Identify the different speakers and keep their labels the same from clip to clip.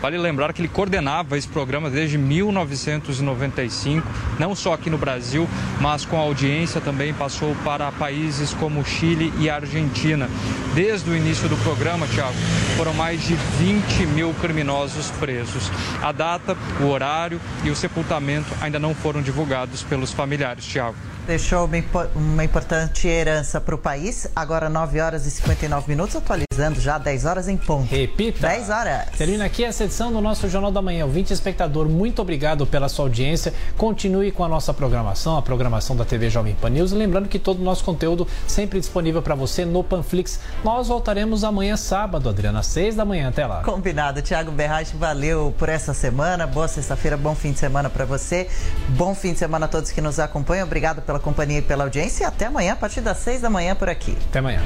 Speaker 1: Vale lembrar que ele coordenava esse programa desde 1995, não só aqui no Brasil, mas com audiência também passou para países como Chile e Argentina. Desde o início do programa, Tiago, foram mais de 20 mil criminosos presos. A data, o horário e o sepultamento ainda não foram divulgados pelos familiares, Tiago.
Speaker 2: Deixou uma importante herança para o país. Agora 9 horas e 59 minutos, atualizando já 10 horas em ponto.
Speaker 3: Repita.
Speaker 2: 10 horas.
Speaker 3: Termina aqui essa edição do nosso Jornal da Manhã. Ouvinte espectador, muito obrigado pela sua audiência. Continue com a nossa programação, a programação da TV Jovem Pan News. Lembrando que todo o nosso conteúdo sempre disponível para você no Panflix. Nós voltaremos amanhã sábado, Adriana, às 6 da manhã. Até lá.
Speaker 2: Combinado. Tiago Berrache, valeu por essa semana. Boa sexta-feira, bom fim de semana para você. Bom fim de semana a todos que nos acompanham. Obrigado pela companhia e pela audiência. E até amanhã, a partir das seis da manhã por aqui.
Speaker 3: Até amanhã.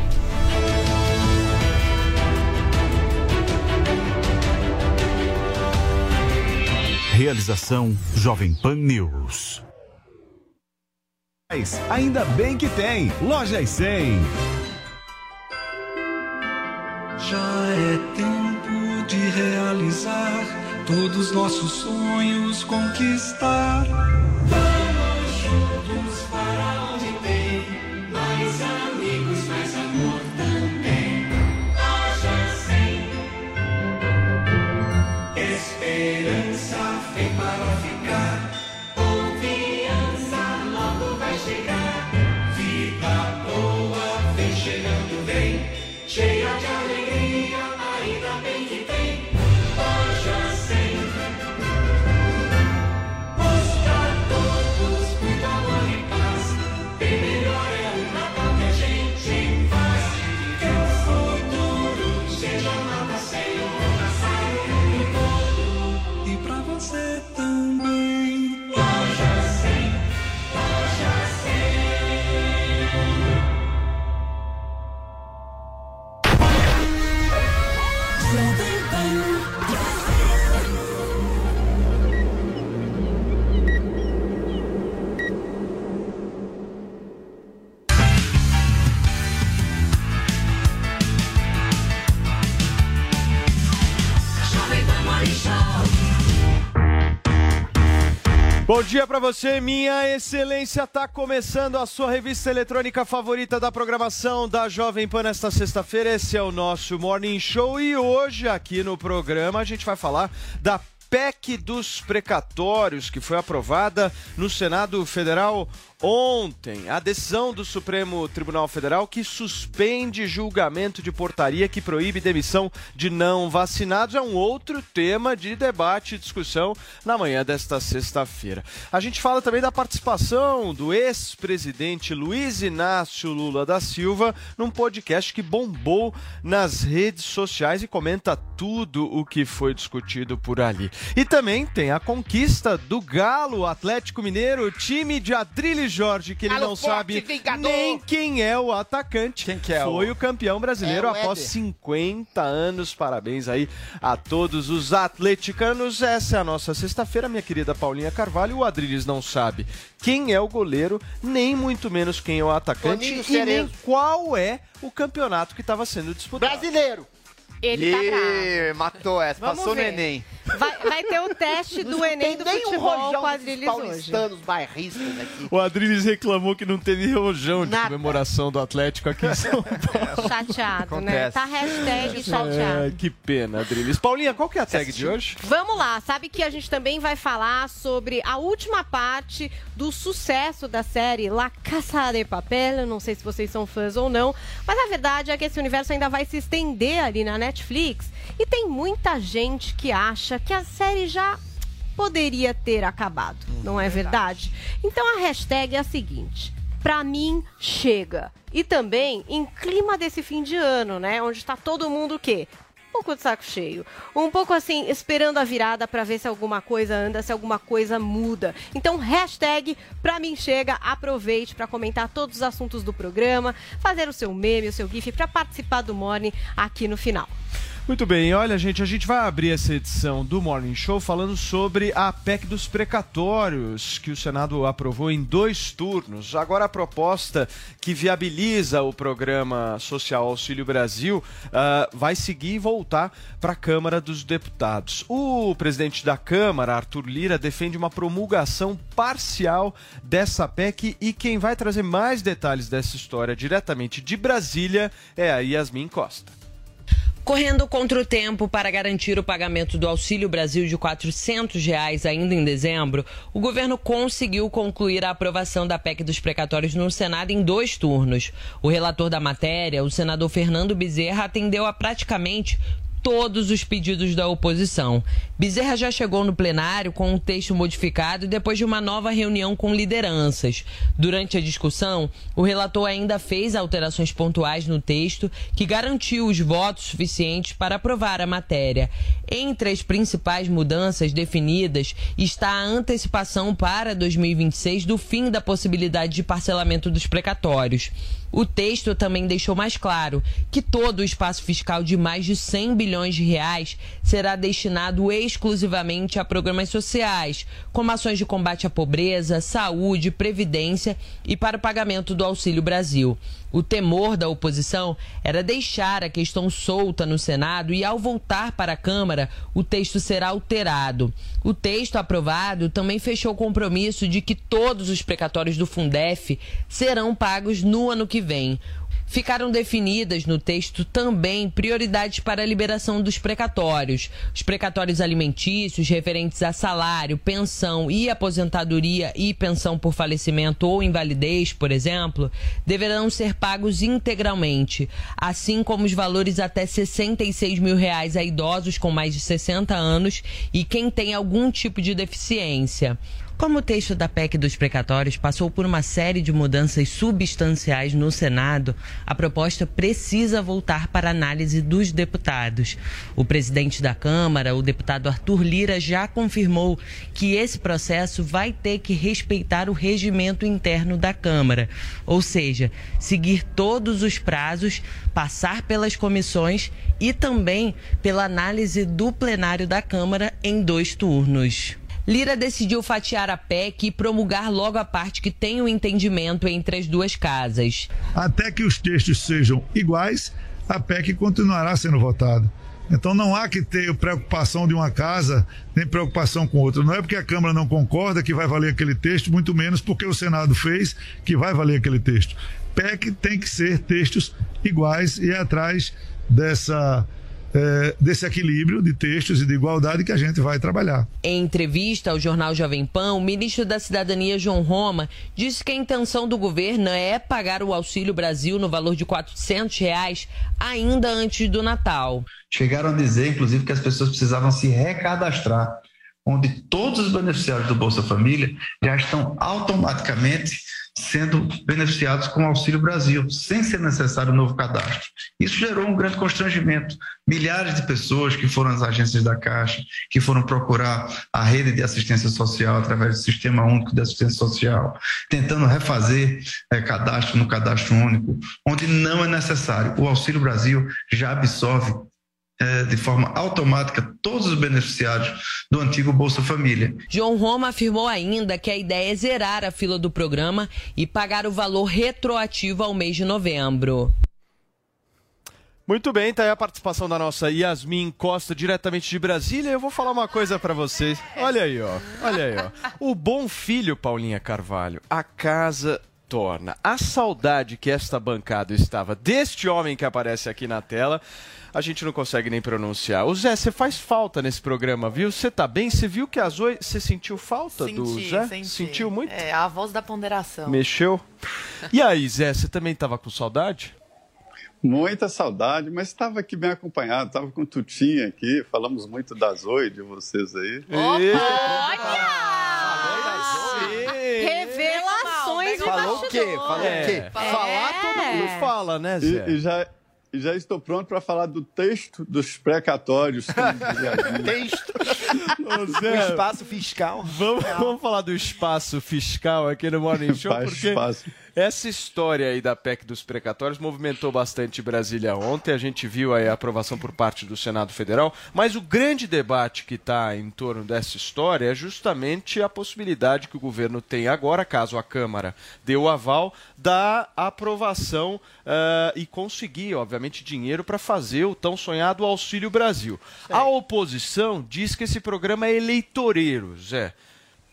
Speaker 4: Realização Jovem Pan News.
Speaker 5: Ainda bem que tem Lojas 100.
Speaker 6: Já é tempo de realizar todos nossos sonhos, conquistar.
Speaker 7: Bom dia para você, minha excelência. Tá começando a sua revista eletrônica favorita da programação da Jovem Pan nesta sexta-feira. Esse é o nosso Morning Show e hoje aqui no programa a gente vai falar da PEC dos precatórios que foi aprovada no Senado Federal ontem a decisão do Supremo Tribunal Federal que suspende julgamento de portaria que proíbe demissão de não vacinados é um outro tema de debate e discussão na manhã desta sexta-feira. A gente fala também da participação do ex-presidente Luiz Inácio Lula da Silva num podcast que bombou nas redes sociais e comenta tudo o que foi discutido por ali. E também tem a conquista do Galo Atlético Mineiro, time de Adriles Jorge, que ele não
Speaker 8: forte,
Speaker 7: sabe
Speaker 8: vingador.
Speaker 7: nem quem é o atacante.
Speaker 9: Quem que é
Speaker 7: Foi
Speaker 9: o-
Speaker 7: o campeão brasileiro
Speaker 8: É o
Speaker 7: após
Speaker 8: Éder.
Speaker 7: 50 anos. Parabéns aí a todos os atleticanos. Essa é a nossa sexta-feira, minha querida Paulinha Carvalho. O Adriles não sabe quem é o goleiro, nem muito menos quem é o atacante
Speaker 8: Toninho
Speaker 7: e nem qual é o campeonato que estava sendo disputado.
Speaker 8: Brasileiro.
Speaker 10: Ele tá bravo.
Speaker 9: Ih, matou essa,
Speaker 10: Vamos
Speaker 9: passou
Speaker 10: ver.
Speaker 9: no Enem.
Speaker 10: Vai, vai ter o teste
Speaker 8: Não
Speaker 10: do Enem
Speaker 8: tem
Speaker 10: do
Speaker 8: nem um
Speaker 10: futebol
Speaker 8: rojão
Speaker 10: com a
Speaker 8: desses
Speaker 10: Adriles hoje.
Speaker 8: paulistanos bairristas aqui.
Speaker 7: O Adriles reclamou que não teve rojão de
Speaker 8: Nada.
Speaker 7: comemoração do Atlético aqui em São Paulo.
Speaker 10: Chateado, né?
Speaker 9: Acontece.
Speaker 10: Tá hashtag
Speaker 7: É,
Speaker 10: chateado.
Speaker 7: que pena, Adriles. Paulinha, qual que é a tag de hoje?
Speaker 10: Vamos lá, sabe que a gente também vai falar sobre a última parte do sucesso da série La Casa de Papel. Não sei se vocês são fãs ou não, mas a verdade é que esse universo ainda vai se estender ali na Netflix. E tem muita gente que acha que a série já poderia ter acabado, não é verdade? Então a hashtag é a seguinte: pra mim chega. E também em clima desse fim de ano, né, onde está todo mundo o quê? Pouco de saco cheio, um pouco assim esperando a virada para ver se alguma coisa anda, se alguma coisa muda. Então hashtag pra mim chega, aproveite para comentar todos os assuntos do programa, fazer o seu meme, o seu gif para participar do Morning aqui no final.
Speaker 7: Muito bem, olha, gente, a gente vai abrir essa edição do Morning Show falando sobre a PEC dos precatórios, que o Senado aprovou em dois turnos. Agora, a proposta que viabiliza o programa Social Auxílio Brasil uh, vai seguir e voltar para a Câmara dos Deputados. O presidente da Câmara, Arthur Lira, defende uma promulgação parcial dessa PEC e quem vai trazer mais detalhes dessa história diretamente de Brasília é a Yasmin Costa.
Speaker 9: Correndo contra o tempo para garantir o pagamento do Auxílio Brasil de 400 reais ainda em dezembro, o governo conseguiu concluir a aprovação da PEC dos precatórios no Senado em dois turnos. O relator da matéria, o senador Fernando Bezerra, atendeu a praticamente todos os pedidos da oposição. Bezerra já chegou no plenário com um texto modificado depois de uma nova reunião com lideranças. Durante a discussão, o relator ainda fez alterações pontuais no texto que garantiu os votos suficientes para aprovar a matéria. Entre as principais mudanças definidas está a antecipação para 2026 do fim da possibilidade de parcelamento dos precatórios. O texto também deixou mais claro que todo o espaço fiscal de mais de 100 bilhões de reais será destinado exclusivamente a programas sociais, como ações de combate à pobreza, saúde, previdência e para o pagamento do Auxílio Brasil. O temor da oposição era deixar a questão solta no Senado e, ao voltar para a Câmara, o texto será alterado. O texto aprovado também fechou o compromisso de que todos os precatórios do Fundef serão pagos no ano que vem. Ficaram definidas no texto também prioridades para a liberação dos precatórios. Os precatórios alimentícios referentes a salário, pensão e aposentadoria e pensão por falecimento ou invalidez, por exemplo, deverão ser pagos integralmente, assim como os valores até 66 mil reais a idosos com mais de 60 anos e quem tem algum tipo de deficiência. Como o texto da PEC dos precatórios passou por uma série de mudanças substanciais no Senado, a proposta precisa voltar para análise dos deputados. O presidente da Câmara, o deputado Arthur Lira, já confirmou que esse processo vai ter que respeitar o regimento interno da Câmara, ou seja, seguir todos os prazos, passar pelas comissões e também pela análise do plenário da Câmara em dois turnos. Lira decidiu fatiar a PEC e promulgar logo a parte que tem o um entendimento entre as duas casas.
Speaker 11: Até que os textos sejam iguais, a PEC continuará sendo votada. Então não há que ter preocupação de uma casa, nem preocupação com outra. Não é porque a Câmara não concorda que vai valer aquele texto, muito menos porque o Senado fez que vai valer aquele texto. PEC tem que ser textos iguais e é atrás dessa é, desse equilíbrio de textos e de igualdade que a gente vai trabalhar.
Speaker 9: Em entrevista ao jornal Jovem Pan, o ministro da Cidadania, João Roma, disse que a intenção do governo é pagar o Auxílio Brasil no valor de 400 reais ainda antes do Natal.
Speaker 12: Chegaram a dizer, inclusive, que as pessoas precisavam se recadastrar, onde todos os beneficiários do Bolsa Família já estão automaticamente sendo beneficiados com o Auxílio Brasil, sem ser necessário um novo cadastro. Isso gerou um grande constrangimento. Milhares de pessoas que foram às agências da Caixa, que foram procurar a rede de assistência social através do Sistema Único de Assistência Social, tentando refazer é, cadastro no cadastro único, onde não é necessário. O Auxílio Brasil já absorve de forma automática todos os beneficiários do antigo Bolsa Família.
Speaker 9: João Roma afirmou ainda que a ideia é zerar a fila do programa e pagar o valor retroativo ao mês de novembro.
Speaker 7: Muito bem, tá aí a participação da nossa Yasmin Costa, diretamente de Brasília. Eu vou falar uma coisa para vocês. Olha aí, ó. Olha aí, ó. O bom filho, Paulinha Carvalho, a casa torna. A saudade que esta bancada estava deste homem que aparece aqui na tela a gente não consegue nem pronunciar. O Zé, você faz falta nesse programa, viu? Você tá bem? Você viu que as oito. Você sentiu falta
Speaker 13: senti,
Speaker 7: do Zé?
Speaker 13: Senti.
Speaker 7: Sentiu muito?
Speaker 13: É, a voz da ponderação.
Speaker 7: Mexeu? E aí, Zé, você também tava com saudade?
Speaker 14: Muita saudade, mas estava aqui bem acompanhado, estava com o Tutinha aqui, falamos muito das Oi de vocês aí.
Speaker 10: Olha! Revelações
Speaker 7: Falou o quê? Falou é. o quê? Falar todo mundo fala, né, Zé?
Speaker 14: E, e já, já estou pronto para falar do texto dos precatórios.
Speaker 8: texto?
Speaker 7: Zé,
Speaker 8: o espaço fiscal.
Speaker 7: Vamos, vamos falar do espaço fiscal aqui no Morning Show, porque
Speaker 14: espaço.
Speaker 7: Essa história aí da PEC dos precatórios movimentou bastante Brasília ontem. A gente viu aí a aprovação por parte do Senado Federal. Mas o grande debate que está em torno dessa história é justamente a possibilidade que o governo tem agora, caso a Câmara dê o aval, da aprovação uh, e conseguir, obviamente, dinheiro para fazer o tão sonhado Auxílio Brasil. A oposição diz que esse programa é eleitoreiro, Zé.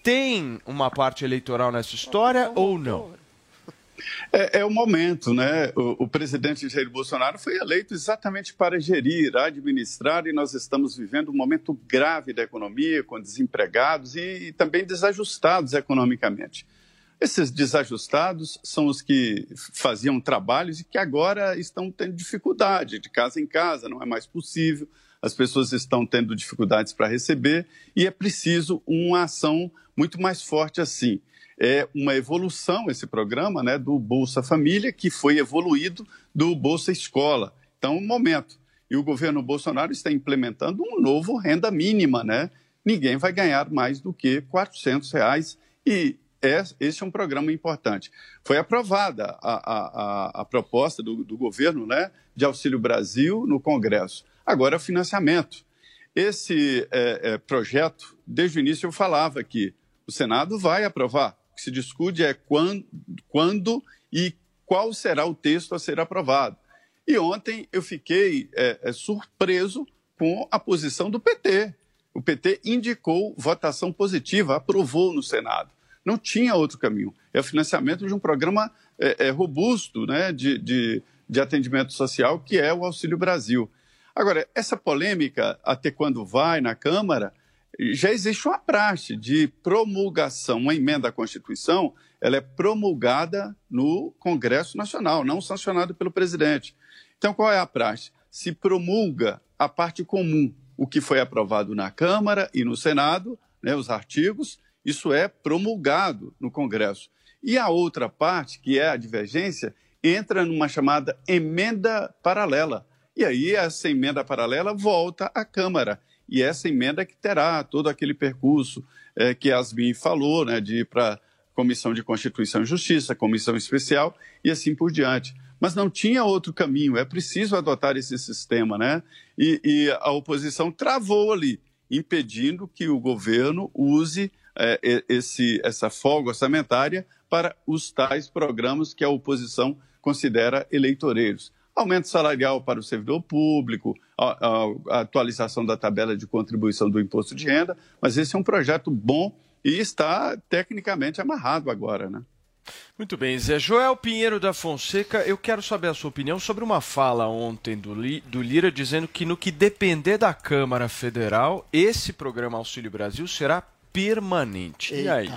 Speaker 7: Tem uma parte eleitoral nessa história ou não?
Speaker 14: É, é, o momento, né? O, o, presidente Jair Bolsonaro foi eleito exatamente para gerir, administrar, e nós estamos vivendo um momento grave da economia, com desempregados e, e também desajustados economicamente. Esses desajustados são os que faziam trabalhos e que agora estão tendo dificuldade de casa em casa, não é mais possível, as pessoas estão tendo dificuldades para receber e é preciso uma ação muito mais forte assim é uma evolução esse programa né, do Bolsa Família, que foi evoluído do Bolsa Escola. Então, um momento. E o governo Bolsonaro está implementando um novo renda mínima, né? Ninguém vai ganhar mais do que 400 reais e é, esse é um programa importante. Foi aprovada a, a, a proposta do, do, governo né, de Auxílio Brasil no Congresso. Agora, financiamento. Esse é, é, projeto, desde o início eu falava que o Senado vai aprovar, que se discute é quando, quando e qual será o texto a ser aprovado. E ontem eu fiquei é, é, surpreso com a posição do PT. O PT indicou votação positiva, aprovou no Senado. Não tinha outro caminho. É o financiamento de um programa é, é robusto né, de, de, de atendimento social, que é o Auxílio Brasil. Agora, essa polêmica, até quando vai na Câmara, já existe uma praxe de promulgação, uma emenda à Constituição, ela é promulgada no Congresso Nacional, não sancionada pelo presidente. Então, qual é a praxe? Se promulga a parte comum, o que foi aprovado na Câmara e no Senado, né, os artigos, isso é promulgado no Congresso. E a outra parte, que é a divergência, entra numa chamada emenda paralela. E aí essa emenda paralela volta à Câmara e essa emenda que terá todo aquele percurso é, que Asmin falou, né, de ir para Comissão de Constituição e Justiça, Comissão Especial e assim por diante. Mas não tinha outro caminho, é preciso adotar esse sistema, né? E, e a oposição travou ali, impedindo que o governo use é, esse, essa folga orçamentária para os tais programas que a oposição considera eleitoreiros aumento salarial para o servidor público, a, a, a, atualização da tabela de contribuição do imposto de renda, mas esse é um projeto bom e está tecnicamente amarrado agora, né?
Speaker 7: Muito bem, Zé Joel Pinheiro da Fonseca, eu quero saber a sua opinião sobre uma fala ontem do, do Lira dizendo que no que depender da Câmara Federal, esse programa Auxílio Brasil será permanente. Eita. E aí?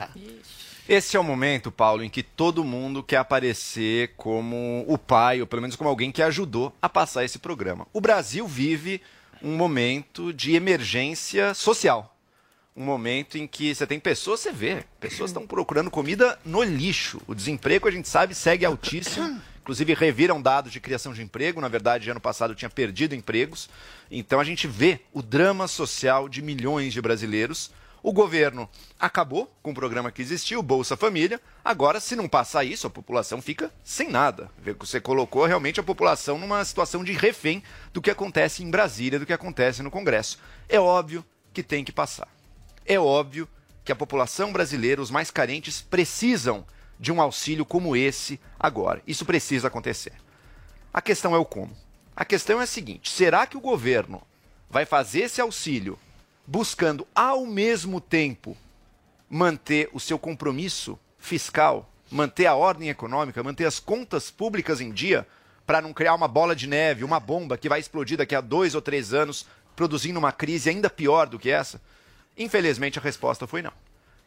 Speaker 13: Esse é o momento, Paulo, em que todo mundo quer aparecer como o pai, ou pelo menos como alguém que ajudou a passar esse programa. O Brasil vive um momento de emergência social. Um momento em que você tem pessoas, você vê, pessoas estão procurando comida no lixo. O desemprego, a gente sabe, segue altíssimo. Inclusive, reviram dados de criação de emprego. Na verdade, ano passado tinha perdido empregos. Então, a gente vê o drama social de milhões de brasileiros o governo acabou com o programa que existia, o Bolsa Família. Agora, se não passar isso, a população fica sem nada. Você colocou realmente a população numa situação de refém do que acontece em Brasília, do que acontece no Congresso. É óbvio que tem que passar. É óbvio que a população brasileira, os mais carentes, precisam de um auxílio como esse agora. Isso precisa acontecer. A questão é o como. A questão é a seguinte: será que o governo vai fazer esse auxílio buscando ao mesmo tempo manter o seu compromisso fiscal, manter a ordem econômica, manter as contas públicas em dia, para não criar uma bola de neve, uma bomba que vai explodir daqui a dois ou três anos, produzindo uma crise ainda pior do que essa? Infelizmente a resposta foi não.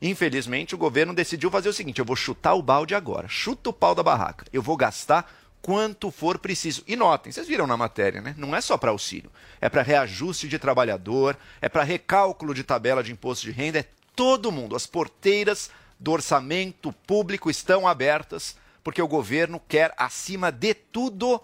Speaker 13: Infelizmente o governo decidiu fazer o seguinte: eu vou chutar o balde agora, chuta o pau da barraca, eu vou gastar quanto for preciso. E notem, vocês viram na matéria, né? Não é só para auxílio, é para reajuste de trabalhador, é para recálculo de tabela de imposto de renda, é todo mundo. As porteiras do orçamento público estão abertas porque o governo quer, acima de tudo,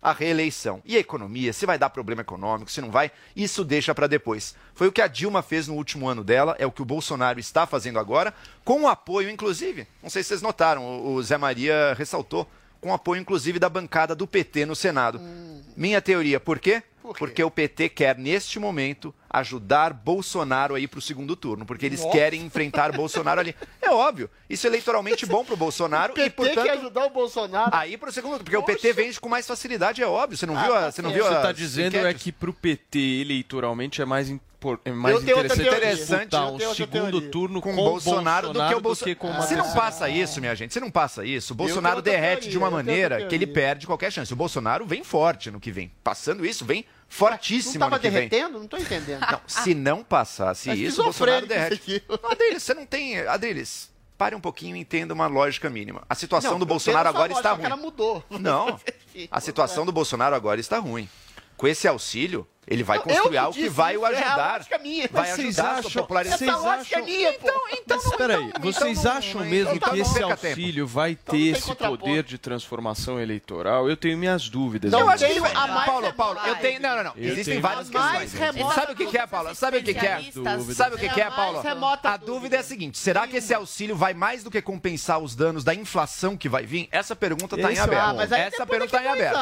Speaker 13: a reeleição. E a economia, se vai dar problema econômico, se não vai, isso deixa para depois. Foi o que a Dilma fez no último ano dela, é o que o Bolsonaro está fazendo agora, com o apoio, inclusive, não sei se vocês notaram, o Zé Maria ressaltou, com apoio, inclusive, da bancada do PT no Senado. Hum. Minha teoria, por quê? Porque o PT quer, neste momento, ajudar Bolsonaro a ir para o segundo turno, porque eles Nossa. querem enfrentar Bolsonaro ali. É óbvio, isso é eleitoralmente bom para o Bolsonaro.
Speaker 8: O PT
Speaker 13: e, portanto,
Speaker 8: quer ajudar o Bolsonaro.
Speaker 13: Aí para o segundo, porque Poxa. o PT vende com mais facilidade, é óbvio. Você não ah, viu a, você não viu
Speaker 7: Você
Speaker 13: está
Speaker 7: dizendo é que para o PT eleitoralmente é mais é mais
Speaker 8: eu
Speaker 7: interessante,
Speaker 8: interessante
Speaker 7: um segundo turno
Speaker 13: com, com Bolsonaro, Bolsonaro, do que o Bolsonaro. Se não passa isso, minha gente, se não passa isso, o Bolsonaro derrete teoria, de uma maneira que ele perde qualquer chance. O Bolsonaro vem forte no que vem. Passando isso, vem fortíssimo
Speaker 8: não
Speaker 13: tava
Speaker 8: derretendo?
Speaker 13: Vem.
Speaker 8: Não tô entendendo.
Speaker 13: Não, se não passasse Mas isso, o Bolsonaro derrete. Adriles, você não tem... Adriles, pare um pouquinho e entenda uma lógica mínima. A situação
Speaker 8: não,
Speaker 13: do Bolsonaro agora está ruim.
Speaker 8: Ela mudou.
Speaker 13: Não, a situação do Bolsonaro agora está ruim. Com esse auxílio, ele vai construir algo que vai o é ajudar.
Speaker 8: É minha.
Speaker 13: Vai ajudar acham, a sua popularidade.
Speaker 8: Essa lógica é minha.
Speaker 7: Então, então, Mas espera aí, então, vocês então, acham não, mesmo então, que esse auxílio tempo. vai então ter esse poder de transformação eleitoral? Eu tenho minhas dúvidas.
Speaker 8: Não,
Speaker 13: eu
Speaker 8: acho que
Speaker 13: a mais Paulo, Paulo, eu tenho, não, não, não.
Speaker 7: Eu
Speaker 13: Existem várias questões. Sabe o que, é, Paulo? Sabe o que, é? Sabe o que, que é, Paulo? A dúvida é a seguinte: será que esse auxílio vai mais do que compensar os danos da inflação que vai vir? Essa pergunta está em aberto. Essa pergunta está em aberto.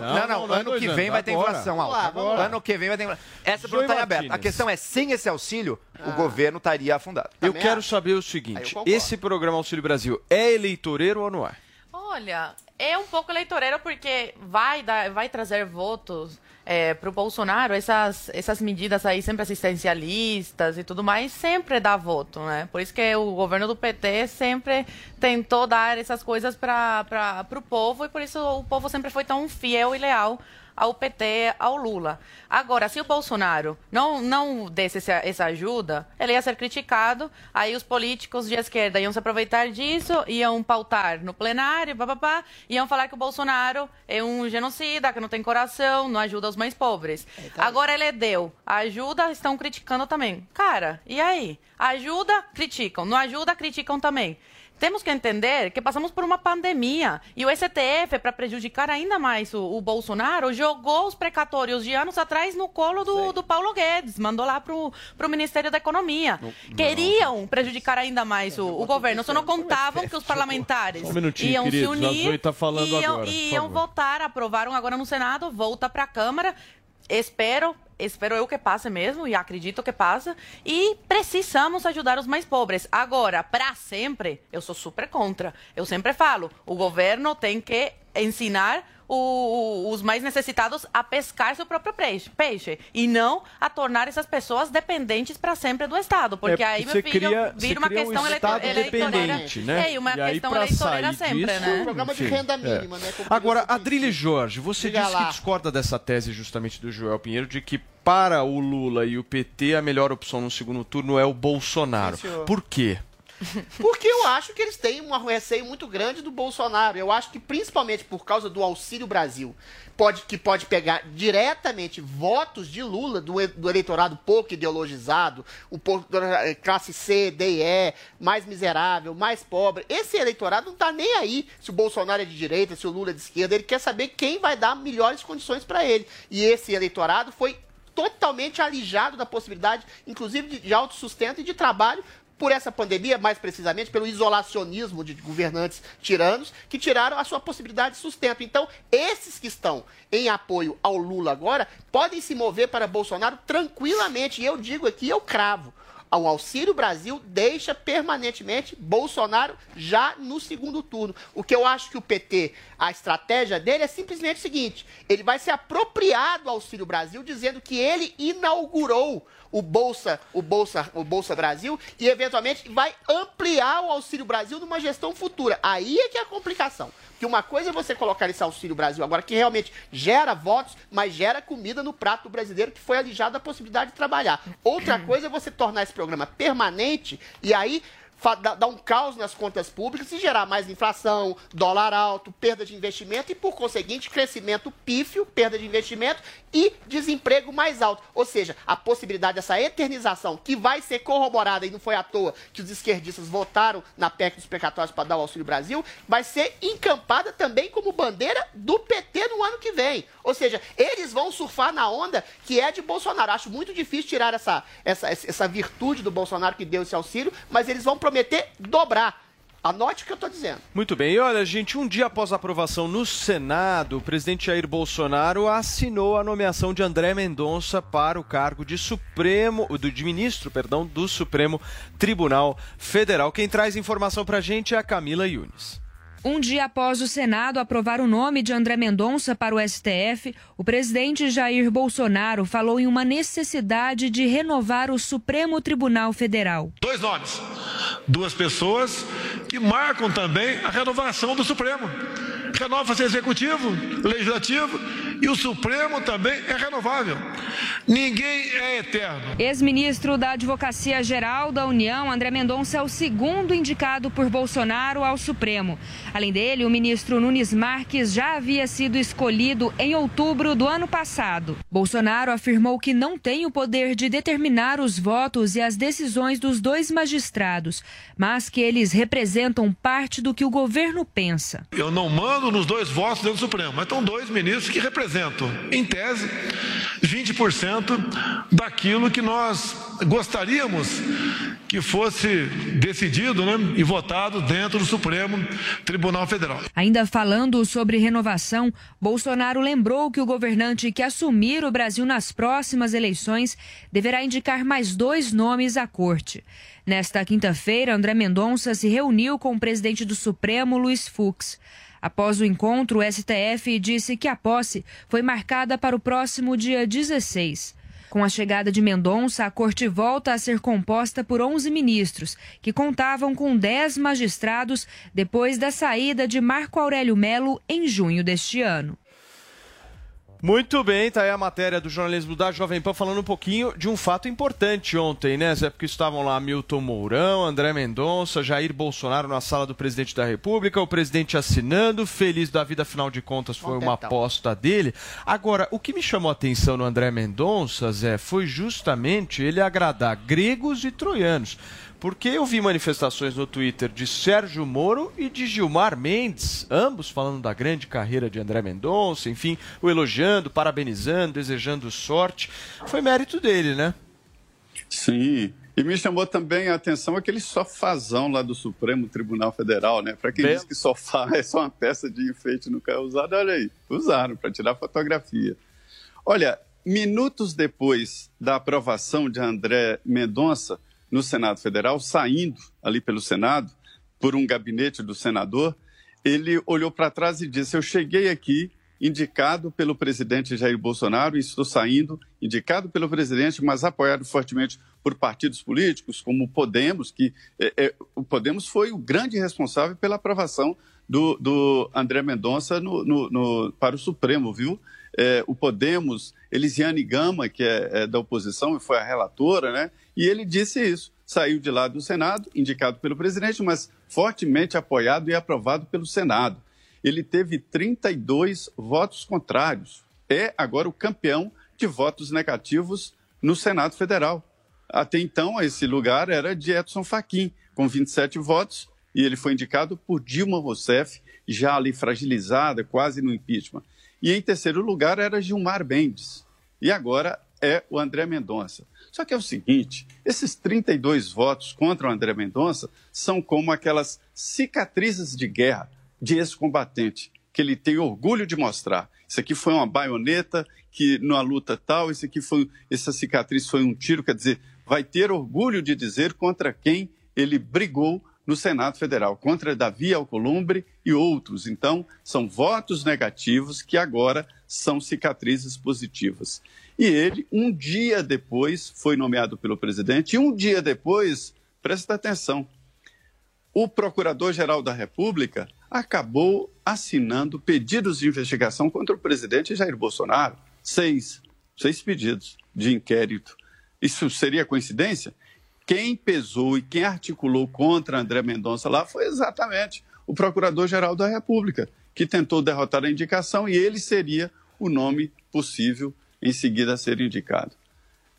Speaker 13: Não, não, ano que vem vai ter inflação alta. Ano que vem vai ter. Essa pergunta está em aberto. A questão é, sem esse auxílio, ah. o governo estaria afundado.
Speaker 7: Eu Também quero acho. saber o seguinte, esse programa Auxílio Brasil é eleitoreiro ou não é?
Speaker 15: Olha, é um pouco eleitoreiro porque vai, dar, vai trazer votos é, para o Bolsonaro, essas, essas medidas aí sempre assistencialistas e tudo mais, sempre dá voto, né? Por isso que o governo do PT sempre tentou dar essas coisas para o povo e por isso o povo sempre foi tão fiel e leal ao PT, ao Lula. Agora, se o Bolsonaro não, não desse essa, essa ajuda, ele ia ser criticado, aí os políticos de esquerda iam se aproveitar disso, iam pautar no plenário, papapá, iam falar que o Bolsonaro é um genocida, que não tem coração, não ajuda os mais pobres. É, tá. Agora ele deu ajuda, estão criticando também. Cara, e aí? Ajuda, criticam. Não ajuda, criticam também. Temos que entender que passamos por uma pandemia e o STF, para prejudicar ainda mais o, o, Bolsonaro, jogou os precatórios de anos atrás no colo do, do Paulo Guedes, mandou lá para o Ministério da Economia. Não, Queriam não. prejudicar ainda mais o, o governo, só não contavam que os parlamentares
Speaker 7: um
Speaker 15: iam
Speaker 7: queridos,
Speaker 15: se unir
Speaker 7: tá falando
Speaker 15: iam,
Speaker 7: agora,
Speaker 15: iam votar, aprovaram agora no Senado, volta para a Câmara. Espero espero eu que passe mesmo e acredito que passa. E precisamos ajudar os mais pobres. Agora, para sempre, eu sou super contra. Eu sempre falo, o governo tem que ensinar o, os mais necessitados a pescar seu próprio peixe, peixe e não a tornar essas pessoas dependentes para sempre do Estado, porque é, aí meu filho
Speaker 7: cria,
Speaker 15: vira uma questão
Speaker 7: um eleitoreira,
Speaker 15: né? É, uma
Speaker 7: e
Speaker 15: questão eleitoreira sempre,
Speaker 8: disso,
Speaker 15: né?
Speaker 8: Um programa de renda mínima,
Speaker 7: é.
Speaker 8: né?
Speaker 7: Agora, Adrilha Jorge, você Diga disse lá. que discorda dessa tese justamente do Joel Pinheiro de que para o Lula e o PT a melhor opção no segundo turno é o Bolsonaro. Sim, Por quê?
Speaker 8: Porque eu acho que eles têm um receio muito grande do Bolsonaro. Eu acho que principalmente por causa do Auxílio Brasil, pode, que pode pegar diretamente votos de Lula, do, do eleitorado pouco ideologizado, o pouco, classe C, D e E, mais miserável, mais pobre. Esse eleitorado não está nem aí se o Bolsonaro é de direita, se o Lula é de esquerda. Ele quer saber quem vai dar melhores condições para ele. E esse eleitorado foi totalmente alijado da possibilidade, inclusive de, de autossustento e de trabalho por essa pandemia, mais precisamente pelo isolacionismo de governantes tiranos, que tiraram a sua possibilidade de sustento. Então, esses que estão em apoio ao Lula agora podem se mover para Bolsonaro tranquilamente. E eu digo aqui, eu cravo. O Auxílio Brasil deixa permanentemente Bolsonaro já no segundo turno. O que eu acho que o PT, a estratégia dele é simplesmente o seguinte: ele vai se apropriar do Auxílio Brasil, dizendo que ele inaugurou o Bolsa, o Bolsa, o Bolsa Brasil e eventualmente vai ampliar o Auxílio Brasil numa gestão futura. Aí é que é a complicação. Que uma coisa é você colocar esse Auxílio Brasil agora que realmente gera votos, mas gera comida no prato do brasileiro que foi alijado da possibilidade de trabalhar. Outra coisa é você tornar esse programa permanente e aí dar um caos nas contas públicas e gerar mais inflação, dólar alto, perda de investimento e, por conseguinte, crescimento pífio, perda de investimento e desemprego mais alto. Ou seja, a possibilidade dessa eternização, que vai ser corroborada, e não foi à toa que os esquerdistas votaram na PEC dos precatórios para dar o Auxílio Brasil, vai ser encampada também como bandeira do PT no ano que vem. Ou seja, eles vão surfar na onda que é de Bolsonaro. Acho muito difícil tirar essa, essa, essa virtude do Bolsonaro que deu esse auxílio, mas eles vão prometer dobrar. Anote o que eu estou dizendo.
Speaker 7: Muito bem. E olha, gente, um dia após a aprovação no Senado, o presidente Jair Bolsonaro assinou a nomeação de André Mendonça para o cargo de Supremo, de ministro, perdão, do Supremo Tribunal Federal. Quem traz informação para a gente é a Camila Yunes.
Speaker 16: Um dia após o Senado aprovar o nome de André Mendonça para o STF, o presidente Jair Bolsonaro falou em uma necessidade de renovar o Supremo Tribunal Federal.
Speaker 17: Dois nomes, duas pessoas que marcam também a renovação do Supremo. Renova-se executivo, legislativo e o Supremo também é renovável. Ninguém é eterno.
Speaker 16: Ex-ministro da Advocacia Geral da União, André Mendonça, é o segundo indicado por Bolsonaro ao Supremo. Além dele, o ministro Nunes Marques já havia sido escolhido em outubro do ano passado. Bolsonaro afirmou que não tem o poder de determinar os votos e as decisões dos dois magistrados, mas que eles representam parte do que o governo pensa.
Speaker 17: Eu não mando nos dois votos dentro do Supremo, mas estão dois ministros que representam, em tese, 20% daquilo que nós gostaríamos que fosse decidido né, e votado dentro do Supremo Tribunal Federal.
Speaker 16: Ainda falando sobre renovação, Bolsonaro lembrou que o governante que assumir o Brasil nas próximas eleições deverá indicar mais dois nomes à corte. Nesta quinta-feira, André Mendonça se reuniu com o presidente do Supremo, Luiz Fux. Após o encontro, o STF disse que a posse foi marcada para o próximo dia 16. Com a chegada de Mendonça, a corte volta a ser composta por 11 ministros, que contavam com 10 magistrados depois da saída de Marco Aurélio Melo em junho deste ano.
Speaker 7: Muito bem, tá aí a matéria do jornalismo da Jovem Pan falando um pouquinho de um fato importante ontem, né, Zé? Porque estavam lá Milton Mourão, André Mendonça, Jair Bolsonaro na sala do presidente da República, o presidente assinando, feliz da vida, afinal de contas foi uma aposta dele. Agora, o que me chamou a atenção no André Mendonça, Zé, foi justamente ele agradar gregos e troianos. Porque eu vi manifestações no Twitter de Sérgio Moro e de Gilmar Mendes, ambos falando da grande carreira de André Mendonça, enfim, o elogiando, parabenizando, desejando sorte. Foi mérito dele, né?
Speaker 14: Sim. E me chamou também a atenção aquele sofazão lá do Supremo Tribunal Federal, né? Para quem Bem... diz que sofá é só uma peça de enfeite no carro usado, olha aí, usaram para tirar fotografia. Olha, minutos depois da aprovação de André Mendonça, no Senado Federal, saindo ali pelo Senado, por um gabinete do senador, ele olhou para trás e disse: Eu cheguei aqui indicado pelo presidente Jair Bolsonaro e estou saindo indicado pelo presidente, mas apoiado fortemente por partidos políticos como o Podemos, que é, é, o Podemos foi o grande responsável pela aprovação do, do André Mendonça no, no, no, para o Supremo, viu? É, o Podemos, Elisiane Gama, que é, é da oposição e foi a relatora, né? E ele disse isso. Saiu de lá do Senado, indicado pelo presidente, mas fortemente apoiado e aprovado pelo Senado. Ele teve 32 votos contrários. É agora o campeão de votos negativos no Senado Federal. Até então, esse lugar era de Edson Fachin, com 27 votos, e ele foi indicado por Dilma Rousseff, já ali fragilizada, quase no impeachment. E em terceiro lugar era Gilmar Mendes. E agora é o André Mendonça. Só que é o seguinte: esses 32 votos contra o André Mendonça são como aquelas cicatrizes de guerra de ex-combatente, que ele tem orgulho de mostrar. Isso aqui foi uma baioneta que numa luta tal, isso aqui foi, essa cicatriz foi um tiro, quer dizer, vai ter orgulho de dizer contra quem ele brigou no Senado Federal, contra Davi Alcolumbre e outros. Então, são votos negativos que agora são cicatrizes positivas. E ele, um dia depois, foi nomeado pelo presidente, e um dia depois, presta atenção, o Procurador-Geral da República acabou assinando pedidos de investigação contra o presidente Jair Bolsonaro. Seis, seis pedidos de inquérito. Isso seria coincidência? Quem pesou e quem articulou contra André Mendonça lá foi exatamente o Procurador-Geral da República, que tentou derrotar a indicação e ele seria o nome possível em seguida a ser indicado.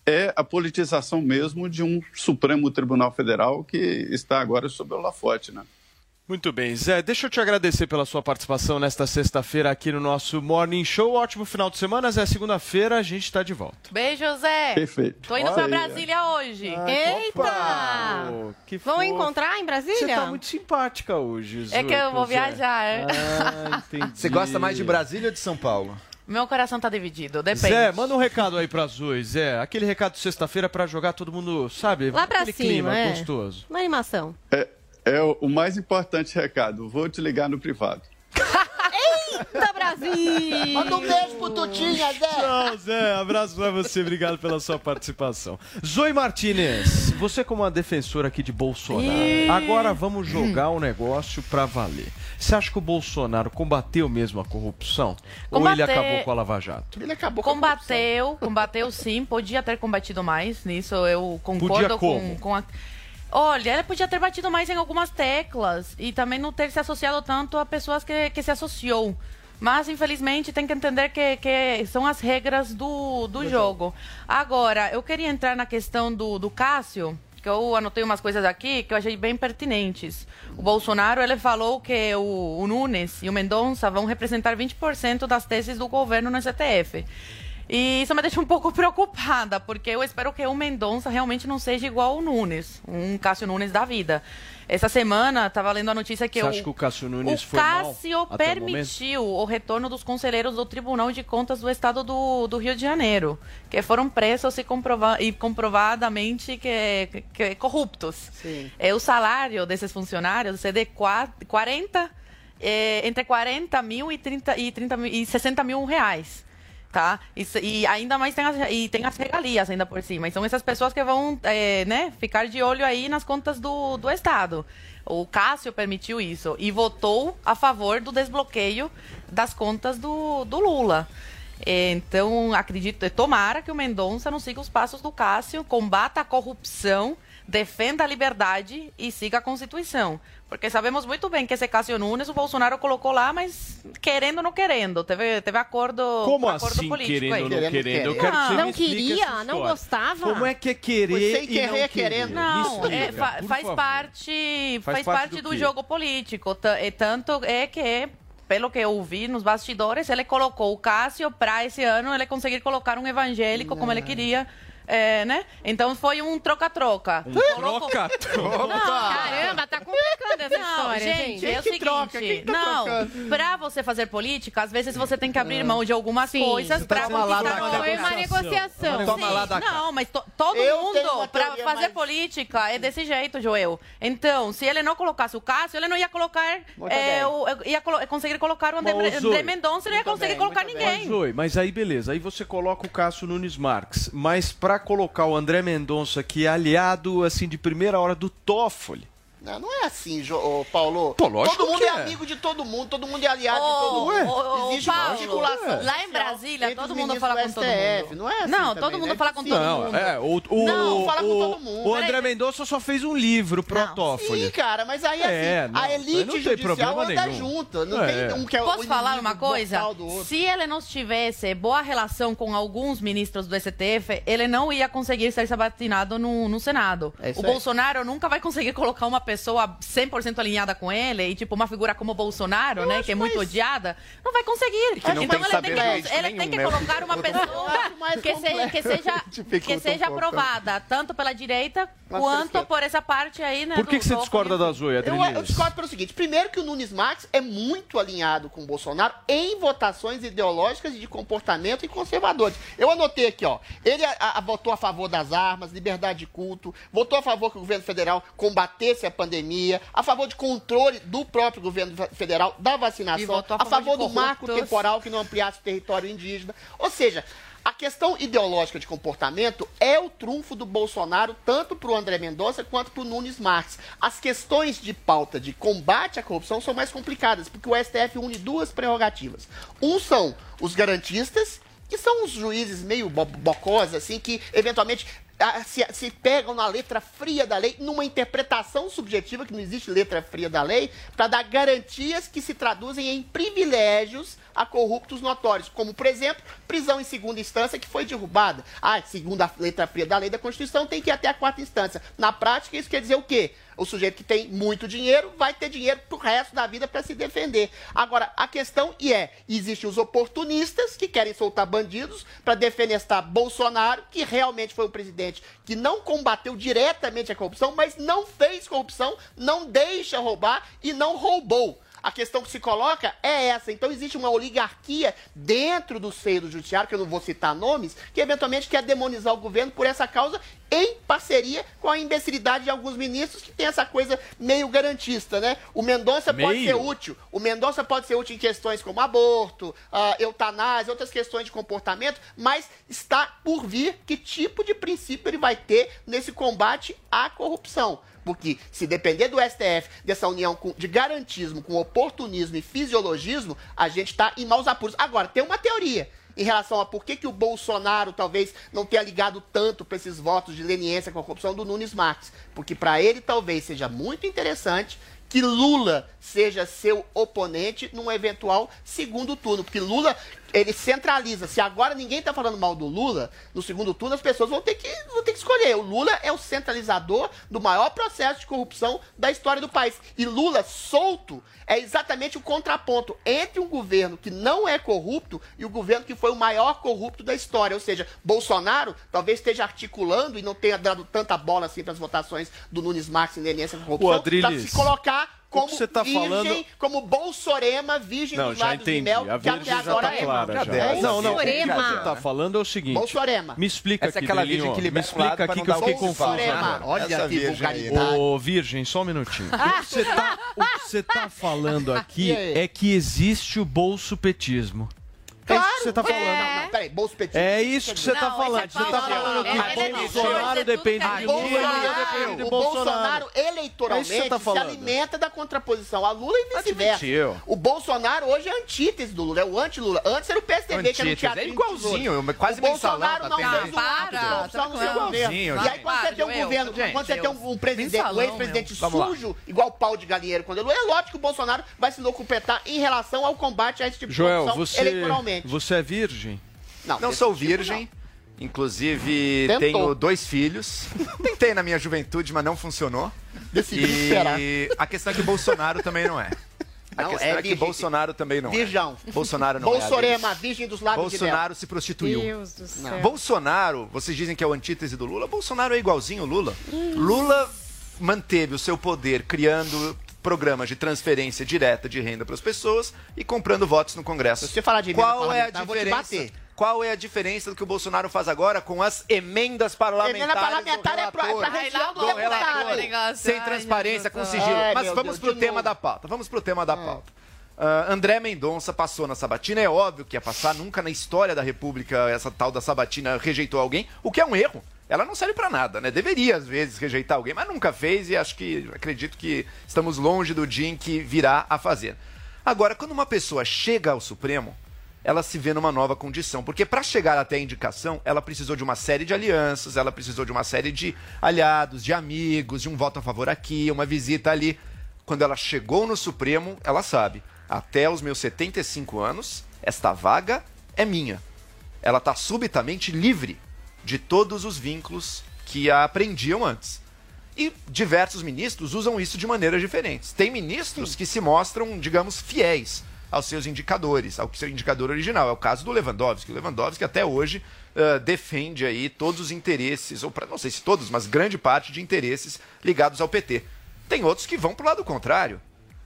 Speaker 14: É a politização mesmo de um Supremo Tribunal Federal que está agora sob o holofote, né?
Speaker 7: Muito bem, Zé, deixa eu te agradecer pela sua participação nesta sexta-feira aqui no nosso Morning Show. Ótimo final de semana, Zé. Segunda-feira a gente está de volta.
Speaker 15: Beijo, Zé.
Speaker 14: Perfeito.
Speaker 15: Tô indo para Brasília hoje.
Speaker 10: Eita!
Speaker 7: Oh, que
Speaker 10: Vão encontrar em Brasília?
Speaker 7: Você tá muito simpática hoje, Zé.
Speaker 15: É que eu vou viajar. é.
Speaker 7: Ah, entendi.
Speaker 13: Você gosta mais de Brasília ou de São Paulo?
Speaker 15: Meu coração tá dividido, depende.
Speaker 7: Zé, manda um recado aí pra Zoe, Zé. Aquele recado de sexta-feira pra jogar todo mundo, sabe?
Speaker 10: Lá pra
Speaker 7: Aquele
Speaker 10: cima,
Speaker 7: clima
Speaker 10: é.
Speaker 7: gostoso.
Speaker 10: Uma animação.
Speaker 14: É, é o o mais importante recado. Vou te ligar no privado.
Speaker 10: Eita, Brasil!
Speaker 8: Manda um beijo pro Tutinha, Zé.
Speaker 7: Tchau, Zé. Abraço pra você. Obrigado pela sua participação. Zoe Martinez, você como uma defensora aqui de Bolsonaro,
Speaker 10: Ih.
Speaker 7: agora vamos jogar um negócio pra valer. Você acha que o Bolsonaro combateu mesmo a corrupção? Ou ele acabou com a Lava Jato?
Speaker 8: Ele acabou
Speaker 15: Combateu, combateu sim, podia ter combatido mais, nisso eu concordo
Speaker 7: Podia como?
Speaker 15: com, com a. Olha, ele podia ter batido mais em algumas teclas e também não ter se associado tanto a pessoas que, que se associou. Mas, infelizmente, tem que entender que, que são as regras do, do jogo. Agora, eu queria entrar na questão do, do Cássio, que eu anotei umas coisas aqui que eu achei bem pertinentes. O Bolsonaro, ele falou que o, o Nunes e o Mendonça vão representar 20% das teses do governo no STF. E isso me deixa um pouco preocupada, porque eu espero que o Mendonça realmente não seja igual ao Nunes, um Cássio Nunes da vida. Essa semana, estava lendo a notícia que
Speaker 7: Você
Speaker 15: o,
Speaker 7: acha que o Cássio Nunes
Speaker 15: o
Speaker 7: foi mal
Speaker 15: Cássio
Speaker 7: o
Speaker 15: permitiu o retorno dos conselheiros do Tribunal de Contas do Estado do, do Rio de Janeiro, que foram presos e, comprova e comprovadamente que, que corruptos.
Speaker 8: Sim.
Speaker 15: É, o salário desses funcionários é de qua- 40, é, entre 40 mil e, 30, e, 30 mil, e 60 mil reais. Tá? Isso- e ainda mais tem as, e tem as regalias ainda por cima. E são essas pessoas que vão é, né, ficar de olho aí nas contas do, do Estado. O Cássio permitiu isso e votou a favor do desbloqueio das contas do, do Lula. Então, acredito, tomara que o Mendonça não siga os passos do Cássio, combata a corrupção, defenda a liberdade e siga a Constituição. Porque sabemos muito bem que esse Cássio Nunes o Bolsonaro colocou lá, mas querendo ou não querendo. Teve, teve acordo,
Speaker 7: Como
Speaker 15: acordo
Speaker 7: assim,
Speaker 15: político
Speaker 7: querendo ou não querendo? Eu quero que você
Speaker 10: Não queria, não gostava.
Speaker 7: Como é que é querer
Speaker 8: sem
Speaker 7: e
Speaker 8: querer,
Speaker 7: não querer?
Speaker 8: querendo.
Speaker 15: Não,
Speaker 7: explica,
Speaker 15: é, fa- faz
Speaker 7: favor.
Speaker 15: parte,
Speaker 7: Faz
Speaker 15: faz,
Speaker 7: parte
Speaker 15: parte,
Speaker 7: do
Speaker 15: do, jogo político. E tanto é que, pelo que eu vi nos bastidores, ele colocou o Cássio para esse ano ele conseguir colocar um evangélico como ele queria. É, né? Então foi um troca-troca.
Speaker 7: Um troca-troca.
Speaker 10: Caramba, tá complicando essa
Speaker 15: Não,
Speaker 10: história,
Speaker 15: gente,
Speaker 10: gente.
Speaker 15: é o seguinte,
Speaker 8: troca? Quem tá
Speaker 15: não,
Speaker 8: trocando?
Speaker 15: pra você fazer política, às vezes você tem que abrir mão de algumas
Speaker 10: Sim.
Speaker 15: coisas
Speaker 10: Você
Speaker 15: pra
Speaker 13: toma lá
Speaker 15: conquistar
Speaker 13: da.
Speaker 10: Foi uma negociação.
Speaker 13: Toma lá
Speaker 15: Sim,
Speaker 13: da.
Speaker 15: Não, mas to- todo
Speaker 8: Eu
Speaker 15: mundo, pra fazer
Speaker 8: mais-
Speaker 15: política, é desse jeito, Joel. Então, se ele não colocasse o Cássio, ele não ia colocar. É, o- ia colo- conseguir colocar o André,
Speaker 7: Mas,
Speaker 15: André Mendonça, ele não ia conseguir
Speaker 8: bem,
Speaker 15: colocar ninguém.
Speaker 7: Zoe, mas aí beleza, aí você coloca o Cássio Nunes Marques, mas pra colocar o André Mendonça, que é aliado assim de primeira hora do Toffoli.
Speaker 8: Não, não é assim, Jo- Paulo.
Speaker 7: Pô, lógico
Speaker 8: todo mundo
Speaker 7: que
Speaker 8: é.
Speaker 7: é.
Speaker 8: amigo de todo mundo, todo mundo é aliado de
Speaker 15: Ô,
Speaker 8: todo mundo. Existe
Speaker 15: Paulo,
Speaker 8: uma articulação.
Speaker 15: Lá em Brasília, todo mundo fala com todo mundo.
Speaker 8: Não é assim
Speaker 15: Não, todo mundo
Speaker 8: né?
Speaker 15: fala com todo
Speaker 7: Não,
Speaker 15: mundo.
Speaker 7: é, o, o,
Speaker 8: Não, fala com todo mundo.
Speaker 7: o André Mendonça só fez um livro pro
Speaker 15: Não.
Speaker 7: Toffoli.
Speaker 8: Sim, cara, mas aí assim,
Speaker 7: É, não,
Speaker 8: a elite
Speaker 7: não tem
Speaker 8: judicial
Speaker 7: problema
Speaker 8: anda
Speaker 7: nenhum.
Speaker 8: junto. Não
Speaker 7: É.
Speaker 8: tem um que é o
Speaker 15: Posso falar uma coisa? Se ele não tivesse boa relação com alguns ministros do STF, ele não ia conseguir ser sabatinado no, no Senado.
Speaker 8: É
Speaker 15: o. Bolsonaro nunca vai conseguir colocar uma pessoa 100% alinhada com ele e, tipo, uma figura como o Bolsonaro, né, que é muito odiada, não vai conseguir.
Speaker 13: que não
Speaker 15: então
Speaker 13: tem
Speaker 15: ele tem que, ele tem que
Speaker 13: nenhum, né?
Speaker 15: colocar uma pessoa
Speaker 8: mais
Speaker 15: que, seja, que seja, que seja aprovada tanto pela direita
Speaker 8: Mas
Speaker 15: quanto por essa parte aí, né?
Speaker 7: Por que,
Speaker 15: do-
Speaker 7: que você discorda da Zoe,
Speaker 8: Eu, eu discordo pelo seguinte: primeiro, que o Nunes Marques é muito alinhado com o Bolsonaro em votações ideológicas e de comportamento e conservadores. Eu anotei aqui, ó. Ele a- a- votou a favor das armas, liberdade de culto, votou a favor que o governo federal combatesse a pandemia, a favor de controle do próprio governo fe- federal da vacinação,
Speaker 15: a
Speaker 8: a
Speaker 15: favor
Speaker 8: do marco temporal que não ampliasse o território indígena. Ou seja, a questão ideológica de comportamento é o trunfo do Bolsonaro, tanto para o André Mendonça quanto para o Nunes Marques. As questões de pauta de combate à corrupção são mais complicadas, porque o STF une duas prerrogativas. Um são os garantistas, que são os juízes meio bo bocós, assim, que eventualmente se, se pegam na letra fria da lei, numa interpretação subjetiva, que não existe letra fria da lei, para dar garantias que se traduzem em privilégios a corruptos notórios, como, por exemplo, prisão em segunda instância que foi derrubada. Ah, segundo a letra fria da lei da Constituição, tem que ir até a quarta instância. Na prática, isso quer dizer o quê? O sujeito que tem muito dinheiro vai ter dinheiro pro resto da vida para se defender. Agora, a questão e é, existem os oportunistas que querem soltar bandidos para defenestar Bolsonaro, que realmente foi um presidente que não combateu diretamente a corrupção, mas não fez corrupção, não deixa roubar e não roubou. A questão que se coloca é essa. Então existe uma oligarquia dentro do seio do judiciário, que eu não vou citar nomes, que eventualmente quer demonizar o governo por essa causa em parceria com a imbecilidade de alguns ministros que tem essa coisa meio garantista, né? O Mendonça pode ser útil. O Mendonça pode ser útil em questões como aborto, ah, eutanásia, outras questões de comportamento, mas está por vir que tipo de princípio ele vai ter nesse combate à corrupção. Porque se depender do STF, dessa união com- de garantismo com oportunismo e fisiologismo, a gente está em maus apuros. Agora, tem uma teoria em relação a por que, que o Bolsonaro talvez não tenha ligado tanto para esses votos de leniência com a corrupção do Nunes Marques. Porque para ele talvez seja muito interessante que Lula seja seu oponente num eventual segundo turno. Porque Lula, ele centraliza. Se agora ninguém está falando mal do Lula, no segundo turno as pessoas vão ter, que, vão ter que escolher. O Lula é o centralizador do maior processo de corrupção da história do país. E Lula solto é exatamente o contraponto entre um governo que não é corrupto e o governo que foi o maior corrupto da história. Ou seja, Bolsonaro talvez esteja articulando e não tenha dado tanta bola assim para as votações do Nunes Marques em leniência com corrupção, para se colocar como
Speaker 7: você tá
Speaker 8: virgem,
Speaker 7: falando-
Speaker 8: como Bolsorema, virgem
Speaker 7: Não,
Speaker 8: dos
Speaker 7: já
Speaker 8: lábios de
Speaker 7: entendi.
Speaker 8: mel,
Speaker 7: A
Speaker 8: que
Speaker 7: virgem
Speaker 8: até
Speaker 7: já
Speaker 8: agora
Speaker 7: tá
Speaker 8: é.
Speaker 7: clara. Já.
Speaker 8: É
Speaker 7: Não, não, o que você tá falando é o seguinte.
Speaker 8: Bolsorema.
Speaker 7: Me explica
Speaker 8: Essa é
Speaker 7: aqui,
Speaker 8: aquela
Speaker 7: Delinho,
Speaker 8: virgem que
Speaker 7: me explica aqui que eu fiquei confuso.
Speaker 8: Bolsorema. Olha que
Speaker 7: virgem
Speaker 8: vulgaridade.
Speaker 7: Ô, Virgem, só um minutinho. O que você tá, tá falando aqui é que existe o bolsopetismo. É que você tá falando.
Speaker 8: Não, não, peraí, bolso petista.
Speaker 7: É isso que você tá
Speaker 8: Não,
Speaker 7: falando.
Speaker 8: é
Speaker 7: Você tá falando que
Speaker 8: Ele é
Speaker 7: Bolsonaro depende
Speaker 8: é
Speaker 7: de Lula,
Speaker 8: o
Speaker 7: Bolsonaro. É isso
Speaker 8: eleitoralmente
Speaker 7: tá
Speaker 8: se alimenta da contraposição. A Lula e vice-versa. O Bolsonaro hoje é a antítese do Lula, é o anti-Lula. Antes era o PSDB, que era um
Speaker 13: Antítese,
Speaker 8: teatro
Speaker 13: é igualzinho, quase
Speaker 8: o Bolsonaro não
Speaker 13: tá tendo
Speaker 8: um
Speaker 13: tá igualzinho,
Speaker 8: E aí quando você tem um governo, quando você tem um, presidente, um ex-presidente sujo, igual pau de galinheiro quando ele é lógico que o Bolsonaro vai se locupetar em relação ao combate a esse tipo de
Speaker 7: Joel, você,
Speaker 8: eleitoralmente.
Speaker 7: você é virgem?
Speaker 8: Não,
Speaker 13: Não sou
Speaker 8: tipo,
Speaker 13: virgem. Inclusive,
Speaker 8: Tentou.
Speaker 13: tenho dois filhos. Tentei na minha juventude, mas não funcionou.
Speaker 8: Decidi esperar.
Speaker 13: E a questão é que Bolsonaro também não é. A
Speaker 8: Não,
Speaker 13: questão
Speaker 8: é
Speaker 13: é, que. Bolsonaro também não
Speaker 8: Virgão.
Speaker 13: é. Bolsonaro não
Speaker 8: Bolsorema,
Speaker 13: é.
Speaker 8: virgem dos lábios de.
Speaker 13: Bolsonaro se prostituiu.
Speaker 10: Deus do céu.
Speaker 13: Bolsonaro, vocês dizem que é o antítese do Lula. Bolsonaro é igualzinho o Lula. Lula manteve o seu poder criando programas de transferência direta de renda para as pessoas e comprando votos no Congresso.
Speaker 8: Se você falar de emenda
Speaker 13: Qual é a diferença?
Speaker 8: bater.
Speaker 13: Qual é a diferença do que o Bolsonaro faz agora com as emendas parlamentares?
Speaker 8: Emenda parlamentar
Speaker 13: do
Speaker 8: é é pra
Speaker 13: relator?
Speaker 8: retirar
Speaker 13: do
Speaker 8: do
Speaker 13: relator, sem transparência, com sigilo.
Speaker 8: Ai,
Speaker 13: Mas vamos pro
Speaker 8: de
Speaker 13: tema
Speaker 8: novo.
Speaker 13: da pauta. Vamos pro tema da pauta. Ah, André Mendonça passou na Sabatina, é óbvio que ia passar, nunca na história da República essa tal da Sabatina rejeitou alguém, o que é um erro. Ela não serve pra nada, né? Deveria às vezes rejeitar alguém, mas nunca fez e acho que acredito que estamos longe do dia em que virá a fazer. Agora, quando uma pessoa chega ao Supremo, ela se vê numa nova condição. Porque para chegar até a indicação, ela precisou de uma série de alianças, ela precisou de uma série de aliados, de amigos, de um voto a favor aqui, uma visita ali. Quando ela chegou no Supremo, ela sabe, até os meus 75 anos, esta vaga é minha. Ela está subitamente livre de todos os vínculos que a prendiam antes. E diversos ministros usam isso de maneiras diferentes. Tem ministros que se mostram, digamos, fiéis aos seus indicadores, ao seu indicador original. É o caso do Lewandowski. O Lewandowski até hoje ah, defende aí todos os interesses, ou pra, não sei se todos, mas grande parte de interesses ligados ao PT. Tem outros que vão para o lado contrário.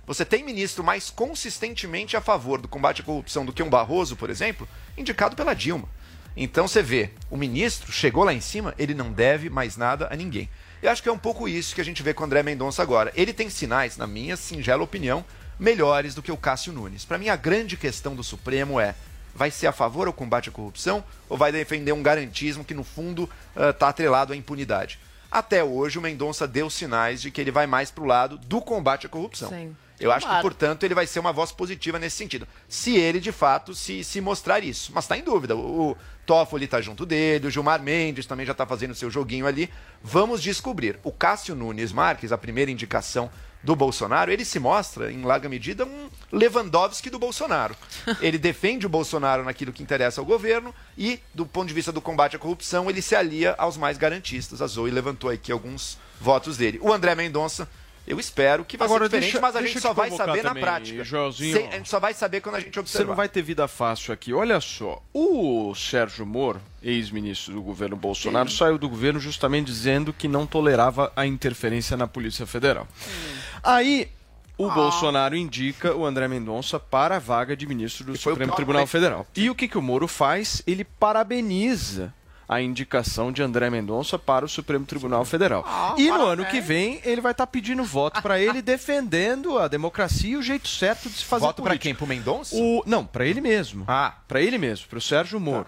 Speaker 13: Você tem ministro mais consistentemente a favor do combate à corrupção do que um Barroso, por exemplo, indicado pela Dilma. Então você vê, o ministro chegou lá em cima, ele não deve mais nada a ninguém. Eu acho que é um pouco isso que a gente vê com o André Mendonça agora. Ele tem sinais, na minha singela opinião, melhores do que o Cássio Nunes. Para mim, a grande questão do Supremo é: vai ser a favor ao combate à corrupção ou vai defender um garantismo que, no fundo, está atrelado à impunidade? Até hoje, o Mendonça deu sinais de que ele vai mais para o lado do combate à corrupção.
Speaker 15: Sim.
Speaker 13: Eu acho que, portanto, ele vai ser uma voz positiva nesse sentido. Se ele, de fato, se, se mostrar isso. Mas está em dúvida. O Toffoli está junto dele, o Gilmar Mendes também já está fazendo seu joguinho ali. Vamos descobrir. O Cássio Nunes Marques, a primeira indicação do Bolsonaro, ele se mostra, em larga medida, um Lewandowski do Bolsonaro. Ele defende o Bolsonaro naquilo que interessa ao governo e, do ponto de vista do combate à corrupção, ele se alia aos mais garantistas. A Zoe levantou aqui alguns votos dele. O André Mendonça eu espero que vai
Speaker 7: Agora,
Speaker 13: ser diferente,
Speaker 7: deixa-
Speaker 13: mas a gente só vai saber
Speaker 7: também,
Speaker 13: na prática.
Speaker 7: Joelzinho.
Speaker 13: Sem- a gente só vai saber quando a gente
Speaker 7: Você
Speaker 13: observar.
Speaker 7: não vai ter vida fácil aqui. Olha só, o Sérgio Moro, ex-ministro do governo Bolsonaro, saiu do governo justamente dizendo que não tolerava a interferência na Polícia Federal. Aí o Bolsonaro indica o André Mendonça para a vaga de ministro do Supremo Tribunal Federal. E o que, que o Moro faz? Ele parabeniza a indicação de André Mendonça para o Supremo Tribunal Federal. e no ano que vem ele vai estar pedindo voto para ele, defendendo a democracia e o jeito certo de se fazer
Speaker 13: Voto
Speaker 7: política.
Speaker 13: quem? Pro Mendonça?
Speaker 7: O... Não, para ele mesmo. Ah. Para ele mesmo, para o Sérgio Moro.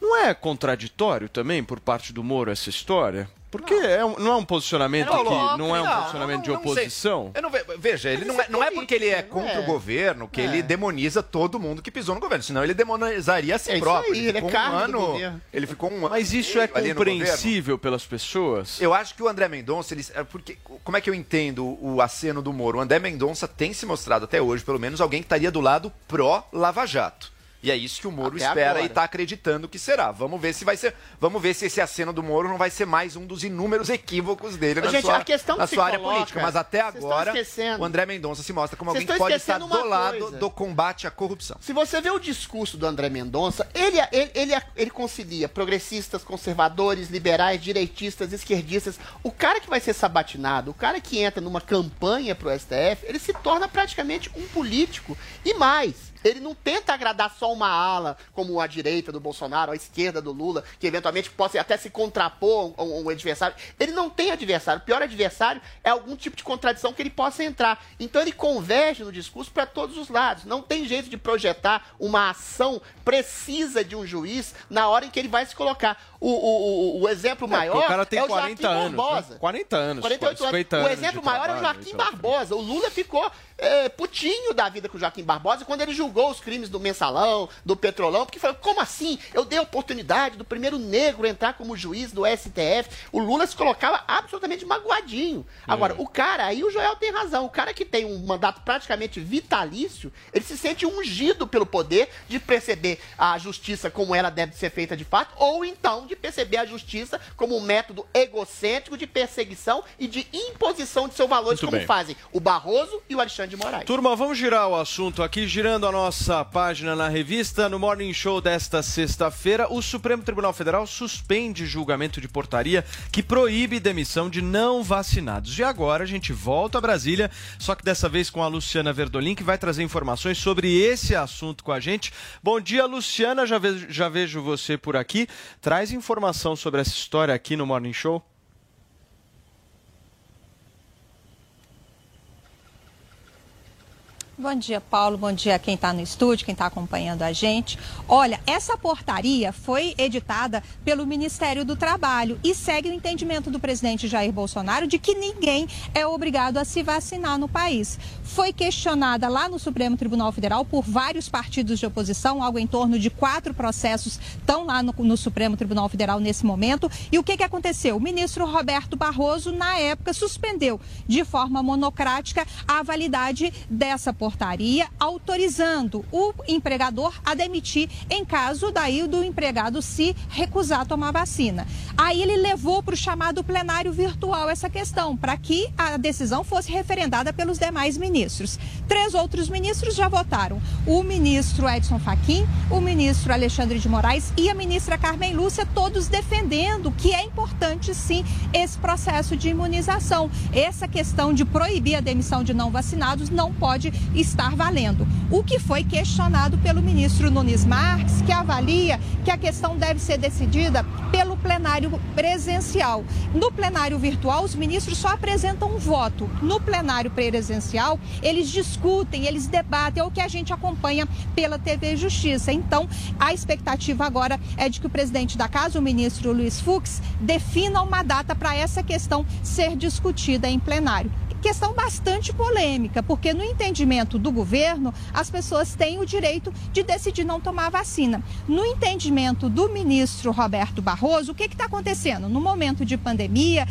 Speaker 7: Não é contraditório também por parte do Moro essa história? Porque é um- não é um posicionamento
Speaker 13: Não,
Speaker 7: que
Speaker 13: não,
Speaker 7: não é um
Speaker 13: não,
Speaker 7: posicionamento de
Speaker 13: não
Speaker 7: oposição?
Speaker 13: Eu não ve- veja, ele não é, não é porque ele é contra o governo que ele demoniza todo mundo que pisou no governo, senão ele demonizaria a si
Speaker 8: É isso
Speaker 13: próprio.
Speaker 8: aí, ele é
Speaker 13: ficou um ano, ele ficou um ano.
Speaker 7: Mas isso é compreensível pelas pessoas?
Speaker 13: Eu acho que o André Mendonça, ele, é porque, como é que eu entendo o aceno do Moro? O André Mendonça tem se mostrado até hoje, pelo menos, alguém que estaria do lado pró-Lava Jato. E é isso que o Moro
Speaker 8: Até
Speaker 13: espera
Speaker 8: agora.
Speaker 13: e está acreditando que será. Vamos ver se vai ser. Vamos ver se esse aceno do Moro não vai ser mais um dos inúmeros equívocos dele na,
Speaker 8: Gente,
Speaker 13: sua,
Speaker 8: a questão
Speaker 13: na sua área
Speaker 8: coloca-
Speaker 13: política. Mas até agora, o André Mendonça se mostra como alguém que pode estar do lado
Speaker 8: coisa.
Speaker 13: do combate à corrupção.
Speaker 8: Se você vê o discurso do André Mendonça, ele, ele, ele, ele concilia progressistas, conservadores, liberais, direitistas, esquerdistas. O cara que vai ser sabatinado, o cara que entra numa campanha pro STF, ele se torna praticamente um político. E mais, ele não tenta agradar só uma ala, como a direita do Bolsonaro, a esquerda do Lula, que eventualmente possa até se contrapor a um, um adversário. Ele não tem adversário. O pior adversário é algum tipo de contradição que ele possa entrar. Então ele converge no discurso para todos os lados. Não tem jeito de projetar uma ação precisa de um juiz na hora em que ele vai se colocar. O, o, o, o exemplo
Speaker 7: É,
Speaker 8: maior
Speaker 7: porque o cara tem
Speaker 8: é o
Speaker 7: 40
Speaker 8: Joaquim
Speaker 7: anos, né?
Speaker 8: Barbosa.
Speaker 7: 40 anos,
Speaker 8: 48 anos.
Speaker 7: 50
Speaker 8: O
Speaker 7: anos
Speaker 8: exemplo maior é o
Speaker 7: trabalho,
Speaker 8: Joaquim
Speaker 7: então.
Speaker 8: Barbosa. O Lula ficou é, putinho da vida com o Joaquim Barbosa quando ele julgou os crimes do mensalão, do petrolão, porque falou, como assim? Eu dei a oportunidade do primeiro negro entrar como juiz do STF. O Lula se colocava absolutamente magoadinho. Agora, o cara, aí o Joel tem razão, o cara que tem um mandato praticamente vitalício, ele se sente ungido pelo poder de perceber a justiça como ela deve ser feita de fato, ou então de perceber a justiça como um método egocêntrico de perseguição e de imposição de seus valores,
Speaker 7: Muito
Speaker 8: como
Speaker 7: bem.
Speaker 8: fazem o Barroso e o Alexandre de Moraes.
Speaker 7: Turma, vamos girar o assunto aqui, girando a nossa página na revista. No Morning Show desta sexta-feira, o Supremo Tribunal Federal suspende julgamento de portaria que proíbe demissão de não vacinados. E agora a gente volta a Brasília, só que dessa vez com a Luciana Verdolim, que vai trazer informações sobre esse assunto com a gente. Bom dia, Luciana, já vejo, já vejo você por aqui. Traz informação sobre essa história aqui no Morning Show.
Speaker 18: Bom dia, Paulo. Bom dia a quem está no estúdio, quem está acompanhando a gente. Olha, essa portaria foi editada pelo Ministério do Trabalho e segue o entendimento do presidente Jair Bolsonaro de que ninguém é obrigado a se vacinar no país. Foi questionada lá no Supremo Tribunal Federal por vários partidos de oposição, algo em torno de quatro processos estão lá no, no Supremo Tribunal Federal nesse momento. E o que, que aconteceu? O ministro Roberto Barroso, na época, suspendeu de forma monocrática a validade dessa portaria, autorizando o empregador a demitir em caso daí do empregado se recusar a tomar vacina. Aí ele levou para o chamado plenário virtual essa questão, para que a decisão fosse referendada pelos demais ministros. Três outros ministros já votaram: o ministro Edson Fachin, o ministro Alexandre de Moraes e a ministra Carmen Lúcia, todos defendendo que é importante sim esse processo de imunização. Essa questão de proibir a demissão de não vacinados não pode estar valendo. O que foi questionado pelo ministro Nunes Marques, que avalia que a questão deve ser decidida pelo plenário presencial. No plenário virtual, os ministros só apresentam um voto. No plenário presencial, eles discutem, eles debatem, é o que a gente acompanha pela TV Justiça. Então, a expectativa agora é de que o presidente da casa, o ministro Luiz Fux, defina uma data para essa questão ser discutida em plenário. Questão bastante polêmica, porque no entendimento do governo, as pessoas têm o direito de decidir não tomar vacina. No entendimento do ministro Roberto Barroso, o que está acontecendo? No momento de pandemia,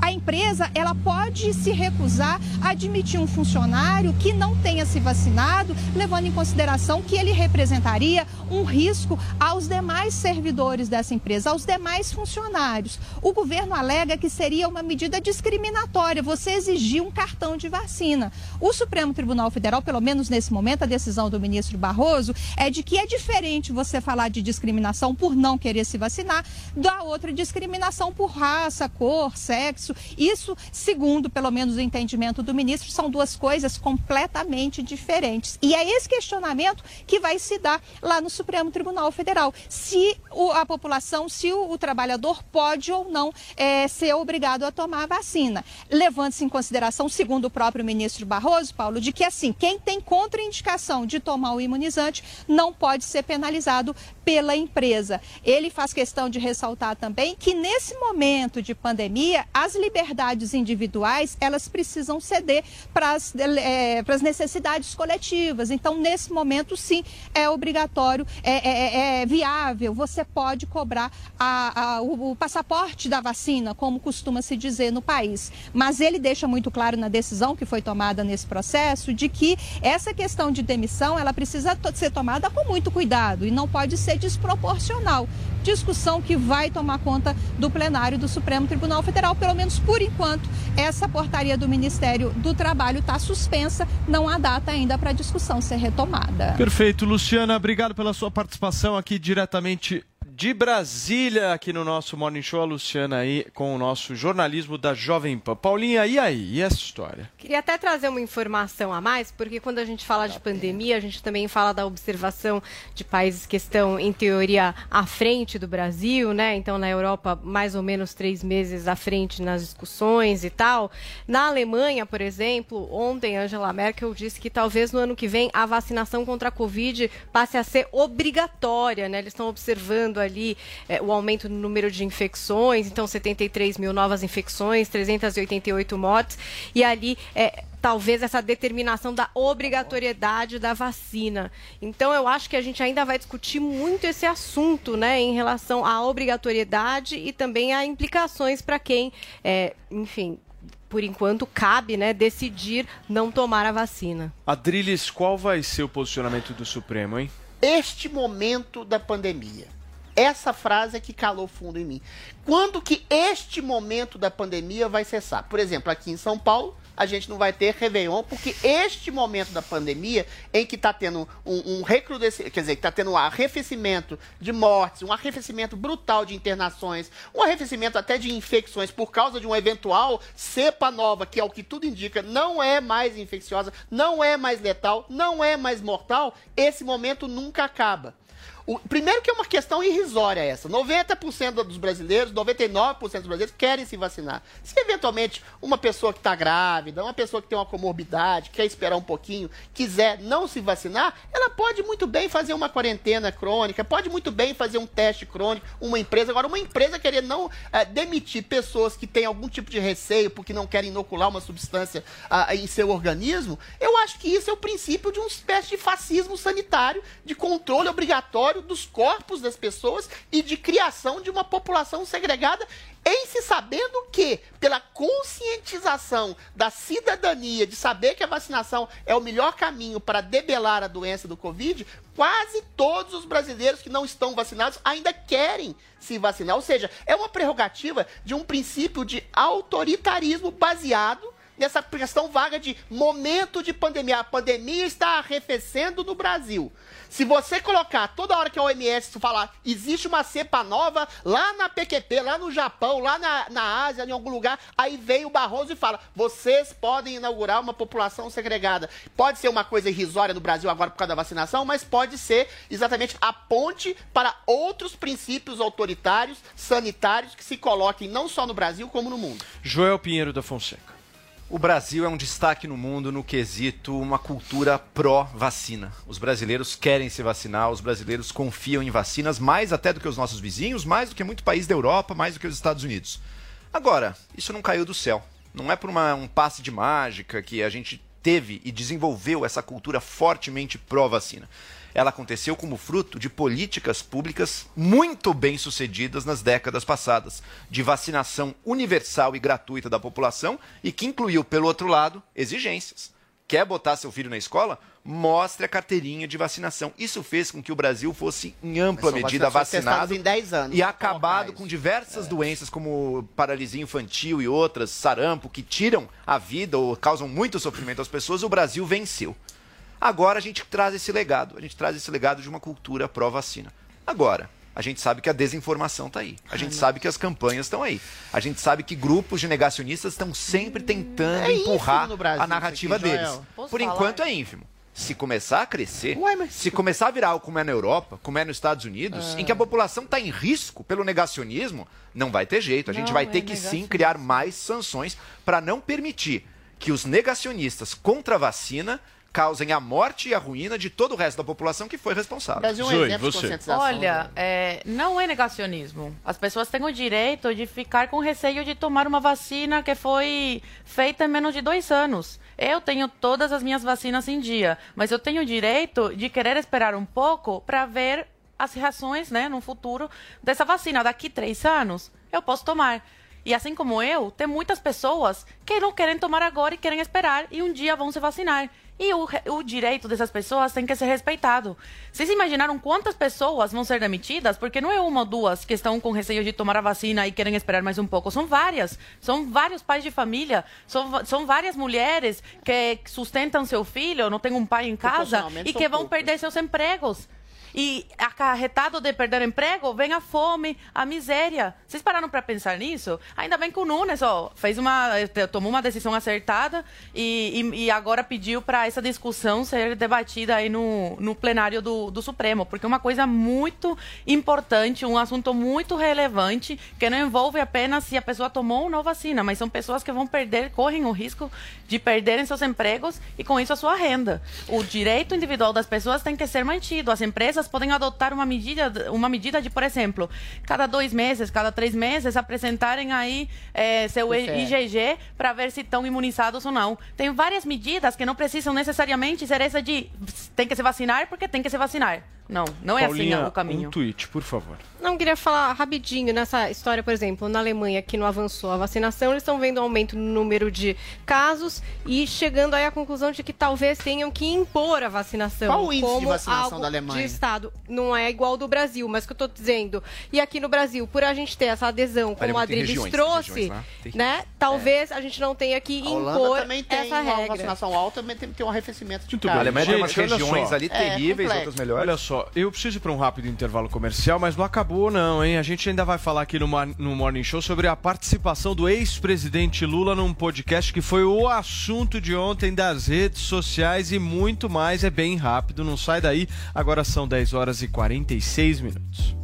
Speaker 18: a empresa ela pode se recusar a admitir um funcionário que não tenha se vacinado, levando em consideração que ele representaria um risco aos demais servidores dessa empresa, aos demais funcionários. O governo alega que seria uma medida discriminatória você exigir um cartão de vacina. O Supremo Tribunal Federal, pelo menos nesse momento, a decisão do ministro Barroso é de que é diferente você falar de discriminação por não querer se vacinar da outra discriminação por raça, cor, sexo. Isso, segundo pelo menos o entendimento do ministro, são duas coisas completamente diferentes. E é esse questionamento que vai se dar lá no Supremo Tribunal Federal. Se a população, se o, o, trabalhador pode ou não é, ser obrigado a tomar a vacina. Levando-se em consideração, segundo o próprio ministro Barroso, Paulo, de que assim, quem tem contraindicação de tomar o imunizante não pode ser penalizado pela empresa. Ele faz questão de ressaltar também que nesse momento de pandemia, as liberdades individuais, elas precisam ceder para as é, necessidades coletivas. Então, nesse momento, sim, é obrigatório, é, é, é, é viável, você pode cobrar a, a, o, o passaporte da vacina, como costuma se dizer no país. Mas ele deixa muito claro na decisão que foi tomada nesse processo de que essa questão de demissão, ela precisa ser tomada com muito cuidado e não pode ser desproporcional. Discussão que vai tomar conta do plenário do Supremo Tribunal Federal, pelo menos por enquanto. Essa portaria do Ministério do Trabalho está suspensa, não há data ainda para a discussão ser retomada.
Speaker 7: Perfeito, Luciana, obrigado pela sua participação aqui diretamente de Brasília, aqui no nosso Morning Show, a Luciana aí com o nosso jornalismo da Jovem Pan. Paulinha, e aí? E essa história?
Speaker 10: Queria até trazer uma informação a mais, porque quando a gente fala de pandemia, a gente também fala da observação de países que estão, em teoria, à frente do Brasil, né? Então, na Europa, mais ou menos três meses à frente nas discussões e tal. Na Alemanha, por exemplo, ontem Angela Merkel disse que talvez no ano que vem a vacinação contra a Covid passe a ser obrigatória, né? Eles estão observando ali é, o aumento no número de infecções, então 73 mil novas infecções, 388 mortes, e ali é, talvez essa determinação da obrigatoriedade da vacina. Então eu acho que a gente ainda vai discutir muito esse assunto, né, em relação à obrigatoriedade e também a implicações para quem, é, enfim, por enquanto, cabe né, decidir não tomar a vacina.
Speaker 7: Adriles, qual vai ser o posicionamento do Supremo, hein?
Speaker 8: Este momento da pandemia essa frase é que calou fundo em mim. Quando que este momento da pandemia vai cessar? Por exemplo, aqui em São Paulo, a gente não vai ter Réveillon, porque este momento da pandemia, em que está tendo um, um recrudescimento, quer dizer, que está tendo um arrefecimento de mortes, um arrefecimento brutal de internações, um arrefecimento até de infecções por causa de uma eventual cepa nova, que é o que tudo indica, não é mais infecciosa, não é mais letal, não é mais mortal, esse momento nunca acaba. O, primeiro que é uma questão irrisória essa. 90% dos brasileiros, 99% dos brasileiros querem se vacinar. Se eventualmente uma pessoa que está grávida, uma pessoa que tem uma comorbidade, quer esperar um pouquinho, quiser não se vacinar, ela pode muito bem fazer uma quarentena crônica, pode muito bem fazer um teste crônico, uma empresa. Agora, uma empresa querer não é, demitir pessoas que têm algum tipo de receio porque não querem inocular uma substância ah, em seu organismo, eu acho que isso é o princípio de uma espécie de fascismo sanitário, de controle obrigatório dos corpos das pessoas e de criação de uma população segregada em se sabendo que, pela conscientização da cidadania de saber que a vacinação é o melhor caminho para debelar a doença do Covid, quase todos os brasileiros que não estão vacinados ainda querem se vacinar. Ou seja, é uma prerrogativa de um princípio de autoritarismo baseado nessa questão vaga de momento de pandemia. A pandemia está arrefecendo no Brasil. Se você colocar toda hora que a OMS falar existe uma cepa nova lá na PQP, lá no Japão, lá na, na Ásia, em algum lugar, aí vem o Barroso e fala: vocês podem inaugurar uma população segregada. Pode ser uma coisa irrisória no Brasil agora por causa da vacinação, mas pode ser exatamente a ponte para outros princípios autoritários, sanitários, que se coloquem não só no Brasil, como no mundo.
Speaker 7: Joel Pinheiro da Fonseca.
Speaker 13: O Brasil é um destaque no mundo no quesito uma cultura pró-vacina. Os brasileiros querem se vacinar, os brasileiros confiam em vacinas mais até do que os nossos vizinhos, mais do que muito país da Europa, mais do que os Estados Unidos. Agora, isso não caiu do céu. Não é por uma, um passe de mágica que a gente teve e desenvolveu essa cultura fortemente pró-vacina. Ela aconteceu como fruto de políticas públicas muito bem sucedidas nas décadas passadas, de vacinação universal e gratuita da população e que incluiu, pelo outro lado, exigências. Quer botar seu filho na escola? Mostre a carteirinha de vacinação. Isso fez com que o Brasil fosse, em ampla medida, vacinado
Speaker 8: em 10 anos,
Speaker 13: e
Speaker 8: pra
Speaker 13: acabado com diversas doenças, como paralisia infantil e outras, sarampo, que tiram a vida ou causam muito sofrimento às pessoas. O Brasil venceu. Agora a gente traz esse legado. A gente traz esse legado de uma cultura pró-vacina. Agora, a gente sabe que a desinformação está aí. A gente sabe que as campanhas estão aí. A gente sabe que grupos de negacionistas estão sempre tentando
Speaker 8: É
Speaker 13: empurrar
Speaker 8: Brasil
Speaker 13: a narrativa
Speaker 8: aqui,
Speaker 13: deles.
Speaker 8: Posso
Speaker 13: Por
Speaker 8: falar?
Speaker 13: enquanto é ínfimo. Se começar a crescer, se começar a virar algo como é na Europa, como é nos Estados Unidos,
Speaker 8: É.
Speaker 13: em que a população está em risco pelo negacionismo, não vai ter jeito. A gente
Speaker 8: Não,
Speaker 13: vai
Speaker 8: é
Speaker 13: ter que sim criar mais sanções para não permitir que os negacionistas contra a vacina causem a morte e a ruína de todo o resto da população que foi responsável.
Speaker 8: Brasil um exemplo de conscientização.
Speaker 15: Olha, é, não é negacionismo. As pessoas têm o direito de ficar com receio de tomar uma vacina que foi feita em menos de dois anos. Eu tenho todas as minhas vacinas em dia, mas eu tenho o direito de querer esperar um pouco para ver as reações, né, no futuro dessa vacina. Daqui três anos, eu posso tomar. E assim como eu, tem muitas pessoas que não querem tomar agora e querem esperar e um dia vão se vacinar. E o, o direito dessas pessoas tem que ser respeitado. Vocês imaginaram quantas pessoas vão ser demitidas? Porque não é uma ou duas que estão com receio de tomar a vacina e querem esperar mais um pouco. São várias. São vários pais de família. São, são várias mulheres que sustentam seu filho, não tem um pai em casa
Speaker 8: Proporcionalmente
Speaker 15: e que vão
Speaker 8: poucas.
Speaker 15: perder seus empregos. E acarretado de perder emprego, vem a fome, a miséria. Vocês pararam para pensar nisso? Ainda bem que o Nunes ó, fez uma, eh, tomou uma decisão acertada e, e- e agora pediu para essa discussão ser debatida aí no, no plenário do, do Supremo, porque é uma coisa muito importante, um assunto muito relevante, que não envolve apenas se a pessoa tomou ou não vacina, mas são pessoas que vão perder, correm o risco de perderem seus empregos e com isso a sua renda. O direito individual das pessoas tem que ser mantido. As empresas podem adotar uma medida, uma medida de, por exemplo, cada dois meses, cada três meses, apresentarem aí eh, seu. IgG para ver se estão imunizados ou não. Tem várias medidas que não precisam necessariamente ser essa de tem que se vacinar porque tem que se vacinar. Não, não é
Speaker 7: Paulinha,
Speaker 15: assim o caminho.
Speaker 7: Um tweet, por favor.
Speaker 10: Não, queria falar rapidinho nessa história, por exemplo, na Alemanha, que não avançou a vacinação, eles estão vendo um aumento no número de casos e chegando aí à conclusão de que talvez tenham que impor a vacinação.
Speaker 8: Qual o índice de vacinação
Speaker 10: algo
Speaker 8: da Alemanha?
Speaker 10: De Estado. Não é igual ao do Brasil, mas que eu estou dizendo. E aqui no Brasil, por a gente ter essa adesão, como a
Speaker 8: tem
Speaker 10: Adriles
Speaker 8: regiões,
Speaker 10: trouxe,
Speaker 8: tem regiões lá. Tem-
Speaker 10: né? Talvez a gente não tenha que
Speaker 8: A Holanda
Speaker 10: impor
Speaker 8: também tem
Speaker 10: essa
Speaker 8: uma
Speaker 10: regra.
Speaker 8: vacinação alta, também tem que ter um arrefecimento de
Speaker 7: Muito
Speaker 8: carga.
Speaker 7: bem.
Speaker 13: A Alemanha tem umas regiões
Speaker 7: só.
Speaker 13: ali terríveis, outras melhores.
Speaker 7: Olha só, eu preciso ir para um rápido intervalo comercial, mas não acabou não, hein? A gente ainda vai falar aqui no, no Morning Show sobre a participação do ex-presidente Lula num podcast que foi o assunto de ontem das redes sociais e muito mais. É bem rápido, não sai daí. Agora são 10 horas e 46 minutos.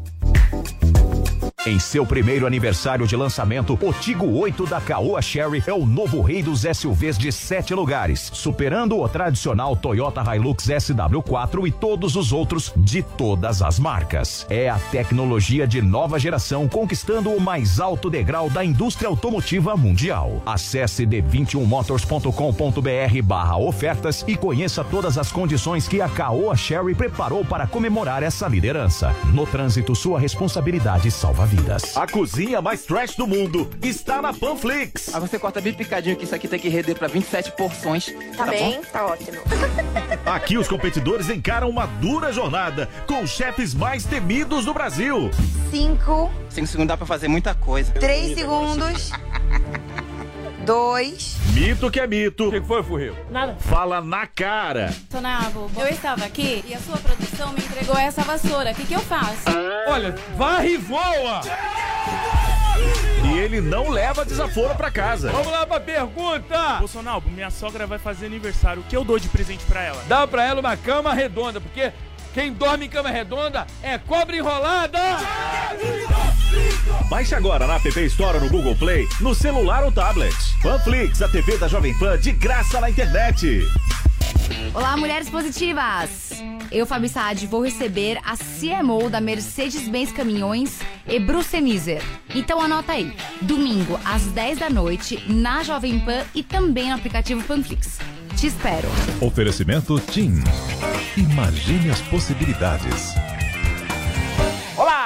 Speaker 19: Em seu primeiro aniversário de lançamento, o Tigo 8 da Caoa Sherry é o novo rei dos SUVs de sete lugares, superando o tradicional Toyota Hilux SW4 e todos os outros de todas as marcas. É a tecnologia de nova geração conquistando o mais alto degrau da indústria automotiva mundial. Acesse d21motors.com.br barra ofertas e conheça todas as condições que a Caoa Sherry preparou para comemorar essa liderança. No trânsito, sua responsabilidade salva vidas.
Speaker 20: A cozinha mais trash do mundo está na Panflix.
Speaker 21: Aí você corta bem picadinho que isso aqui tem que render para 27 porções.
Speaker 22: Tá, bem?
Speaker 21: bom?
Speaker 22: Tá ótimo.
Speaker 20: Aqui os competidores encaram uma dura jornada com os chefes mais temidos do Brasil.
Speaker 21: Cinco. Cinco segundos dá pra fazer muita coisa.
Speaker 22: Três segundos. Dois.
Speaker 20: Mito que é mito. O que foi, Furril?
Speaker 22: Nada.
Speaker 20: Fala na cara.
Speaker 22: Tonavo, eu estava aqui e a sua produção me entregou essa vassoura. O que, que eu faço?
Speaker 20: Olha, varre e voa! E ele não leva desaforo pra casa.
Speaker 23: Vamos lá pra pergunta! Bolsonaro, minha sogra vai fazer aniversário. O que eu dou de presente pra ela?
Speaker 24: Dá pra ela uma cama redonda, porque quem dorme em cama redonda é cobra enrolada!
Speaker 20: Baixe agora na App Store no Google Play, no celular ou tablet. Panflix, a TV da Jovem Pan de graça na internet.
Speaker 22: Olá, mulheres positivas! eu, Fabi Saad, vou receber a CMO da Mercedes-Benz Caminhões, Ebru Senizer. Então anota aí, domingo às 10 da noite, na Jovem Pan e também no aplicativo Panflix. Te espero.
Speaker 25: Oferecimento TIM. Imagine as possibilidades.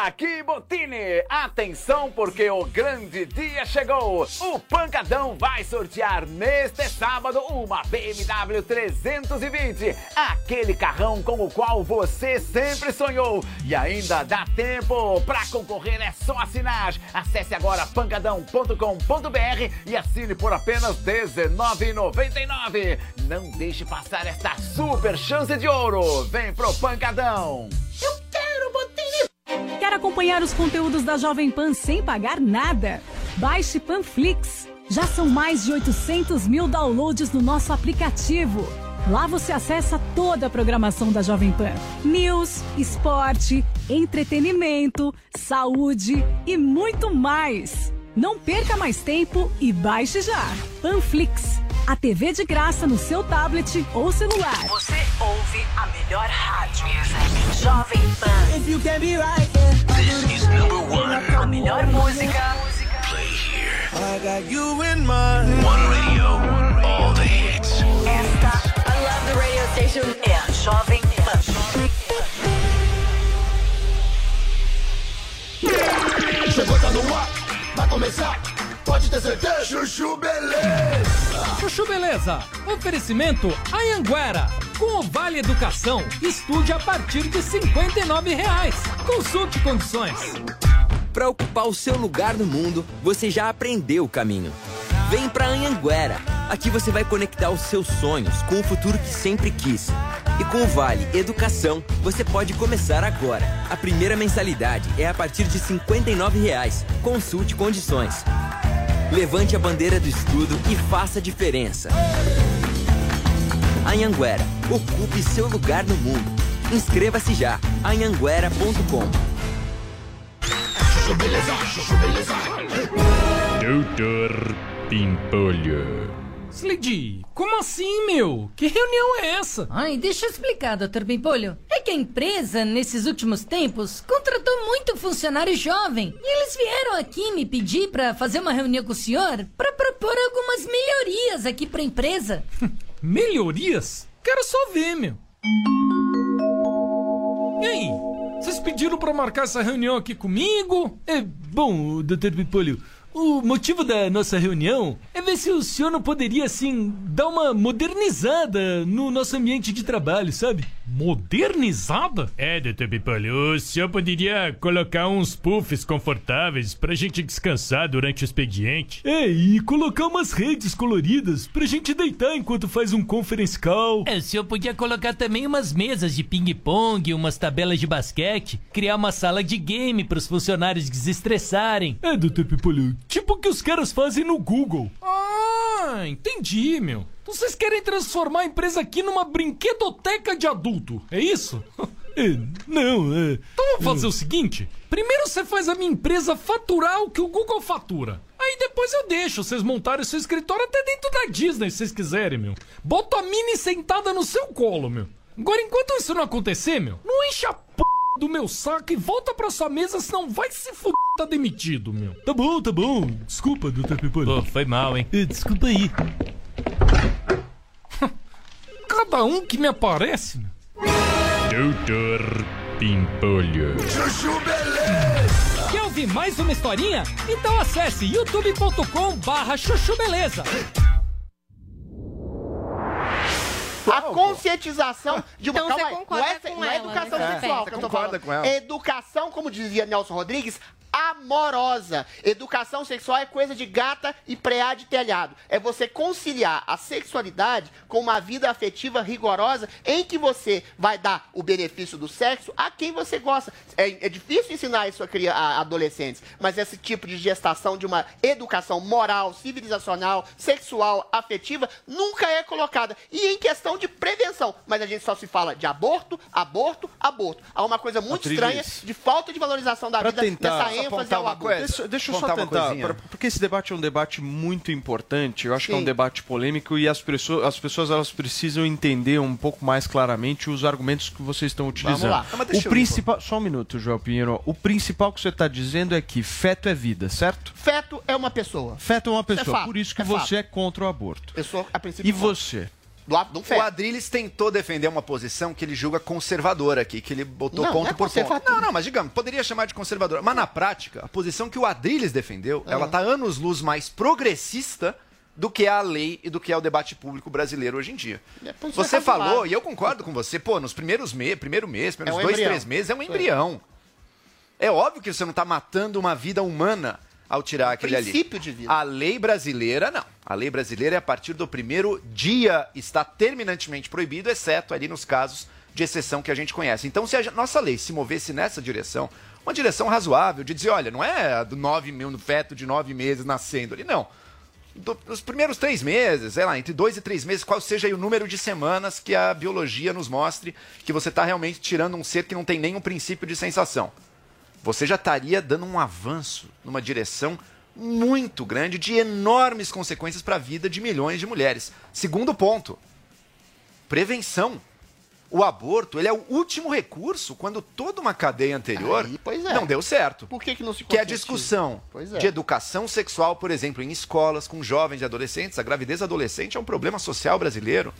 Speaker 26: Aqui Botini! Atenção porque o grande dia chegou! O Pancadão vai sortear neste sábado uma BMW 320, aquele carrão com o qual você sempre sonhou. E ainda dá tempo para concorrer, é só assinar. Acesse agora pancadão.com.br e assine por apenas R$19,99. Não deixe passar esta super chance de ouro. Vem pro Pancadão!
Speaker 27: Eu quero Botini! Quer acompanhar os conteúdos da Jovem Pan sem pagar nada? Baixe Panflix. Já são mais de 800 mil downloads no nosso aplicativo. Lá você acessa toda a programação da Jovem Pan: news, esporte, entretenimento, saúde e muito mais. Não perca mais tempo e baixe já. Panflix, a TV de graça no seu tablet ou celular.
Speaker 28: Você ouve a melhor rádio. Jovem Pan.
Speaker 29: If you can be right here.
Speaker 28: This is number one. A melhor música.
Speaker 29: Play here. I got you in mind.
Speaker 28: One radio, all the hits. Esta, I love the radio station, é a Jovem Pan.
Speaker 29: Chegou, tá no ar. Vai começar. Pode ter certeza. Chuchu Beleza.
Speaker 30: Chuchu Beleza. Oferecimento Anhanguera. Com o Vale Educação, estude a partir de 59 reais. Consulte condições.
Speaker 31: Para ocupar o seu lugar no mundo, você já aprendeu o caminho. Vem pra Anhanguera. Aqui você vai conectar os seus sonhos com o futuro que sempre quis. E com o Vale Educação, você pode começar agora. A primeira mensalidade é a partir de 59 reais. Consulte condições. Levante a bandeira do estudo e faça a diferença. Anhanguera, ocupe seu lugar no mundo. Inscreva-se já. anhanguera.com.
Speaker 32: Doutor Pimpolho.
Speaker 33: Slade, como assim, meu? Que reunião é essa?
Speaker 34: Ai, deixa eu explicar, Dr. Pimpolho. É que a empresa, nesses últimos tempos, contratou muito funcionário jovem. E eles vieram aqui me pedir para fazer uma reunião com o senhor para propor algumas melhorias aqui pra empresa.
Speaker 33: Melhorias? Quero só ver, meu. E aí? Vocês pediram para marcar essa reunião aqui comigo? É, bom, Dr. Pimpolho, o motivo da nossa reunião ver se o senhor não poderia, assim, dar uma modernizada no nosso ambiente de trabalho, sabe? Modernizada?
Speaker 32: É, doutor Pipolho, o senhor poderia colocar uns puffs confortáveis pra gente descansar durante o expediente.
Speaker 33: É, e colocar umas redes coloridas pra gente deitar enquanto faz um conference call.
Speaker 34: É, o senhor podia colocar também umas mesas de ping-pong, umas tabelas de basquete, criar uma sala de game pros funcionários desestressarem.
Speaker 33: É, doutor Pipolho, tipo o que os caras fazem no Google. Ah, entendi, meu. Então vocês querem transformar a empresa aqui numa brinquedoteca de adulto, é isso? É, não, é. Então vamos fazer o seguinte: primeiro você faz a minha empresa faturar o que o Google fatura. Aí depois eu deixo vocês montarem seu escritório até dentro da Disney, se vocês quiserem, meu. Boto a Mini sentada no seu colo, meu. Agora, enquanto isso não acontecer, meu, não enche a p do meu saco e volta pra sua mesa, senão vai se f... tá demitido, meu. Tá bom, tá bom. Desculpa, Dr. Pipolho.
Speaker 34: Pô, foi mal, hein?
Speaker 33: É, Desculpa aí. Cada um que me aparece, meu.
Speaker 32: Doutor Pimpolho.
Speaker 29: Chuchu Beleza.
Speaker 33: Quer ouvir mais uma historinha? Então acesse youtube.com barra chuchu beleza.
Speaker 8: A conscientização de uma
Speaker 10: Então você
Speaker 8: calma aí,
Speaker 10: concorda
Speaker 8: não é,
Speaker 10: com
Speaker 8: não é
Speaker 10: ela
Speaker 8: educação
Speaker 10: nesse
Speaker 8: sexual
Speaker 10: aspecto.
Speaker 8: que eu tô falando.
Speaker 13: com ela.
Speaker 8: É educação, como dizia Nelson Rodrigues, amorosa. Educação sexual é coisa de gata e preá de telhado. É você conciliar a sexualidade com uma vida afetiva rigorosa em que você vai dar o benefício do sexo a quem você gosta. É, é difícil ensinar isso a, a adolescentes, mas esse tipo de gestação de uma educação moral, civilizacional, sexual, afetiva, nunca é colocada. E em questão de prevenção. Mas a gente só se fala de aborto, aborto, aborto. Há uma coisa muito
Speaker 7: Atriz.
Speaker 8: estranha de falta de valorização da
Speaker 7: Pra
Speaker 8: vida
Speaker 7: tentar-
Speaker 8: nessa ênfase o
Speaker 13: uma coisa?
Speaker 7: Deixa, deixa eu só tentar, pra- porque esse debate é um debate muito importante. Eu acho que é um
Speaker 8: Sim.
Speaker 7: debate polêmico e as pessoas, as pessoas elas precisam entender um pouco mais claramente os argumentos que vocês estão utilizando.
Speaker 8: lá.
Speaker 13: Ah, mas deixa
Speaker 7: O
Speaker 13: ir,
Speaker 7: principal, só um minuto, Joel Pinheiro. O principal que você está dizendo é que feto é vida, certo?
Speaker 8: Feto é uma pessoa.
Speaker 7: Feto é uma pessoa,
Speaker 8: fato,
Speaker 7: por isso que
Speaker 8: é
Speaker 7: você
Speaker 8: fato.
Speaker 7: é contra o aborto.
Speaker 8: Pessoa, a princípio,
Speaker 7: E você?
Speaker 8: Do, do
Speaker 13: O
Speaker 8: feto.
Speaker 13: Adriles tentou defender uma posição que ele julga conservadora aqui, que ele botou
Speaker 8: Não,
Speaker 13: ponto
Speaker 8: não é
Speaker 13: por ponto. Não, não, mas digamos, poderia chamar de conservadora. Mas na prática, a posição que o Adriles defendeu, ela tá anos-luz mais progressista do que é a lei e do que é o debate público brasileiro hoje em dia.
Speaker 8: É, põe
Speaker 13: Você
Speaker 8: pra
Speaker 13: falou, e eu concordo com você, pô, nos primeiros meses, primeiro mês, primeiros
Speaker 8: É um
Speaker 13: dois,
Speaker 8: embrião.
Speaker 13: três meses, é um embrião. É óbvio que você não tá matando uma vida humana ao tirar aquele ali.
Speaker 8: princípio de vida.
Speaker 13: A lei brasileira, não. A lei brasileira é a partir do primeiro dia está terminantemente proibido, exceto ali nos casos de exceção que a gente conhece. Então, se a nossa lei se movesse nessa direção, uma direção razoável, de dizer, olha, não é do nove mil no feto de nove meses nascendo ali, não. Do- nos primeiros três meses, sei lá, entre dois e três meses, qual seja aí o número de semanas que a biologia nos mostre que você está realmente tirando um ser que não tem nenhum princípio de sensação você já estaria dando um avanço numa direção muito grande de enormes consequências para a vida de milhões de mulheres. Segundo ponto, prevenção. O aborto, ele é o último recurso quando toda uma cadeia anterior
Speaker 8: Aí, é.
Speaker 13: não deu certo.
Speaker 8: Por que, que não se
Speaker 13: Que é a discussão
Speaker 8: é.
Speaker 13: de educação sexual, por exemplo, em escolas, com jovens e adolescentes. A gravidez adolescente é um problema social brasileiro.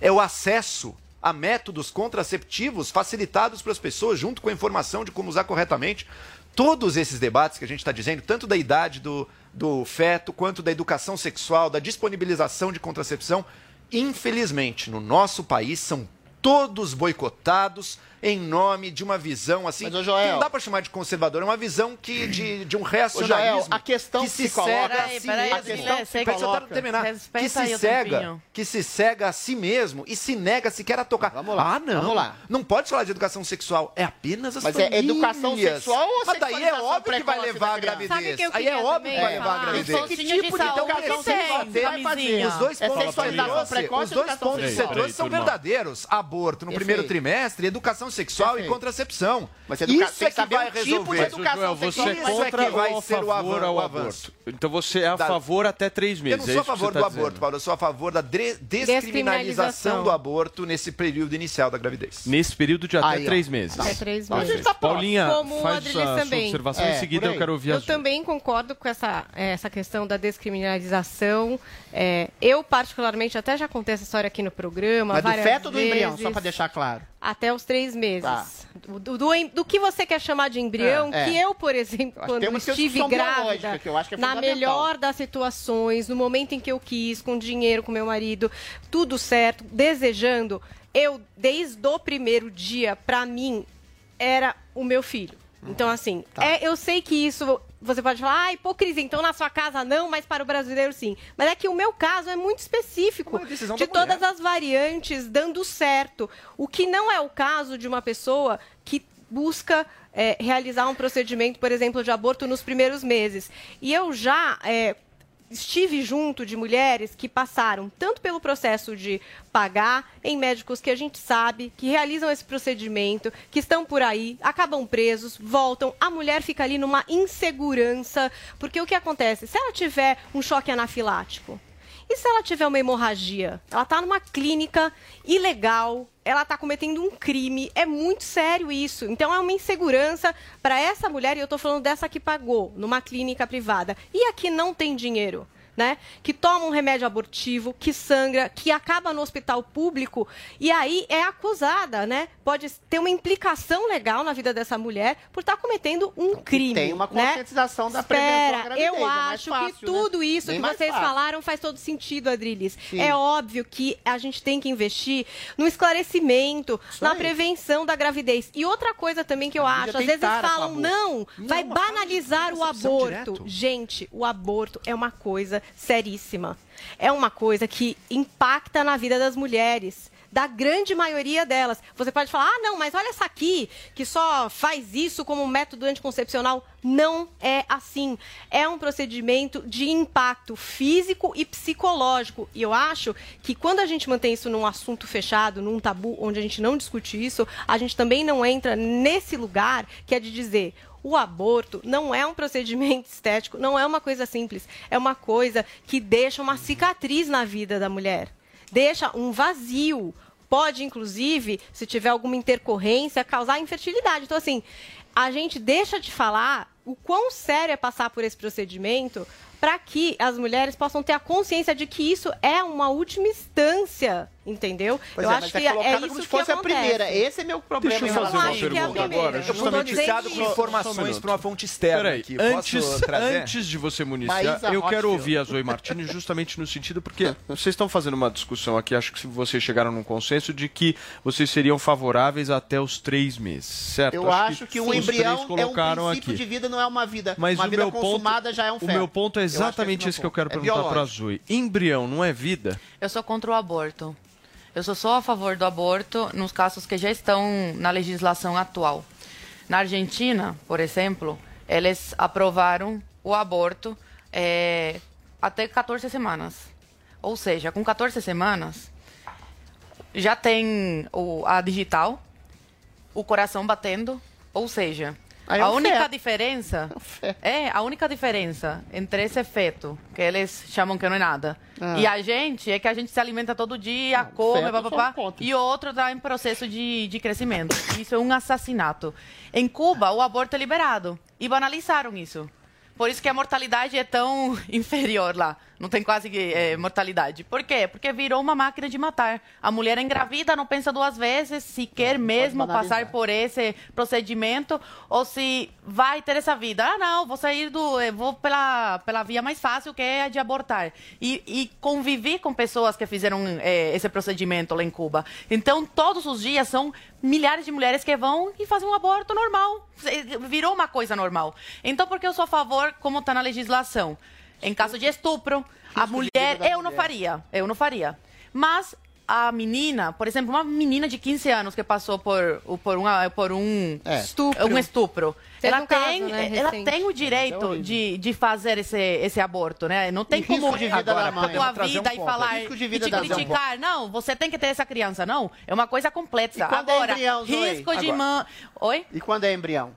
Speaker 13: É o acesso a métodos contraceptivos facilitados para as pessoas, junto com a informação de como usar corretamente. Todos esses debates que a gente está dizendo, tanto da idade do, do feto, quanto da educação sexual, da disponibilização de contracepção, infelizmente, no nosso país, são todos boicotados em nome de uma visão assim.
Speaker 8: Mas, Joel-
Speaker 13: que não dá para chamar de conservador, é uma visão que, de, de um
Speaker 8: Ô,
Speaker 13: reacionalismo.
Speaker 8: Joel, a questão
Speaker 13: que
Speaker 8: que
Speaker 13: se
Speaker 8: se coloca...
Speaker 13: cega a
Speaker 35: Peraí,
Speaker 13: si
Speaker 35: peraí,
Speaker 13: mesmo.
Speaker 8: a questão que se coloca...
Speaker 13: terminar.
Speaker 35: Respeita
Speaker 13: Que se cega,
Speaker 35: tempinho.
Speaker 13: que se cega a si mesmo e se nega sequer a tocar.
Speaker 8: Vamos lá,
Speaker 13: Ah, não.
Speaker 8: vamos lá.
Speaker 13: Não pode falar de educação sexual. É apenas as
Speaker 8: Mas é
Speaker 13: famílias.
Speaker 8: educação sexual ou
Speaker 13: Mas daí é óbvio que vai levar a gravidez.
Speaker 35: Que
Speaker 13: Aí é óbvio que vai levar a gravidez.
Speaker 35: De
Speaker 8: tipo de educação sexual vai
Speaker 35: camisinha.
Speaker 13: Os dois
Speaker 8: É
Speaker 13: pontos que
Speaker 8: precoce
Speaker 13: os dois pontos que são verdadeiros. Aborto no primeiro trimestre, educação sexual e
Speaker 8: Perfeito.
Speaker 13: contracepção.
Speaker 8: Mas educa-
Speaker 13: Isso é
Speaker 8: que
Speaker 13: vai
Speaker 8: tipo
Speaker 13: resolver.
Speaker 8: educação
Speaker 7: Joel, você
Speaker 8: sexual.
Speaker 7: é
Speaker 13: Isso é
Speaker 7: contra
Speaker 13: que vai
Speaker 7: ou a
Speaker 13: ser o
Speaker 7: favor
Speaker 13: o
Speaker 7: aborto?
Speaker 13: avanço.
Speaker 7: Então você é a
Speaker 13: Da-
Speaker 7: favor até três
Speaker 13: Eu
Speaker 7: meses.
Speaker 13: não
Speaker 7: é
Speaker 13: sou a favor
Speaker 7: você
Speaker 13: do
Speaker 7: tá
Speaker 13: aborto,
Speaker 7: dizendo.
Speaker 13: Paulo. Eu sou a favor da dre- descriminalização do aborto nesse período inicial da gravidez.
Speaker 7: Nesse período de até
Speaker 8: Aí,
Speaker 7: três meses.
Speaker 35: Até três
Speaker 8: a
Speaker 35: meses.
Speaker 8: gente tá.
Speaker 7: Paulinha,
Speaker 10: Como
Speaker 7: faz a
Speaker 10: também.
Speaker 7: sua observação
Speaker 8: É,
Speaker 7: em seguida eu quero ouvir a
Speaker 10: Eu
Speaker 7: sua.
Speaker 10: também concordo com essa, essa questão da descriminalização. É, eu, particularmente, até já contei essa história aqui no programa.
Speaker 8: Mas do feto ou do embrião, só pra deixar claro.
Speaker 10: Até os três meses.
Speaker 8: Tá.
Speaker 10: Do, do- do que você quer chamar de embrião,
Speaker 8: É, é.
Speaker 10: que eu, por exemplo,
Speaker 8: Eu
Speaker 10: quando
Speaker 8: uma
Speaker 10: estive grávida,
Speaker 8: eu é
Speaker 10: na melhor das situações, no momento em que eu quis, com dinheiro, com meu marido, tudo certo, desejando, eu, desde o primeiro dia, pra mim, era o meu filho. Então, assim,
Speaker 8: Tá.
Speaker 10: é, eu sei que isso você pode falar, ah, hipocrisia, então na sua casa não, mas para o brasileiro sim. Mas é que o meu caso é muito específico.
Speaker 13: É
Speaker 10: De
Speaker 13: mulher.
Speaker 10: todas as variantes dando certo. O que não é o caso de uma pessoa que busca é, realizar um procedimento, por exemplo, de aborto nos primeiros meses. E eu já é, estive junto de mulheres que passaram tanto pelo processo de pagar em médicos que a gente sabe que realizam esse procedimento, que estão por aí, acabam presos, voltam, a mulher fica ali numa insegurança, porque o que acontece? Se ela tiver um choque anafilático, e se ela tiver uma hemorragia? Ela está numa clínica ilegal, ela está cometendo um crime, é muito sério isso. Então é uma insegurança para essa mulher, e eu estou falando dessa que pagou numa clínica privada. E a que não tem dinheiro? Né? Que toma um remédio abortivo, que sangra, que acaba no hospital público e aí é acusada, né? Pode ter uma implicação legal na vida dessa mulher por estar cometendo um crime.
Speaker 8: tem uma
Speaker 10: né?
Speaker 8: conscientização da prevenção
Speaker 10: Espera, eu acho
Speaker 8: fácil,
Speaker 10: que
Speaker 8: né?
Speaker 10: tudo isso
Speaker 8: Bem
Speaker 10: que vocês
Speaker 8: fácil.
Speaker 10: falaram faz todo sentido, Adriles.
Speaker 8: Sim.
Speaker 10: É óbvio que a gente tem que investir no esclarecimento, na
Speaker 8: aí.
Speaker 10: prevenção da gravidez. E outra coisa também que eu
Speaker 8: mídia
Speaker 10: acho, às vezes falam, não, vai
Speaker 13: Não, de
Speaker 10: banalizar o aborto.
Speaker 13: direto.
Speaker 10: Gente, o aborto é uma coisa seríssima. É uma coisa que impacta na vida das mulheres. Da grande maioria delas. Você pode falar, ah, não, mas olha essa aqui, que só faz isso como um método anticoncepcional. Não é assim. É um procedimento de impacto físico e psicológico. E eu acho que quando a gente mantém isso num assunto fechado, num tabu, onde a gente não discute isso, a gente também não entra nesse lugar que é de dizer O aborto não é um procedimento estético, não é uma coisa simples. É uma coisa que deixa uma cicatriz na vida da mulher. Deixa um vazio. Pode, inclusive, se tiver alguma intercorrência, causar infertilidade. Então, assim, a gente deixa de falar o quão sério é passar por esse procedimento para que as mulheres possam ter a consciência de que isso é uma última instância, entendeu?
Speaker 8: Pois
Speaker 10: eu
Speaker 8: é,
Speaker 10: acho
Speaker 8: mas
Speaker 10: que
Speaker 8: é colocado
Speaker 10: isso
Speaker 8: como se
Speaker 10: que
Speaker 8: fosse a
Speaker 10: acontece.
Speaker 8: primeira. Esse é meu problema.
Speaker 7: Deixa eu fazer uma
Speaker 8: a isso.
Speaker 7: pergunta agora.
Speaker 10: Eu
Speaker 13: Fui
Speaker 7: Justamente
Speaker 13: noticiado com
Speaker 7: um
Speaker 13: informações para uma fonte externa
Speaker 7: Peraí,
Speaker 13: aqui.
Speaker 7: antes, antes de você municiar,
Speaker 8: Maísa
Speaker 7: eu quero ouvir a Zoe Martins justamente no sentido porque vocês estão fazendo uma discussão aqui, acho que vocês chegaram num consenso de que vocês seriam favoráveis até os três meses, certo?
Speaker 8: Eu acho que, o
Speaker 7: os
Speaker 8: embrião é um princípio
Speaker 7: aqui.
Speaker 8: de vida, não é uma vida.
Speaker 7: Mas
Speaker 8: uma
Speaker 7: o
Speaker 8: vida
Speaker 7: meu ponto,
Speaker 8: consumada já é um
Speaker 7: o
Speaker 8: feto.
Speaker 7: meu ponto é
Speaker 8: Eu acho que
Speaker 7: exatamente
Speaker 8: esse
Speaker 7: que eu quero
Speaker 8: é
Speaker 7: perguntar para a. Zoe. Embrião não é vida?
Speaker 15: Eu sou contra o aborto. Eu sou só a favor do aborto nos casos que já estão na legislação atual. Na Argentina, por exemplo, eles aprovaram o aborto eh, até 14 semanas. Ou seja, com 14 semanas, já tem o, a digital, o coração batendo, ou seja,
Speaker 8: Aí é
Speaker 15: a
Speaker 8: um
Speaker 15: única
Speaker 8: feto.
Speaker 15: diferença é a única diferença entre esse feto, que eles chamam que não é nada,
Speaker 8: Ah.
Speaker 15: e a gente é que a gente se alimenta todo dia, come,
Speaker 8: feto
Speaker 15: papapá,
Speaker 8: conta.
Speaker 15: e o outro está em processo de, de crescimento. Isso é um assassinato. Em Cuba, o aborto é liberado e banalizaram isso. Por isso que a mortalidade é tão inferior lá. Não tem quase eh, mortalidade. Por quê? Porque virou uma máquina de matar. A mulher engravida não pensa duas vezes se quer mesmo
Speaker 8: banalizar.
Speaker 15: passar por esse procedimento ou se vai ter essa vida. Ah, não, vou sair do. eh, Vou pela, pela via mais fácil, que é a de abortar. E, e convivi com pessoas que fizeram eh, esse procedimento lá em Cuba. Então, todos os dias são milhares de mulheres que vão e fazem um aborto normal. Virou uma coisa normal. Então, por que eu sou a favor, como está na legislação? Em caso de estupro, a mulher. Eu não faria. Eu não faria. Mas a menina, por exemplo, uma menina de 15 anos que passou por, por, uma, por um
Speaker 8: É.
Speaker 15: estupro, um estupro
Speaker 10: Teve
Speaker 15: ela,
Speaker 10: um caso,
Speaker 15: tem,
Speaker 10: né,
Speaker 15: ela tem o direito de, de fazer esse, esse aborto, né? Não tem
Speaker 8: E risco
Speaker 15: como
Speaker 8: de vida
Speaker 15: agora
Speaker 8: da mãe.
Speaker 15: tua
Speaker 13: Trazer um
Speaker 15: vida e
Speaker 13: ponto.
Speaker 15: falar
Speaker 8: Risco de
Speaker 15: e
Speaker 8: vida
Speaker 15: te
Speaker 8: mãe.
Speaker 15: criticar. Não, você tem que ter essa criança. Não, é uma coisa complexa.
Speaker 8: E quando é
Speaker 15: agora,
Speaker 8: embrião, Zoe?
Speaker 15: risco de mão... Oi?
Speaker 8: E quando é embrião?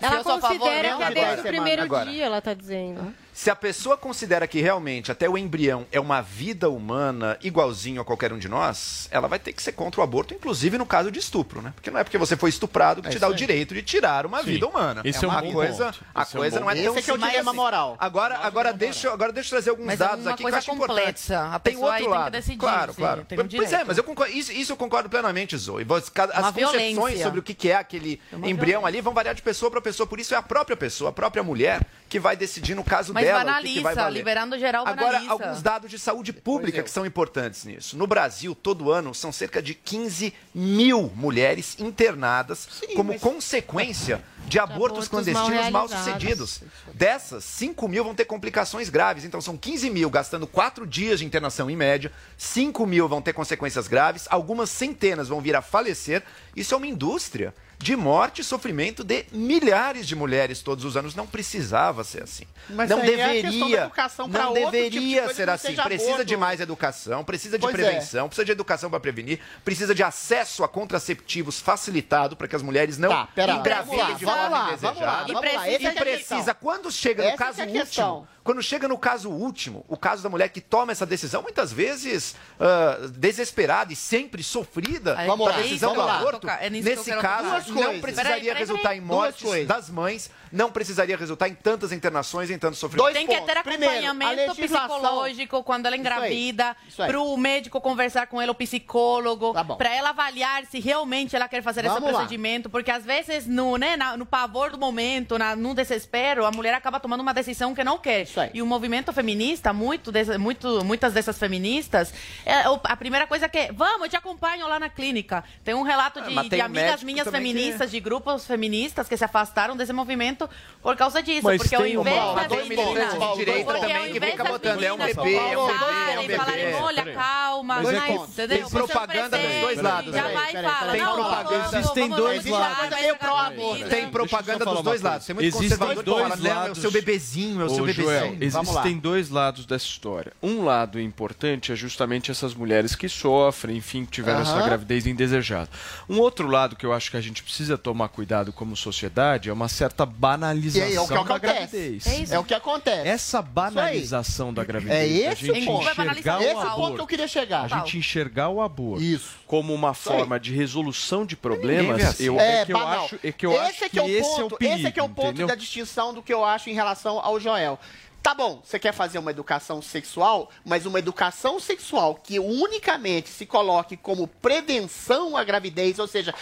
Speaker 10: Ela
Speaker 15: favor,
Speaker 10: considera
Speaker 15: não,
Speaker 10: que é
Speaker 15: de
Speaker 10: desde o primeiro.
Speaker 13: Agora.
Speaker 10: dia, ela tá dizendo.
Speaker 13: Se a pessoa considera que realmente até o embrião é uma vida humana igualzinho a qualquer um de nós, ela vai ter que ser contra o aborto, inclusive no caso de estupro, né? Porque não é porque você foi estuprado que
Speaker 7: É
Speaker 13: te
Speaker 7: isso
Speaker 13: dá o
Speaker 7: aí.
Speaker 13: direito de tirar uma
Speaker 7: Sim.
Speaker 13: vida humana.
Speaker 7: Esse é um
Speaker 13: a
Speaker 7: bom
Speaker 13: coisa,
Speaker 7: ponto.
Speaker 13: a
Speaker 7: Esse é um
Speaker 13: coisa
Speaker 7: bom
Speaker 13: não é tão
Speaker 8: Esse é que é o
Speaker 13: simples
Speaker 8: dilema
Speaker 13: assim.
Speaker 8: moral.
Speaker 13: Agora, agora deixa, agora deixa eu trazer alguns
Speaker 15: Mas é
Speaker 13: dados
Speaker 15: uma
Speaker 13: aqui
Speaker 15: coisa
Speaker 13: que eu acho importante.
Speaker 15: complexa. A
Speaker 13: Tem
Speaker 15: pessoa
Speaker 13: outro
Speaker 15: aí tem que
Speaker 13: lado.
Speaker 15: decidir,
Speaker 13: claro,
Speaker 15: sim,
Speaker 13: claro.
Speaker 15: tem um
Speaker 13: pois é, mas eu concordo, isso, isso eu concordo plenamente, Zoe. As
Speaker 15: Uma
Speaker 13: concepções
Speaker 15: violência.
Speaker 13: sobre o que que é aquele
Speaker 15: uma
Speaker 13: embrião
Speaker 15: violência.
Speaker 13: ali vão variar de pessoa para pessoa. Por isso é a própria pessoa, a própria mulher, que vai decidir no caso
Speaker 15: Mas
Speaker 13: que que,
Speaker 15: banaliza,
Speaker 13: vai valer.
Speaker 15: liberando geral
Speaker 13: Agora,
Speaker 15: banaliza.
Speaker 13: alguns dados de saúde pública que são importantes nisso. No Brasil, todo ano, são cerca de 15 mil mulheres internadas como consequência de abortos,
Speaker 10: abortos mal
Speaker 13: clandestinos mal
Speaker 10: realizados.
Speaker 13: sucedidos. Dessas, 5 mil vão ter complicações graves. Então, são 15 mil gastando 4 dias de internação em média. 5 mil vão ter consequências graves. Algumas centenas vão vir a falecer. Isso é uma indústria de morte e sofrimento de milhares de mulheres todos os anos. Não precisava ser assim.
Speaker 8: Mas
Speaker 13: não
Speaker 8: é
Speaker 13: deveria.
Speaker 8: pra
Speaker 13: não
Speaker 8: tipo de
Speaker 13: deveria
Speaker 8: coisa
Speaker 13: ser assim. Precisa
Speaker 8: aborto.
Speaker 13: de mais educação, precisa de
Speaker 8: Pois é.
Speaker 13: prevenção, precisa de educação para prevenir, precisa de acesso a contraceptivos facilitado para que as mulheres não
Speaker 8: Tá, pera
Speaker 13: engravidem de forma indesejada. E
Speaker 8: é
Speaker 13: precisa, quando chega no
Speaker 8: Essa
Speaker 13: caso
Speaker 8: é
Speaker 13: último, quando chega no caso último, o caso da mulher que toma essa decisão, muitas vezes ah, desesperada e sempre sofrida
Speaker 15: Aí,
Speaker 8: Vamos
Speaker 13: com
Speaker 8: lá,
Speaker 13: a decisão do aborto,
Speaker 15: É
Speaker 13: nesse caso, não precisaria
Speaker 15: Peraí, peraí,
Speaker 13: resultar em mortes das mães, não precisaria resultar em tantas internações, em tanto sofrimento.
Speaker 8: Dois
Speaker 15: Tem que ter
Speaker 8: Primeiro,
Speaker 15: acompanhamento
Speaker 8: legislação-
Speaker 15: psicológico quando ela engravida, para o médico conversar com ela, o psicólogo,
Speaker 8: Tá
Speaker 15: para ela avaliar se realmente ela quer fazer
Speaker 8: Vamos
Speaker 15: esse
Speaker 8: lá.
Speaker 15: procedimento, porque às vezes no, né, no pavor do momento, na, no desespero, a mulher acaba tomando uma decisão que não quer.
Speaker 8: Isso aí.
Speaker 15: E o movimento feminista, muito, muito muitas dessas feministas, é, a primeira coisa que é, vamos, eu te acompanho lá na clínica. Tem um relato de,
Speaker 13: Ah,
Speaker 15: de
Speaker 13: um
Speaker 15: amigas minhas
Speaker 13: também que-
Speaker 15: feministas, de grupos feministas que se afastaram desse movimento por causa disso,
Speaker 7: Mas
Speaker 15: porque ao
Speaker 7: tem uma-
Speaker 15: invés
Speaker 8: dois
Speaker 15: meninas...
Speaker 8: pontos, Paulo,
Speaker 13: direita
Speaker 15: Porque
Speaker 13: também que fica botando, é um bebê, é um bebê, é um
Speaker 15: falarem, olha,
Speaker 7: Peraí.
Speaker 15: calma,
Speaker 7: Mas é
Speaker 15: mas,
Speaker 7: que
Speaker 15: entendeu?
Speaker 13: tem
Speaker 15: é
Speaker 13: propaganda dos dois lados,
Speaker 15: Já vai e fala, vamos,
Speaker 8: peraí,
Speaker 15: vamos,
Speaker 7: existem dois lados.
Speaker 8: Eu pro.
Speaker 13: Tem propaganda dos dois
Speaker 7: uma
Speaker 13: lados. Tem muito
Speaker 7: Existem
Speaker 13: conservador que
Speaker 7: dois
Speaker 13: fala, não, é o
Speaker 7: lados.
Speaker 13: seu bebezinho, é o seu bebezinho.
Speaker 7: Existem dois lados dessa história. Um lado importante é justamente essas mulheres que sofrem, enfim, que tiveram essa gravidez indesejada. Um outro lado que eu acho que a gente precisa tomar cuidado como sociedade é uma certa banalização
Speaker 8: aí, é o que
Speaker 7: da
Speaker 8: acontece.
Speaker 7: gravidez.
Speaker 8: É, isso. é o que acontece.
Speaker 7: Essa banalização da gravidez,
Speaker 8: É
Speaker 7: a
Speaker 8: esse
Speaker 7: gente
Speaker 8: o ponto.
Speaker 7: enxergar
Speaker 8: Esse
Speaker 7: o
Speaker 8: é o ponto que eu
Speaker 7: aborto,
Speaker 8: queria chegar.
Speaker 7: a gente enxergar o aborto como uma forma de resolução de problemas,
Speaker 8: assim.
Speaker 7: eu,
Speaker 8: É,
Speaker 7: é que eu acho, é que eu
Speaker 8: esse
Speaker 7: acho
Speaker 8: é
Speaker 7: que,
Speaker 8: é o
Speaker 7: esse é o
Speaker 8: ponto,
Speaker 7: perigo,
Speaker 8: esse é que é o ponto
Speaker 7: entendeu?
Speaker 8: da distinção do que eu acho em relação ao Joel. Tá bom, você quer fazer uma educação sexual, mas uma educação sexual que unicamente se coloque como prevenção à gravidez, ou seja,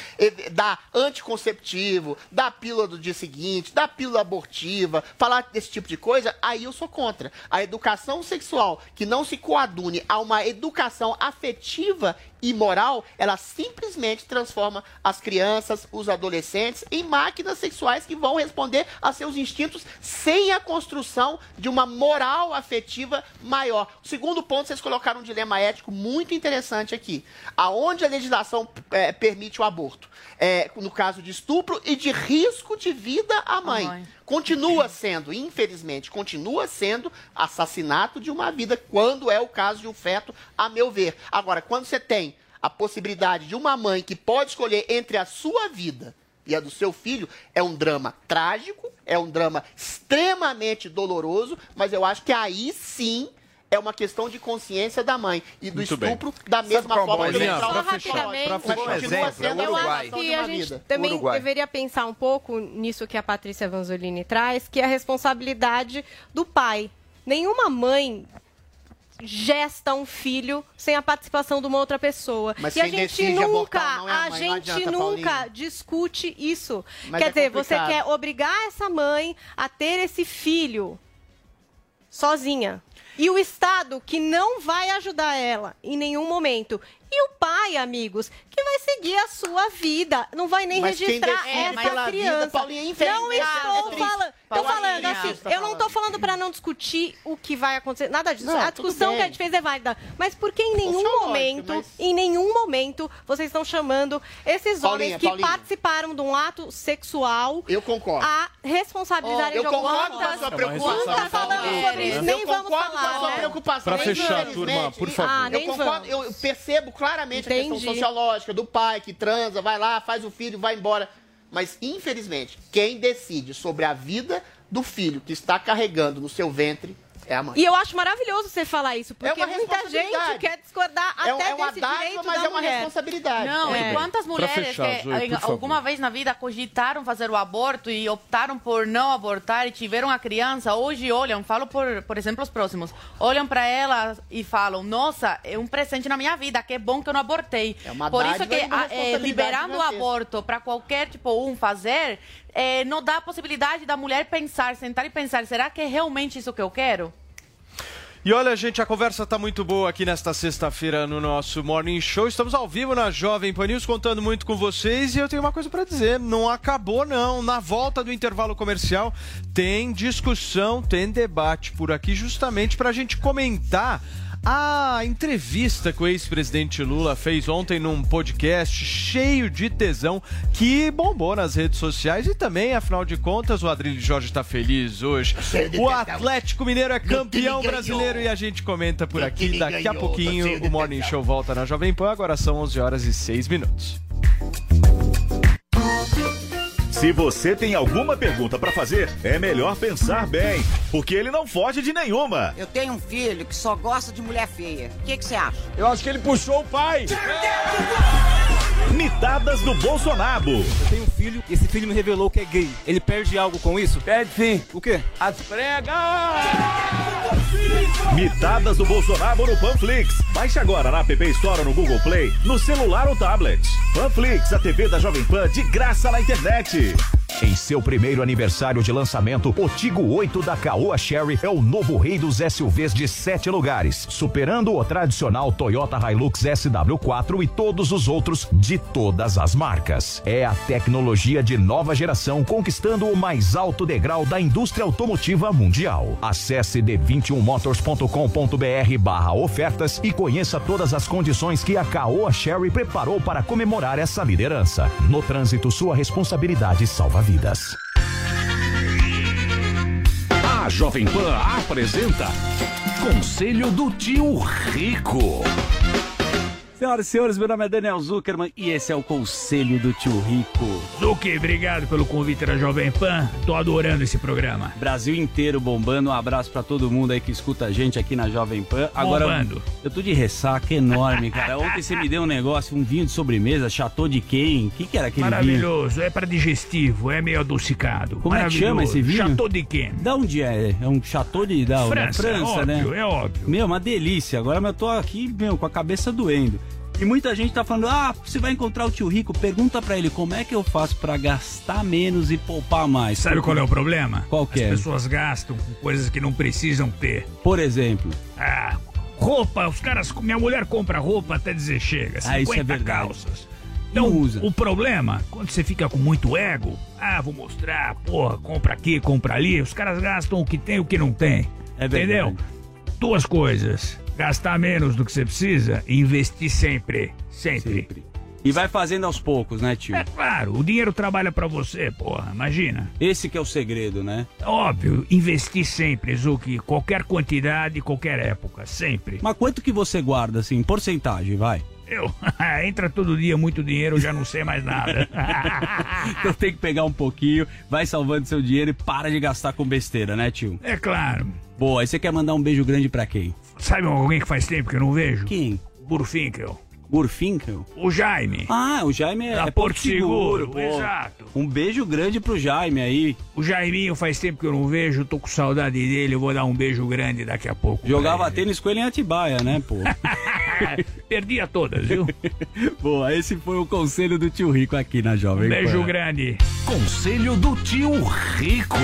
Speaker 8: dá anticonceptivo, dá pílula do dia seguinte, dá pílula abortiva, falar desse tipo de coisa, aí eu sou contra. A educação sexual que não se coadune a uma educação afetiva e moral, ela simplesmente transforma as crianças, os adolescentes, em máquinas sexuais que vão responder a seus instintos sem a construção de uma moral afetiva maior. Segundo ponto, vocês colocaram um dilema ético muito interessante aqui. Aonde a legislação eh, permite o aborto? É, no caso de estupro e de risco de vida à mãe.
Speaker 36: mãe.
Speaker 8: Continua sendo, infelizmente, continua sendo assassinato de uma vida, quando é o caso de um feto, a meu ver. Agora, quando você tem a possibilidade de uma mãe que pode escolher entre a sua vida e a do seu filho, é um drama trágico, é um drama extremamente doloroso, mas eu acho que aí sim é uma questão de consciência da mãe e do
Speaker 7: Muito bem.
Speaker 8: estupro da mesma forma
Speaker 7: é o
Speaker 8: que ele
Speaker 7: pra
Speaker 8: fala-
Speaker 7: fechar,
Speaker 10: Rapidamente,
Speaker 7: pra fechar.
Speaker 13: Exemplo,
Speaker 10: Eu acho que a gente também
Speaker 13: Uruguai.
Speaker 10: deveria pensar um pouco nisso que a Patrícia Vanzolini traz, que é a responsabilidade do pai. Nenhuma mãe gesta um filho sem a participação de uma outra pessoa.
Speaker 8: Mas
Speaker 10: e a gente nunca,
Speaker 8: é a
Speaker 10: a
Speaker 8: mãe,
Speaker 10: gente
Speaker 8: adianta,
Speaker 10: nunca
Speaker 8: Paulinho.
Speaker 10: discute isso.
Speaker 8: Mas
Speaker 10: Quer
Speaker 8: é
Speaker 10: dizer, você
Speaker 8: complicado.
Speaker 10: quer obrigar essa mãe a ter esse filho sozinha. E o Estado que não vai ajudar ela em nenhum momento. E o pai, amigos, que vai seguir a sua vida. Não vai nem
Speaker 8: Mas
Speaker 10: registrar essa
Speaker 8: pela vida,
Speaker 10: criança.
Speaker 8: Paulinha,
Speaker 10: não
Speaker 8: é
Speaker 10: estou
Speaker 8: triste.
Speaker 10: falando. Tô
Speaker 8: Paulinha,
Speaker 10: falando assim,
Speaker 8: tá
Speaker 10: eu não tô
Speaker 8: falando.
Speaker 10: falando para não discutir o que vai acontecer. Nada disso.
Speaker 8: Não,
Speaker 10: a discussão que a gente fez é válida. Mas por que em nenhum momento,
Speaker 8: mas-
Speaker 10: em nenhum momento, vocês estão chamando esses
Speaker 8: Paulinha,
Speaker 10: homens que
Speaker 8: Paulinha.
Speaker 10: participaram de um ato sexual
Speaker 8: Eu concordo.
Speaker 10: a responsabilizarem
Speaker 8: Eu
Speaker 10: de alguma
Speaker 8: concordo com a sua
Speaker 7: É uma
Speaker 8: preocupação.
Speaker 10: Nunca falamos sobre isso,
Speaker 8: Eu
Speaker 10: nem vamos
Speaker 8: concordo com a
Speaker 10: falar,
Speaker 8: sua
Speaker 10: né?
Speaker 8: preocupação.
Speaker 7: Pra fechar, turma, por favor.
Speaker 10: Ah,
Speaker 8: eu concordo, eu percebo claramente a questão
Speaker 10: Entendi.
Speaker 8: sociológica do pai que transa, vai lá, faz o filho, vai embora. Mas, infelizmente, quem decide sobre a vida do filho que está carregando no seu ventre é a mãe.
Speaker 10: E eu acho maravilhoso você falar isso, porque
Speaker 8: uma
Speaker 10: muita gente quer discordar
Speaker 8: É,
Speaker 10: até
Speaker 8: é uma
Speaker 10: desse
Speaker 8: dádiva,
Speaker 10: direito
Speaker 8: mas
Speaker 10: da
Speaker 8: é uma
Speaker 10: mulher.
Speaker 8: responsabilidade.
Speaker 36: Não,
Speaker 10: É.
Speaker 36: e quantas mulheres
Speaker 7: fechar,
Speaker 36: que
Speaker 7: Zoe, por favor.
Speaker 36: alguma vez na vida cogitaram fazer o aborto e optaram por não abortar e tiveram a criança, hoje olham, falo por, por exemplo, os próximos, olham pra ela e falam: Nossa, é um presente na minha vida, que bom que eu não abortei.
Speaker 8: É uma
Speaker 36: por isso que é, liberando o aborto pra qualquer tipo um fazer, é, não dá a possibilidade da mulher pensar, sentar e pensar: será que é realmente isso que eu quero?
Speaker 7: E olha, gente, a conversa tá muito boa aqui nesta sexta-feira no nosso Morning Show. Estamos ao vivo na Jovem Pan News, contando muito com vocês. E eu tenho uma coisa para dizer: não acabou, não. Na volta do intervalo comercial, tem discussão, tem debate por aqui, justamente para a gente comentar. A entrevista que o ex-presidente Lula fez ontem num podcast cheio de tesão que bombou nas redes sociais e também, afinal de contas, o Adrilho Jorge está feliz hoje. O. Atlético Mineiro é campeão brasileiro e a gente comenta por aqui. Daqui a
Speaker 29: ganhou,
Speaker 7: pouquinho o Morning. Show volta na Jovem Pan. Agora são 11 horas e 6 minutos.
Speaker 37: Se você tem alguma pergunta pra fazer, é melhor pensar bem, porque ele não foge de nenhuma.
Speaker 38: Eu tenho um filho que só gosta de mulher feia. O que que você acha?
Speaker 37: Eu acho que ele puxou o pai. Mitadas do Bolsonaro.
Speaker 39: Eu tenho um filho e esse filho me revelou que é gay. Ele perde algo com isso? Perde sim. O quê? As pregas!
Speaker 37: Mitadas do Bolsonaro no Panflix. Baixe agora na App Store no Google Play, no celular ou tablet. Panflix, a TV da Jovem Pan de graça na internet.
Speaker 19: Em seu primeiro aniversário de lançamento, o Tigo 8 da Caoa Sherry é o novo rei dos SUVs de sete lugares, superando o tradicional Toyota Hilux SW4 e todos os outros de todas as marcas. É a tecnologia de nova geração conquistando o mais alto degrau da indústria automotiva mundial. Acesse d21motors.com.br barra ofertas e conheça todas as condições que a Caoa Sherry preparou para comemorar essa liderança. No trânsito, sua responsabilidade salva vidas.
Speaker 40: A
Speaker 37: Jovem Pan apresenta Conselho do Tio Rico.
Speaker 41: Senhoras e senhores, meu nome é Daniel Zuckerman e esse é o Conselho do Tio Rico.
Speaker 32: Zuki, obrigado pelo convite da Jovem Pan. Tô adorando esse programa.
Speaker 41: Brasil inteiro bombando. Um abraço pra todo mundo aí que escuta a gente aqui na Jovem Pan. Agora,
Speaker 32: Bombando.
Speaker 41: eu tô de ressaca enorme, cara. Ontem você me deu um negócio, um vinho de sobremesa, Chateau de quem? O que, que era aquele vinho?
Speaker 32: Maravilhoso, é para digestivo, é meio adocicado.
Speaker 41: Como é que chama esse vinho?
Speaker 32: Chateau de quem?
Speaker 41: Da onde é? É um chateau de da,
Speaker 32: França,
Speaker 41: da França,
Speaker 32: é
Speaker 41: né?
Speaker 32: óbvio, é óbvio.
Speaker 41: Meu, uma delícia. Agora eu tô aqui, meu, com a cabeça doendo. E muita gente tá falando: "Ah, você vai encontrar o tio Rico, pergunta pra ele como é que eu faço pra gastar menos e poupar mais".
Speaker 32: Sabe qual é o problema?
Speaker 41: Qual que
Speaker 32: As
Speaker 41: é?
Speaker 32: pessoas gastam com coisas que não precisam ter.
Speaker 41: Por exemplo,
Speaker 32: Ah, roupa, os caras. Minha mulher compra roupa até dizer chega. 50
Speaker 41: Ah, isso é verdade.
Speaker 32: calças. Então, o problema, quando você fica com muito ego, ah, vou mostrar, porra, compra aqui, compra ali, os caras gastam o que tem e o que não tem.
Speaker 41: É
Speaker 32: Entendeu?
Speaker 41: verdade.
Speaker 32: Duas coisas. Gastar menos do que você precisa e investir sempre. Sempre.
Speaker 41: E vai fazendo aos poucos, né, tio?
Speaker 32: É claro, o dinheiro trabalha pra você, porra, imagina.
Speaker 41: Esse que é o segredo, né?
Speaker 32: Óbvio, investir sempre, Zuki, qualquer quantidade, qualquer época, sempre.
Speaker 41: Mas quanto que você guarda, assim, em porcentagem, vai?
Speaker 32: Eu, entra todo dia muito dinheiro, eu já não sei mais nada.
Speaker 41: então tem que pegar um pouquinho, vai salvando seu dinheiro e para de gastar com besteira, né, tio?
Speaker 32: É claro.
Speaker 41: Boa, aí você quer mandar um beijo grande pra quem?
Speaker 32: Sabe alguém que faz tempo que eu não vejo?
Speaker 41: Quem?
Speaker 32: Burfinkel.
Speaker 41: Burfinkel?
Speaker 32: O Jaime.
Speaker 41: Ah, o Jaime é,
Speaker 32: Da
Speaker 41: é
Speaker 32: Porto Seguro,
Speaker 41: pô.
Speaker 32: exato.
Speaker 41: Um beijo grande pro Jaime aí.
Speaker 32: O Jaiminho faz tempo que eu não vejo, tô com saudade dele, eu vou dar um beijo grande daqui a pouco.
Speaker 41: Jogava tênis com ele em Atibaia, né, pô?
Speaker 32: Perdia todas, viu?
Speaker 41: Boa, esse foi o conselho do tio Rico aqui na Jovem
Speaker 32: Um beijo
Speaker 41: Pan.
Speaker 32: grande.
Speaker 37: Conselho do Tio Rico.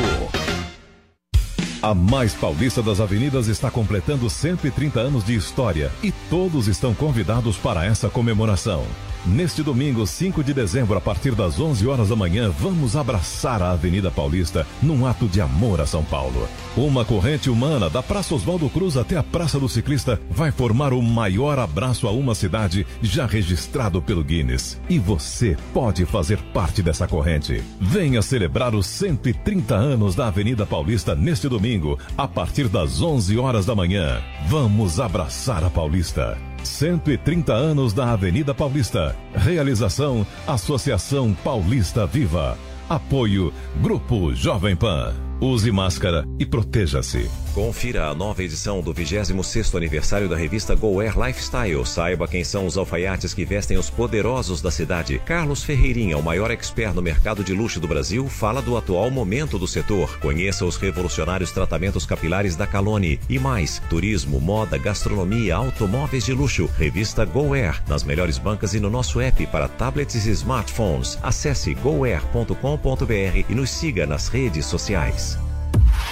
Speaker 20: A mais paulista das avenidas está completando 130 anos de história e todos estão convidados para essa comemoração. Neste domingo, 5 de dezembro, a partir das 11 horas da manhã, vamos abraçar a Avenida Paulista num ato de amor a São Paulo. Uma corrente humana da Praça Oswaldo Cruz até a Praça do Ciclista vai formar o maior abraço a uma cidade já registrado pelo Guinness. E você pode fazer parte dessa corrente. Venha celebrar os 130 anos da Avenida Paulista neste domingo, a partir das 11 horas da manhã. Vamos abraçar a Paulista. 130 anos da Avenida Paulista. Realização Associação Paulista Viva. Apoio Grupo Jovem Pan. Use máscara e proteja-se.
Speaker 40: Confira a nova edição do 26º aniversário da revista Go Air Lifestyle. Saiba quem são os alfaiates que vestem os poderosos da cidade. Carlos Ferreirinha, o maior expert no mercado de luxo do Brasil, fala do atual momento do setor. Conheça os revolucionários tratamentos capilares da Calone. E mais, turismo, moda, gastronomia, automóveis de luxo. Revista Go Air, nas melhores bancas e no nosso app para tablets e smartphones. Acesse goair.com.br e nos siga nas redes sociais.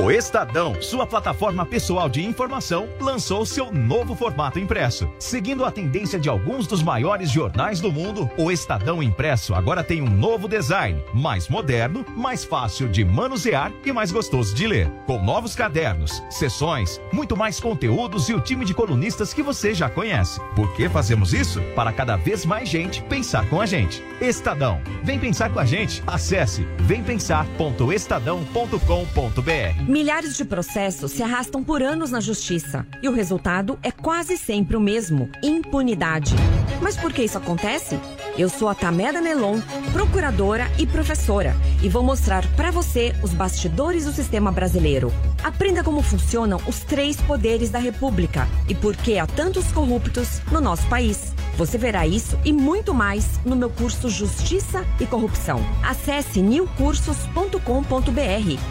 Speaker 19: O Estadão, sua plataforma pessoal de informação, lançou seu novo formato impresso. Seguindo a tendência de alguns dos maiores jornais do mundo, o Estadão Impresso agora tem um novo design, mais moderno, mais fácil de manusear e mais gostoso de ler. Com novos cadernos, sessões, muito mais conteúdos e o time de colunistas que você já conhece. Por que fazemos isso? Para cada vez mais gente pensar com a gente. Estadão, vem pensar com a gente. Acesse vempensar.estadão.com.br.
Speaker 42: Milhares de processos se arrastam por anos na justiça e o resultado é quase sempre o mesmo: impunidade. Mas por que isso acontece? Eu sou a Tameda Nelon, procuradora e professora, e vou mostrar para você os bastidores do sistema brasileiro. Aprenda como funcionam os três poderes da República e por que há tantos corruptos no nosso país. Você verá isso e muito mais no meu curso Justiça e Corrupção. Acesse newcursos.com.br,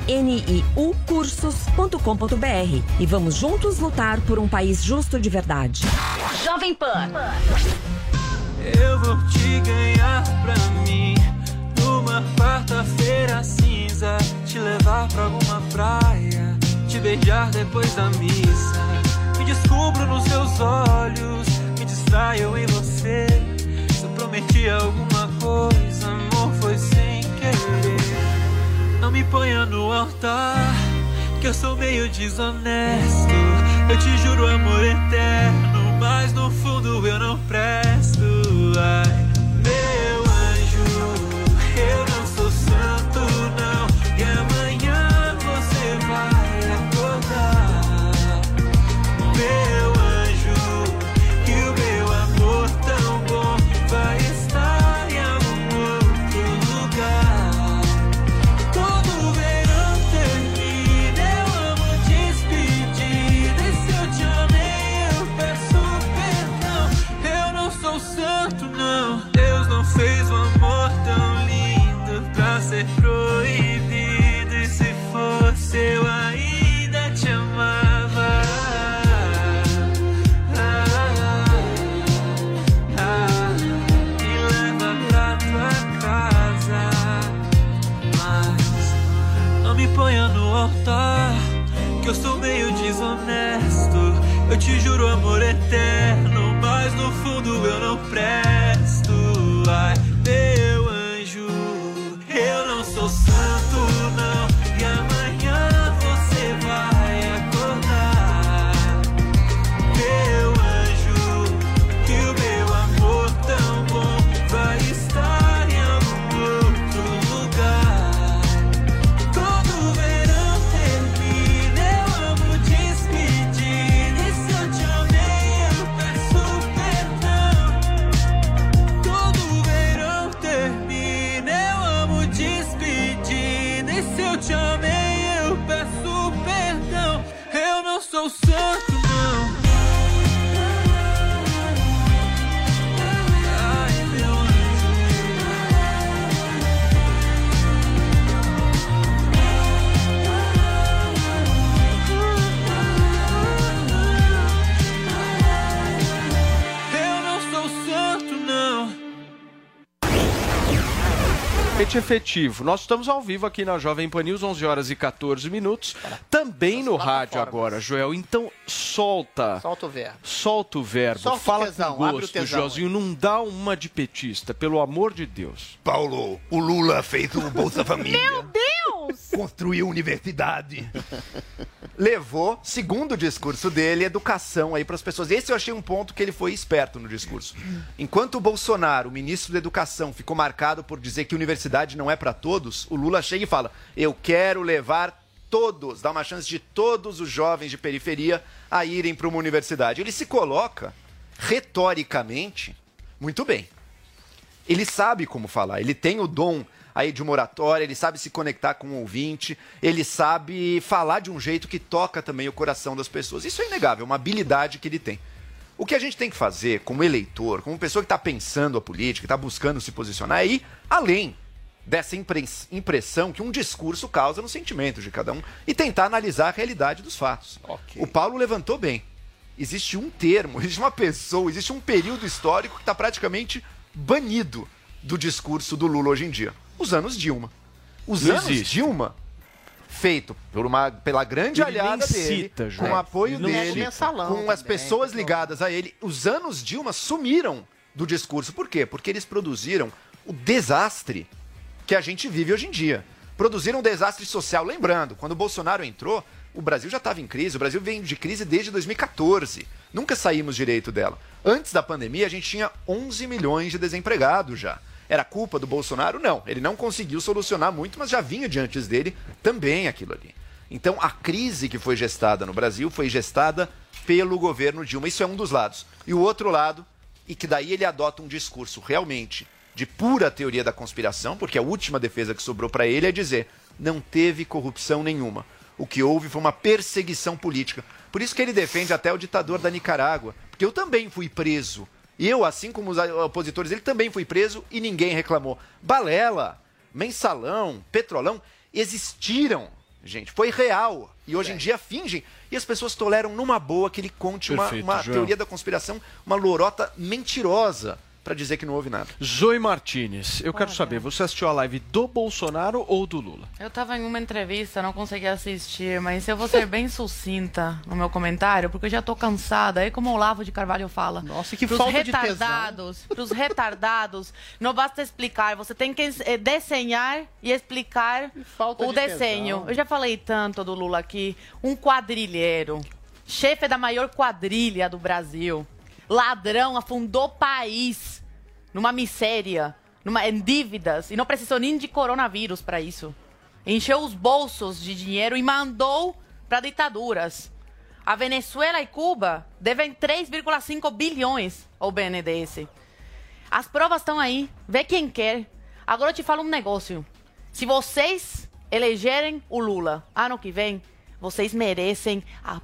Speaker 42: N-I-U cursos.com.br e vamos juntos lutar por um país justo de verdade.
Speaker 28: Jovem Pan.
Speaker 43: Eu vou te ganhar pra mim numa quarta-feira cinza, te levar pra alguma praia, te beijar depois da missa. Me descubro nos seus olhos, distraio em você. Eu prometi alguma coisa, amor, foi sem querer. Não me ponha no altar, que eu sou meio desonesto. Eu te juro amor eterno, mas no fundo eu não presto. Ai,
Speaker 7: Efetivo. Nós estamos ao vivo aqui na Jovem Pan News, 11 horas e 14 minutos. Também no rádio agora, Joel. Então solta.
Speaker 8: Solta o verbo.
Speaker 7: Solta o verbo.
Speaker 8: Solta o
Speaker 7: Fala
Speaker 8: tesão,
Speaker 7: com
Speaker 8: o
Speaker 7: gosto,
Speaker 8: tesão,
Speaker 7: Joelzinho. Não dá uma de petista, pelo amor de Deus.
Speaker 29: Paulo, o Lula fez o Bolsa Família.
Speaker 10: Meu Deus!
Speaker 29: Construiu universidade.
Speaker 13: levou, segundo o discurso dele, educação aí para as pessoas. Esse eu achei um ponto que ele foi esperto no discurso. Enquanto o Bolsonaro, o ministro da Educação, ficou marcado por dizer que universidade não é para todos, o Lula chega e fala: "Eu quero levar todos, dar uma chance de todos os jovens de periferia a irem para uma universidade". Ele se coloca retoricamente muito bem. Ele sabe como falar, ele tem o dom aí de uma oratória, ele sabe se conectar com o ouvinte, ele sabe falar de um jeito que toca também o coração das pessoas. Isso é inegável, uma habilidade que ele tem. O que a gente tem que fazer como eleitor, como pessoa que está pensando a política, que está buscando se posicionar, é ir além dessa impres- impressão que um discurso causa no sentimento de cada um e tentar analisar a realidade dos fatos. O Paulo levantou bem. Existe um termo, existe uma pessoa, existe um período histórico que está praticamente banido do discurso do Lula hoje em dia. Os anos Dilma. Os
Speaker 7: Não
Speaker 13: anos
Speaker 7: existe.
Speaker 13: Dilma, feito por uma, pela grande
Speaker 7: Ele
Speaker 13: aliada dele,
Speaker 7: cita, João.
Speaker 13: com o apoio dele,
Speaker 8: mensalão
Speaker 13: com as
Speaker 8: também,
Speaker 13: pessoas ligadas a ele. Os anos Dilma sumiram do discurso. Por quê? Porque eles produziram o desastre que a gente vive hoje em dia. Produziram um desastre social. Lembrando, quando o Bolsonaro entrou, o Brasil já estava em crise. O Brasil vem de crise desde 2014. Nunca saímos direito dela. Antes da pandemia, a gente tinha 11 milhões de desempregados já. Era culpa do Bolsonaro? Não. Ele não conseguiu solucionar muito, mas já vinha de antes dele também aquilo ali. Então, a crise que foi gestada no Brasil foi gestada pelo governo Dilma. Isso é um dos lados. E o outro lado, e que daí ele adota um discurso realmente de pura teoria da conspiração, porque a última defesa que sobrou para ele é dizer: não teve corrupção nenhuma. O que houve foi uma perseguição política. Por isso que ele defende até o ditador da Nicarágua, porque eu também fui preso. E eu, assim como os opositores, ele também fui preso e ninguém reclamou. Balela, mensalão, petrolão existiram, gente, foi real. E hoje em dia fingem. E as pessoas toleram numa boa que ele conte uma,
Speaker 7: Perfeito,
Speaker 13: uma
Speaker 7: João.
Speaker 13: teoria da conspiração, uma lorota mentirosa para dizer que não houve nada.
Speaker 7: Zoe Martinez, eu quero saber, você assistiu a live do Bolsonaro ou do Lula?
Speaker 36: Eu tava em uma entrevista, não consegui assistir, mas eu vou ser bem sucinta no meu comentário, porque eu já tô cansada. Aí como o Olavo de Carvalho fala.
Speaker 8: Nossa, que
Speaker 36: pros
Speaker 8: falta de tesão.
Speaker 36: retardados, pros retardados, não basta explicar, você tem que eh, desenhar e explicar
Speaker 8: falta
Speaker 36: o
Speaker 8: de
Speaker 36: desenho.
Speaker 8: tesão.
Speaker 36: Eu já falei tanto do Lula aqui, um quadrilheiro, chefe da maior quadrilha do Brasil, ladrão, afundou o país
Speaker 15: numa miséria, numa, em dívidas, e não precisou nem de coronavírus para isso. Encheu os bolsos de dinheiro e mandou para ditaduras. A Venezuela e Cuba devem 3,5 bilhões ao BNDES. As provas estão aí. Vê quem quer. Agora eu te falo um negócio. Se vocês elegerem o Lula ano que vem, vocês merecem a.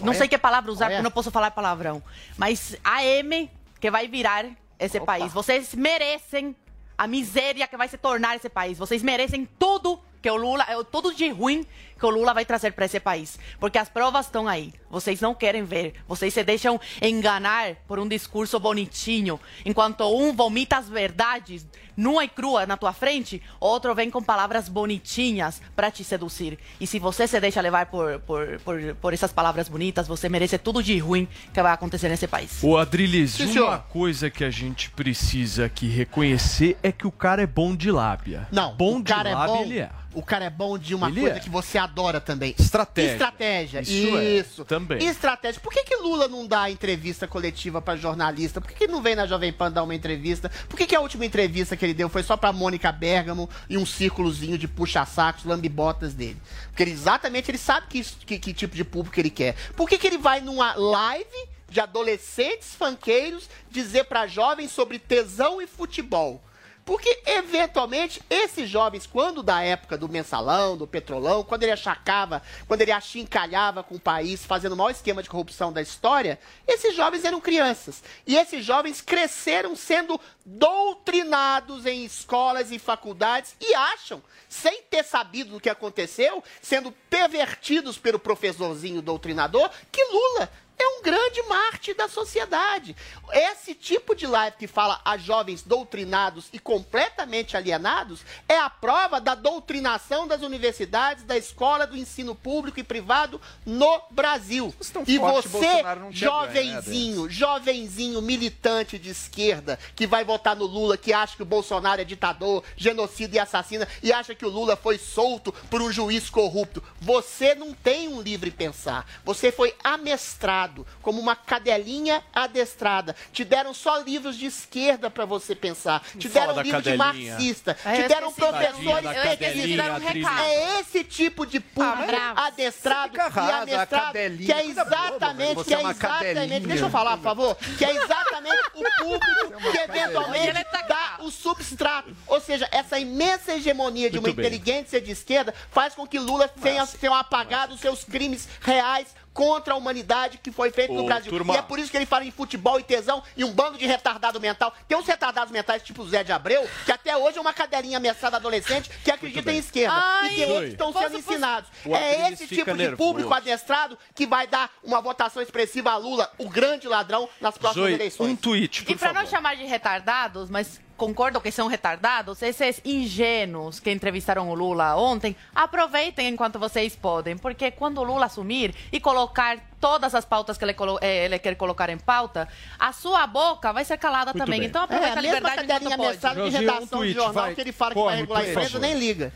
Speaker 15: Não
Speaker 8: Olha.
Speaker 15: sei que palavra usar,
Speaker 8: Olha.
Speaker 15: porque não posso falar palavrão. Mas a M que vai virar esse
Speaker 8: Opa.
Speaker 15: país. Vocês merecem a miséria que vai se tornar esse país. Vocês merecem tudo que o Lula, é, tudo de ruim que o Lula vai trazer para esse país. Porque as provas estão aí. Vocês não querem ver. Vocês se deixam enganar por um discurso bonitinho. Enquanto um vomita as verdades nua e crua na tua frente, outro vem com palavras bonitinhas para te seduzir. E se você se deixa levar por, por, por, por essas palavras bonitas, você merece tudo de ruim que vai acontecer nesse país.
Speaker 7: Ô, Adriles,
Speaker 15: Sim,
Speaker 7: uma
Speaker 15: senhor.
Speaker 7: coisa que a gente precisa aqui reconhecer é que o cara é bom de lábia.
Speaker 8: Não,
Speaker 7: bom
Speaker 8: o
Speaker 7: de
Speaker 8: cara é
Speaker 7: lábia
Speaker 8: bom.
Speaker 7: ele é.
Speaker 8: O cara é bom de uma
Speaker 7: Ele
Speaker 8: coisa
Speaker 7: é.
Speaker 8: que você adora também.
Speaker 7: Estratégia.
Speaker 8: Estratégia.
Speaker 7: Isso é,
Speaker 8: Isso.
Speaker 7: também.
Speaker 8: Estratégia. Por que, que Lula não dá entrevista coletiva pra jornalista? Por que, que ele não vem na Jovem Pan dar uma entrevista? Por que, que a última entrevista que ele deu foi só pra Mônica Bergamo e um círculozinho de puxa-sacos, lambibotas dele? Porque ele, exatamente ele sabe que, que, que tipo de público ele quer. Por que, que ele vai numa live de adolescentes fanqueiros dizer pra jovens sobre tesão e futebol? Porque, eventualmente, esses jovens, quando da época do mensalão, do petrolão, quando ele achacava, quando ele achincalhava com o país, fazendo o maior esquema de corrupção da história, esses jovens eram crianças. E esses jovens cresceram sendo doutrinados em escolas e faculdades e acham, sem ter sabido do que aconteceu, sendo pervertidos pelo professorzinho doutrinador, que Lula é um grande mártir da sociedade. Esse tipo de live que fala a jovens doutrinados e completamente alienados é a prova da doutrinação das universidades, da escola, do ensino público e privado no Brasil. E
Speaker 13: forte,
Speaker 8: você,
Speaker 13: né,
Speaker 8: jovenzinho, jovenzinho militante de esquerda que vai votar no Lula, que acha que o Bolsonaro é ditador, genocida e assassina e acha que o Lula foi solto por um juiz corrupto. Você não tem um livre pensar. Você foi amestrado como uma cadelinha adestrada. Te deram só livros de esquerda para você pensar. Te deram livro de marxista.
Speaker 15: É,
Speaker 8: Te deram professores um. É esse tipo de público
Speaker 15: Ah,
Speaker 8: adestrado e amestrado
Speaker 13: cadelinha,
Speaker 8: que é exatamente,
Speaker 13: você
Speaker 8: que
Speaker 13: é
Speaker 8: é exatamente, deixa eu falar, por favor, que é exatamente o público que eventualmente
Speaker 15: tá
Speaker 8: dá o substrato. Ou seja, essa imensa hegemonia de uma
Speaker 7: bem.
Speaker 8: inteligência de esquerda faz com que Lula tenha, tenha apagado os seus crimes reais contra a humanidade que foi feito no
Speaker 7: Ô,
Speaker 8: Brasil.
Speaker 7: turma.
Speaker 8: E é por isso que ele fala em futebol e tesão e um bando de retardado mental. Tem uns retardados mentais tipo o Zé de Abreu, que até hoje é uma cadelinha mestrada adolescente que acredita em esquerda.
Speaker 15: Ai,
Speaker 8: e tem outros que estão
Speaker 15: posso-
Speaker 8: sendo ensinados.
Speaker 7: O
Speaker 8: É esse tipo de
Speaker 7: nervoso.
Speaker 8: público adestrado que vai dar uma votação expressiva a Lula, o grande ladrão, nas próximas
Speaker 7: Zoe,
Speaker 8: eleições.
Speaker 7: um tweet, por
Speaker 15: E para não chamar de retardados, mas concordo que são retardados, esses ingênuos que entrevistaram o Lula ontem, aproveitem enquanto vocês podem, porque quando o Lula assumir e colocar todas as pautas que ele, colo- eh, ele quer colocar em pauta, a sua boca vai ser calada
Speaker 7: Muito
Speaker 15: também.
Speaker 7: bem.
Speaker 15: Então
Speaker 8: É,
Speaker 15: aproveita
Speaker 8: a
Speaker 15: a liberdade enquanto pode.
Speaker 8: mestrada de
Speaker 7: Joãozinho, um
Speaker 8: redação de
Speaker 7: tweet,
Speaker 8: jornal
Speaker 7: vai.
Speaker 8: que ele fala que vai regular a nem liga.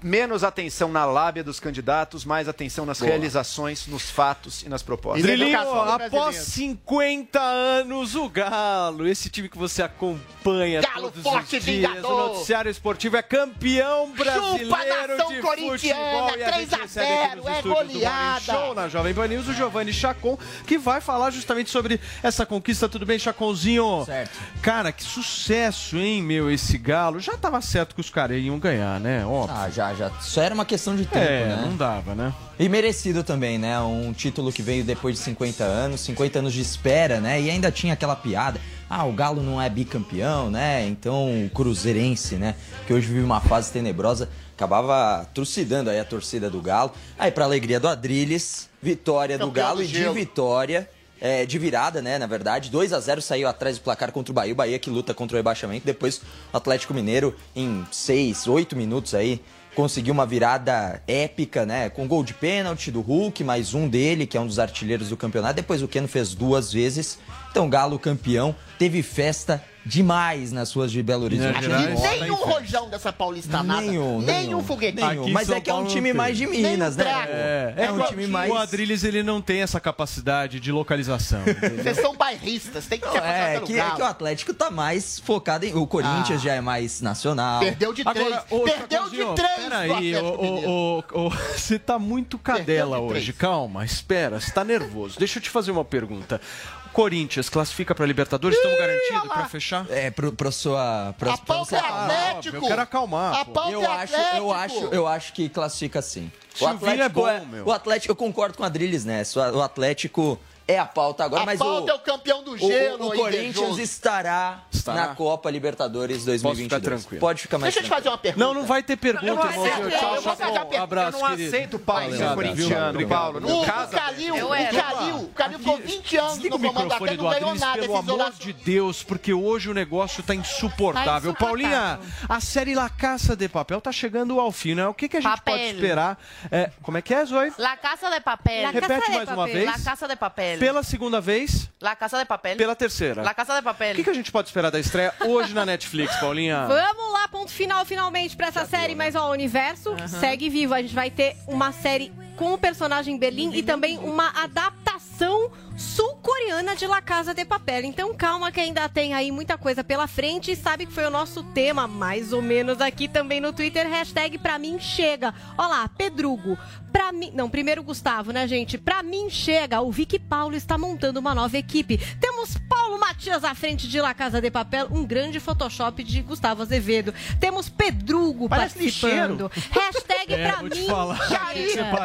Speaker 13: Menos atenção na lábia dos candidatos, mais atenção nas
Speaker 7: Boa.
Speaker 13: realizações, nos fatos e nas propostas.
Speaker 7: Drilinho, após
Speaker 8: brasileiro.
Speaker 7: 50 anos, o Galo, esse time que você acompanha
Speaker 8: Galo
Speaker 7: todos
Speaker 8: forte,
Speaker 7: os dias,
Speaker 8: vingador.
Speaker 7: o noticiário esportivo é campeão brasileiro
Speaker 8: Chupa, nação
Speaker 7: de
Speaker 8: corintiana,
Speaker 7: futebol e a
Speaker 8: 3
Speaker 7: gente
Speaker 8: a
Speaker 7: recebe aqui
Speaker 8: 0,
Speaker 7: nos
Speaker 8: é goleada.
Speaker 7: Show na Jovem Pan News, o Giovanni Chacon, que vai falar justamente sobre essa conquista. Tudo bem, Chaconzinho?
Speaker 44: Certo.
Speaker 7: Cara, que sucesso, hein, meu, esse Galo. Já tava certo que os caras iam ganhar, né? Óbvio.
Speaker 44: Ah, já, já. Só era uma questão de tempo,
Speaker 7: é,
Speaker 44: né?
Speaker 7: não dava, né?
Speaker 44: E merecido também, né? Um título que veio depois de 50 anos, 50 anos de espera, né? E ainda tinha aquela piada. Ah, o Galo não é bicampeão, né? Então o Cruzeirense, né? Que hoje vive uma fase tenebrosa, acabava trucidando aí a torcida do Galo. Aí, pra alegria do Adrilles, vitória do Galo
Speaker 8: do
Speaker 44: e de vitória. é, de virada, né? Na verdade, 2 a 0 saiu atrás do placar contra o Bahia. O Bahia que luta contra o rebaixamento. Depois, o Atlético Mineiro, em 6, 8 minutos aí, conseguiu uma virada épica, né? Com gol de pênalti do Hulk, mais um dele, que é um dos artilheiros do campeonato. Depois o Keno fez duas vezes. Então, Galo campeão, teve festa demais nas ruas de Belo Horizonte.
Speaker 8: Aqui nenhum rojão dessa paulistanada.
Speaker 44: Nenhum,
Speaker 8: nenhum
Speaker 44: nenhum.
Speaker 8: foguetinho.
Speaker 44: Nenhum. Mas é que é um time mais de Minas, né?
Speaker 7: É,
Speaker 44: É um
Speaker 7: que o-
Speaker 44: time mais-
Speaker 7: O Adrilles, ele não tem essa capacidade de localização.
Speaker 8: Vocês são bairristas, tem que se
Speaker 44: É
Speaker 8: pelo
Speaker 44: que, é
Speaker 8: galo.
Speaker 44: que o Atlético tá mais focado em. O Corinthians
Speaker 8: Ah.
Speaker 44: já é mais nacional.
Speaker 8: Perdeu de três.
Speaker 7: Agora, ô,
Speaker 8: Perdeu de três.
Speaker 7: Peraí, ô,
Speaker 8: Mineiro.
Speaker 7: ô, ô, ô, você tá muito cadela hoje. Calma, espera, você tá nervoso. Deixa eu te fazer uma pergunta. Corinthians classifica pra Libertadores? Estamos garantidos pra fechar?
Speaker 44: É, pro, pro sua. Pra,
Speaker 8: A pauta é
Speaker 7: Ah,
Speaker 8: Atlético.
Speaker 7: óbvio, eu quero acalmar,
Speaker 8: A pauta
Speaker 44: Eu
Speaker 8: é
Speaker 44: acho,
Speaker 8: Atlético.
Speaker 44: eu acho, eu acho que classifica sim. O
Speaker 7: Silvinho é bom,
Speaker 44: é,
Speaker 7: meu.
Speaker 44: O Atlético, eu concordo com a Adrilles nessa. O Atlético é a pauta agora,
Speaker 8: A
Speaker 44: mas
Speaker 8: pauta
Speaker 44: o,
Speaker 8: é o campeão do
Speaker 44: o-
Speaker 8: gelo.
Speaker 44: o,
Speaker 8: aí,
Speaker 44: Corinthians estará,
Speaker 7: Estará.
Speaker 44: na Copa Libertadores 2022.
Speaker 7: ficar tranquilo.
Speaker 44: Pode ficar mais
Speaker 8: Deixa eu te
Speaker 44: tranquilo.
Speaker 8: fazer uma pergunta.
Speaker 7: Não, não vai ter pergunta,
Speaker 8: Eu não aceito,
Speaker 7: Tchau,
Speaker 8: eu vou fazer uma
Speaker 7: Chacon.
Speaker 8: pergunta.
Speaker 7: Abraço,
Speaker 13: Eu não
Speaker 7: querido.
Speaker 13: aceito o corintiano? Paulo. Não
Speaker 8: O
Speaker 13: casa.
Speaker 8: Calil,
Speaker 36: Eu
Speaker 8: o. Calil, o Calil ficou 20 anos no
Speaker 7: o
Speaker 8: comando até
Speaker 7: do
Speaker 8: não ganhou nada.
Speaker 7: pelo amor de Deus, porque hoje o negócio tá insuportável.
Speaker 36: Tá
Speaker 7: Paulinha, a série La Caça de Papel tá chegando ao fim, né? O que, que a gente
Speaker 36: Papel.
Speaker 7: pode esperar? É, como é que é, Zoe?
Speaker 36: La Casa de Papel.
Speaker 10: La
Speaker 7: Repete mais uma vez.
Speaker 36: La Casa de Papel.
Speaker 7: Pela segunda vez,
Speaker 36: La Casa de Papel.
Speaker 7: pela terceira.
Speaker 36: La Casa de Papel.
Speaker 7: O que, que a gente pode esperar da estreia hoje na Netflix, Paulinha?
Speaker 10: Vamos lá, ponto final, finalmente, pra essa série. Mas, ó, o universo segue vivo. A gente vai ter uma série com o personagem Berlim e também uma adaptação sul-coreana de La Casa de Papel. Então, calma que ainda tem aí muita coisa pela frente. E sabe que foi o nosso tema, mais ou menos, aqui também no Twitter. Hashtag pra mim chega. Ó lá, Pedrugo. Pra mim... Não, primeiro Gustavo, né, gente? Pra mim chega. O Vicky Paulo está montando uma nova equipe. Temos Paulo Matias à frente de La Casa de Papel, um grande Photoshop de Gustavo Azevedo. Temos Pedrugo
Speaker 8: Parece
Speaker 10: participando. Hashtag
Speaker 7: É,
Speaker 10: pra mim.
Speaker 7: falar. O que que você
Speaker 10: chega.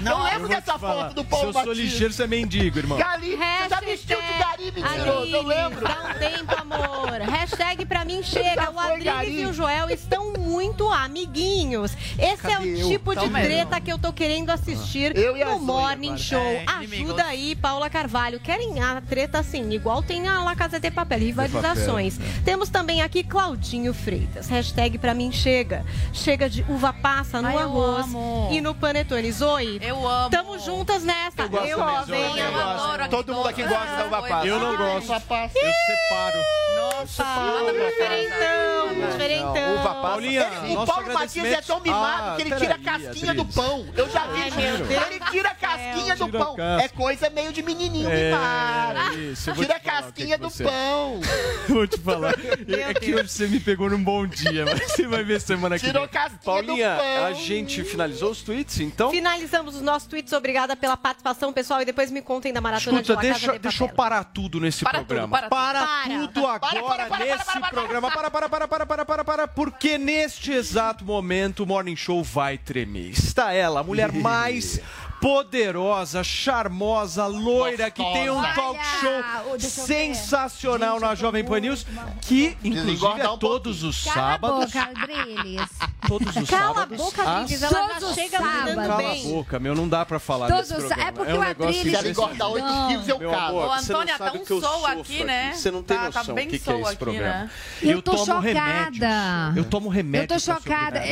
Speaker 8: Não lembro
Speaker 7: Eu
Speaker 8: dessa foto do Paulo
Speaker 7: Se eu sou ligeiro, você é mendigo, irmão.
Speaker 8: Gari, você já vestiu de gari, mentiroso, eu lembro.
Speaker 10: Dá um tempo, amor. Hashtag pra mim chega. O Adriles e o Joel estão muito amiguinhos. Esse é o
Speaker 8: Cadê eu?
Speaker 10: tipo de
Speaker 36: Tão
Speaker 10: treta que eu tô querendo assistir
Speaker 8: Eu e a
Speaker 10: no Morning
Speaker 8: agora.
Speaker 10: Show.
Speaker 36: É.
Speaker 10: Ajuda aí, Paula Carvalho. Querem a treta assim, igual tem na La Casa de Papel, rivalizações. Temos também aqui Claudinho Freitas. Hashtag pra mim chega. Chega de uva passa no
Speaker 36: Ai, eu
Speaker 10: arroz e no panetone. Zoe,
Speaker 36: Eu amo.
Speaker 10: tamo juntas nessa.
Speaker 13: Eu gosto Zoe,
Speaker 10: também
Speaker 13: eu
Speaker 10: amo.
Speaker 13: gosto.
Speaker 36: adoro
Speaker 13: Todo mundo aqui gosta da uva passa.
Speaker 7: Eu não gosto.
Speaker 8: Uva passa.
Speaker 7: Eu separo.
Speaker 36: Nossa,
Speaker 10: Diferentão, diferentão.
Speaker 13: Uva passa.
Speaker 7: Paulinha,
Speaker 8: O
Speaker 7: nosso
Speaker 8: Paulo Matias é tão mimado
Speaker 7: Ah,
Speaker 8: que ele tira a casquinha do pão. Eu já vi
Speaker 10: Ai,
Speaker 8: isso. Ele tira a casquinha do pão. É coisa meio de menininho
Speaker 7: É,
Speaker 8: mimado.
Speaker 7: isso, eu vou
Speaker 8: Tira a
Speaker 7: o
Speaker 8: casquinha do pão.
Speaker 7: Vou te falar. É que hoje você me pegou num bom dia, mas você vai ver semana que
Speaker 8: Tirou
Speaker 7: vem.
Speaker 8: casquinha
Speaker 7: Paulinha,
Speaker 8: do pão.
Speaker 7: a gente finalizou os tweets, então?
Speaker 10: Finalizamos os nossos tweets. Obrigada pela participação, pessoal. E depois me contem da maratona
Speaker 7: Escuta,
Speaker 10: de La Casa
Speaker 7: deixa,
Speaker 10: de
Speaker 7: deixa eu parar tudo nesse
Speaker 36: Para
Speaker 7: programa.
Speaker 36: tudo, para tudo.
Speaker 10: Para.
Speaker 7: tudo agora
Speaker 8: Para, para, para,
Speaker 7: nesse
Speaker 8: para, para,
Speaker 7: programa. Para, para, para, para, para, para, para, porque neste exato momento o Morning Show vai tremer. Está ela, a mulher mais poderosa, charmosa, loira, que tem um talk show sensacional na Jovem Pan News, que inclusive é todos os
Speaker 45: Cala
Speaker 7: sábados.
Speaker 45: a boca, Adriles.
Speaker 7: Todos os
Speaker 10: Cala a
Speaker 7: sábados.
Speaker 10: boca,
Speaker 7: às-
Speaker 10: Adriles. Ela já
Speaker 45: Todos os
Speaker 10: chega
Speaker 45: sábados.
Speaker 7: Cala a boca, meu, não dá pra falar
Speaker 45: Todos
Speaker 7: desse
Speaker 45: os-
Speaker 7: programa.
Speaker 45: é porque
Speaker 7: um
Speaker 45: o Adriles-
Speaker 8: Se ela engordar 8 quilos, eu
Speaker 36: Ô,
Speaker 7: não
Speaker 36: Antônia, tá um sol aqui, né?
Speaker 7: Você não tem
Speaker 36: Tá- tá
Speaker 7: noção
Speaker 36: bem
Speaker 7: o que, é esse
Speaker 36: aqui,
Speaker 7: programa.
Speaker 36: né?
Speaker 45: Eu tô
Speaker 7: tomo
Speaker 45: chocada.
Speaker 7: remédios. Eu tomo remédio.
Speaker 45: Eu tô chocada.
Speaker 8: a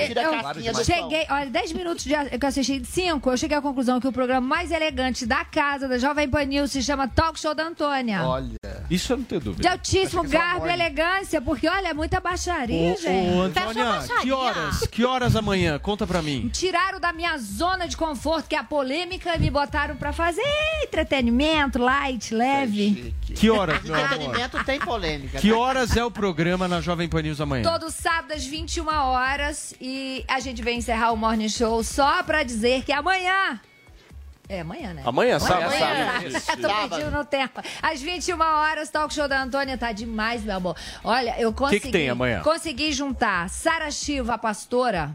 Speaker 45: Eu
Speaker 8: do
Speaker 45: cheguei, olha, 10 minutos de, que eu assisti, de 5, eu cheguei à conclusão que o programa mais elegante da casa da Jovem Pan News se chama Talk Show da Antônia.
Speaker 13: Olha.
Speaker 7: Isso eu não tenho dúvida.
Speaker 45: De altíssimo
Speaker 13: é
Speaker 45: garbo e elegância, porque olha, é muita baixaria,
Speaker 7: Ô,
Speaker 45: gente.
Speaker 7: ô, Antônia, que horas? Que horas amanhã? Conta pra mim.
Speaker 45: Tiraram da minha zona de conforto, que é a polêmica, e me botaram pra fazer entretenimento, light, leve.
Speaker 7: Que horas, meu?
Speaker 8: Entretenimento tem polêmica.
Speaker 7: Que
Speaker 8: tá?
Speaker 7: horas é o programa na Jovem Pan News amanhã?
Speaker 45: Todo sábado às 21 horas e a gente vem encerrar o Morning Show só pra dizer que amanhã. É amanhã, né?
Speaker 7: Amanhã, sábado.
Speaker 45: Amanhã.
Speaker 7: Isso.
Speaker 45: Tô pedindo no tempo. Às 21 horas, talk show da Antônia tá demais, meu amor. Olha, eu consegui.
Speaker 7: que tem amanhã?
Speaker 45: Consegui juntar Sara Shiva, a pastora.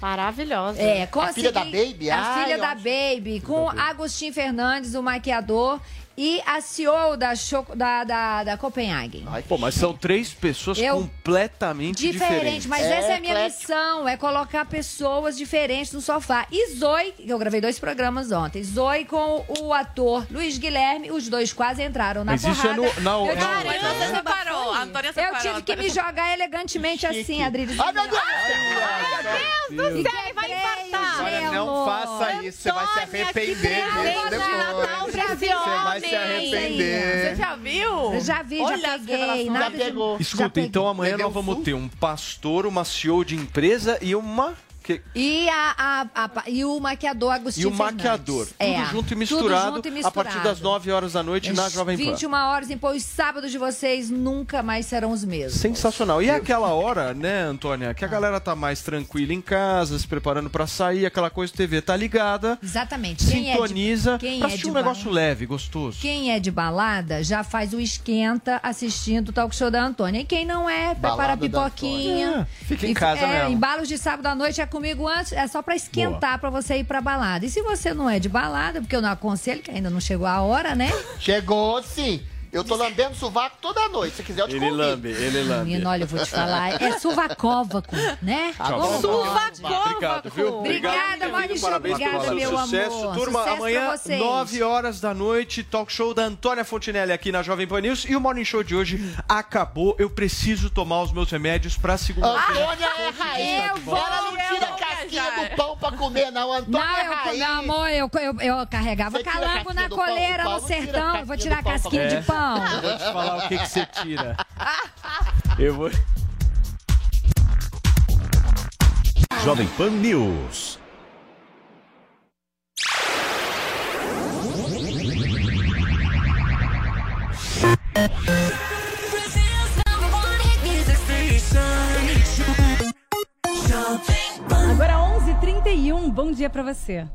Speaker 10: Maravilhosa.
Speaker 45: É, consegui.
Speaker 8: filha da Baby?
Speaker 45: A
Speaker 8: Ai,
Speaker 45: filha da
Speaker 8: acho-
Speaker 45: Baby, com Agostinho Fernandes, o maquiador, e a CEO da, Choco- da, da, da Copenhagen.
Speaker 7: Pô, mas são três pessoas
Speaker 45: Eu-
Speaker 7: completamente
Speaker 45: Diferente,
Speaker 7: diferentes.
Speaker 45: mas
Speaker 8: É,
Speaker 45: essa é a minha
Speaker 8: eclético.
Speaker 45: missão, é colocar pessoas diferentes no sofá. E Zoe, que eu gravei dois programas ontem, Zoe com o ator Luiz Guilherme, os dois quase entraram na
Speaker 7: Mas isso
Speaker 45: porrada.
Speaker 7: é no- na-
Speaker 45: eu tive-
Speaker 36: Mas você separou. A Antônia
Speaker 45: eu
Speaker 36: separou.
Speaker 45: tive que me jogar elegantemente assim, Adriles.
Speaker 8: Ai, meu Deus!
Speaker 10: Meu Deus do céu, vai infartar.
Speaker 8: Agora não faça isso, você vai se arrepender disso depois. Você vai se arrepender.
Speaker 36: Você já viu?
Speaker 45: Eu já vi,
Speaker 36: Olha
Speaker 45: já
Speaker 36: as
Speaker 45: peguei. Nada
Speaker 36: Já
Speaker 45: de-
Speaker 36: pegou.
Speaker 7: Escuta, então amanhã nós vamos ter um pastor, uma CEO de empresa e uma. Que-
Speaker 45: E, a, a- a- e o maquiador Agostinho
Speaker 7: E o
Speaker 45: Fernandes.
Speaker 7: maquiador. Tudo
Speaker 45: É,
Speaker 7: junto e
Speaker 45: tudo
Speaker 7: misturado,
Speaker 45: junto e
Speaker 7: a partir das 9 horas da noite na Jovem Pan.
Speaker 45: 21 horas, então os sábados de vocês nunca mais serão os mesmos.
Speaker 7: Sensacional. E é aquela hora, né, Antônia, que a galera tá mais tranquila em casa, se preparando pra sair, aquela coisa, TV tá ligada,
Speaker 45: Exatamente. Quem é de-
Speaker 7: sintoniza,
Speaker 45: quem
Speaker 7: pra
Speaker 45: é
Speaker 7: assistir
Speaker 45: de
Speaker 7: um negócio leve, gostoso.
Speaker 45: Quem é de balada já faz o esquenta assistindo o talk show da Antônia. E quem não é, prepara a
Speaker 7: Balada da
Speaker 45: pipoquinha.
Speaker 7: É, fica em
Speaker 45: E-
Speaker 7: casa
Speaker 45: é,
Speaker 7: mesmo.
Speaker 45: Embalos de sábado à noite é comigo antes, é só pra esquentar pra você ir pra balada. E se você não é de balada, porque eu não aconselho, que ainda não chegou a hora, né?
Speaker 8: Chegou sim. Eu tô lambendo sovaco toda noite. Se quiser, eu te
Speaker 7: Ele
Speaker 8: convido.
Speaker 7: lambe, ele lambe.
Speaker 45: Menino, olha, eu vou te falar. É suvacóvaco, né?
Speaker 7: Tá bom.
Speaker 45: pode?
Speaker 7: Obrigado, viu?
Speaker 45: Obrigada, Maurício. Obrigada, meu
Speaker 7: sucesso.
Speaker 45: amor.
Speaker 7: Turma,
Speaker 45: Sucesso
Speaker 7: amanhã,
Speaker 45: pra vocês.
Speaker 7: 9 horas da noite, talk show da Antônia Fontinelli aqui na Jovem Pan News. E o Morning Show de hoje acabou. Eu preciso tomar os meus remédios pra segunda-feira.
Speaker 8: Antônia é raiz.
Speaker 45: Eu vou,
Speaker 8: Ela não tira a casquinha do pão pra comer, não. Antônia
Speaker 45: Não,
Speaker 8: é
Speaker 45: eu,
Speaker 8: raiz.
Speaker 45: meu amor, eu, eu, eu carregava
Speaker 8: a
Speaker 45: calango na
Speaker 8: pão,
Speaker 45: coleira
Speaker 8: pão
Speaker 45: no
Speaker 8: não a
Speaker 45: sertão. Eu vou tirar
Speaker 8: pão pra
Speaker 45: casquinha de
Speaker 7: É.
Speaker 45: pão.
Speaker 7: Eu vou te falar o que, que você tira. Eu vou.
Speaker 37: Jovem Pan News.
Speaker 46: Agora 11h31, bom dia pra você.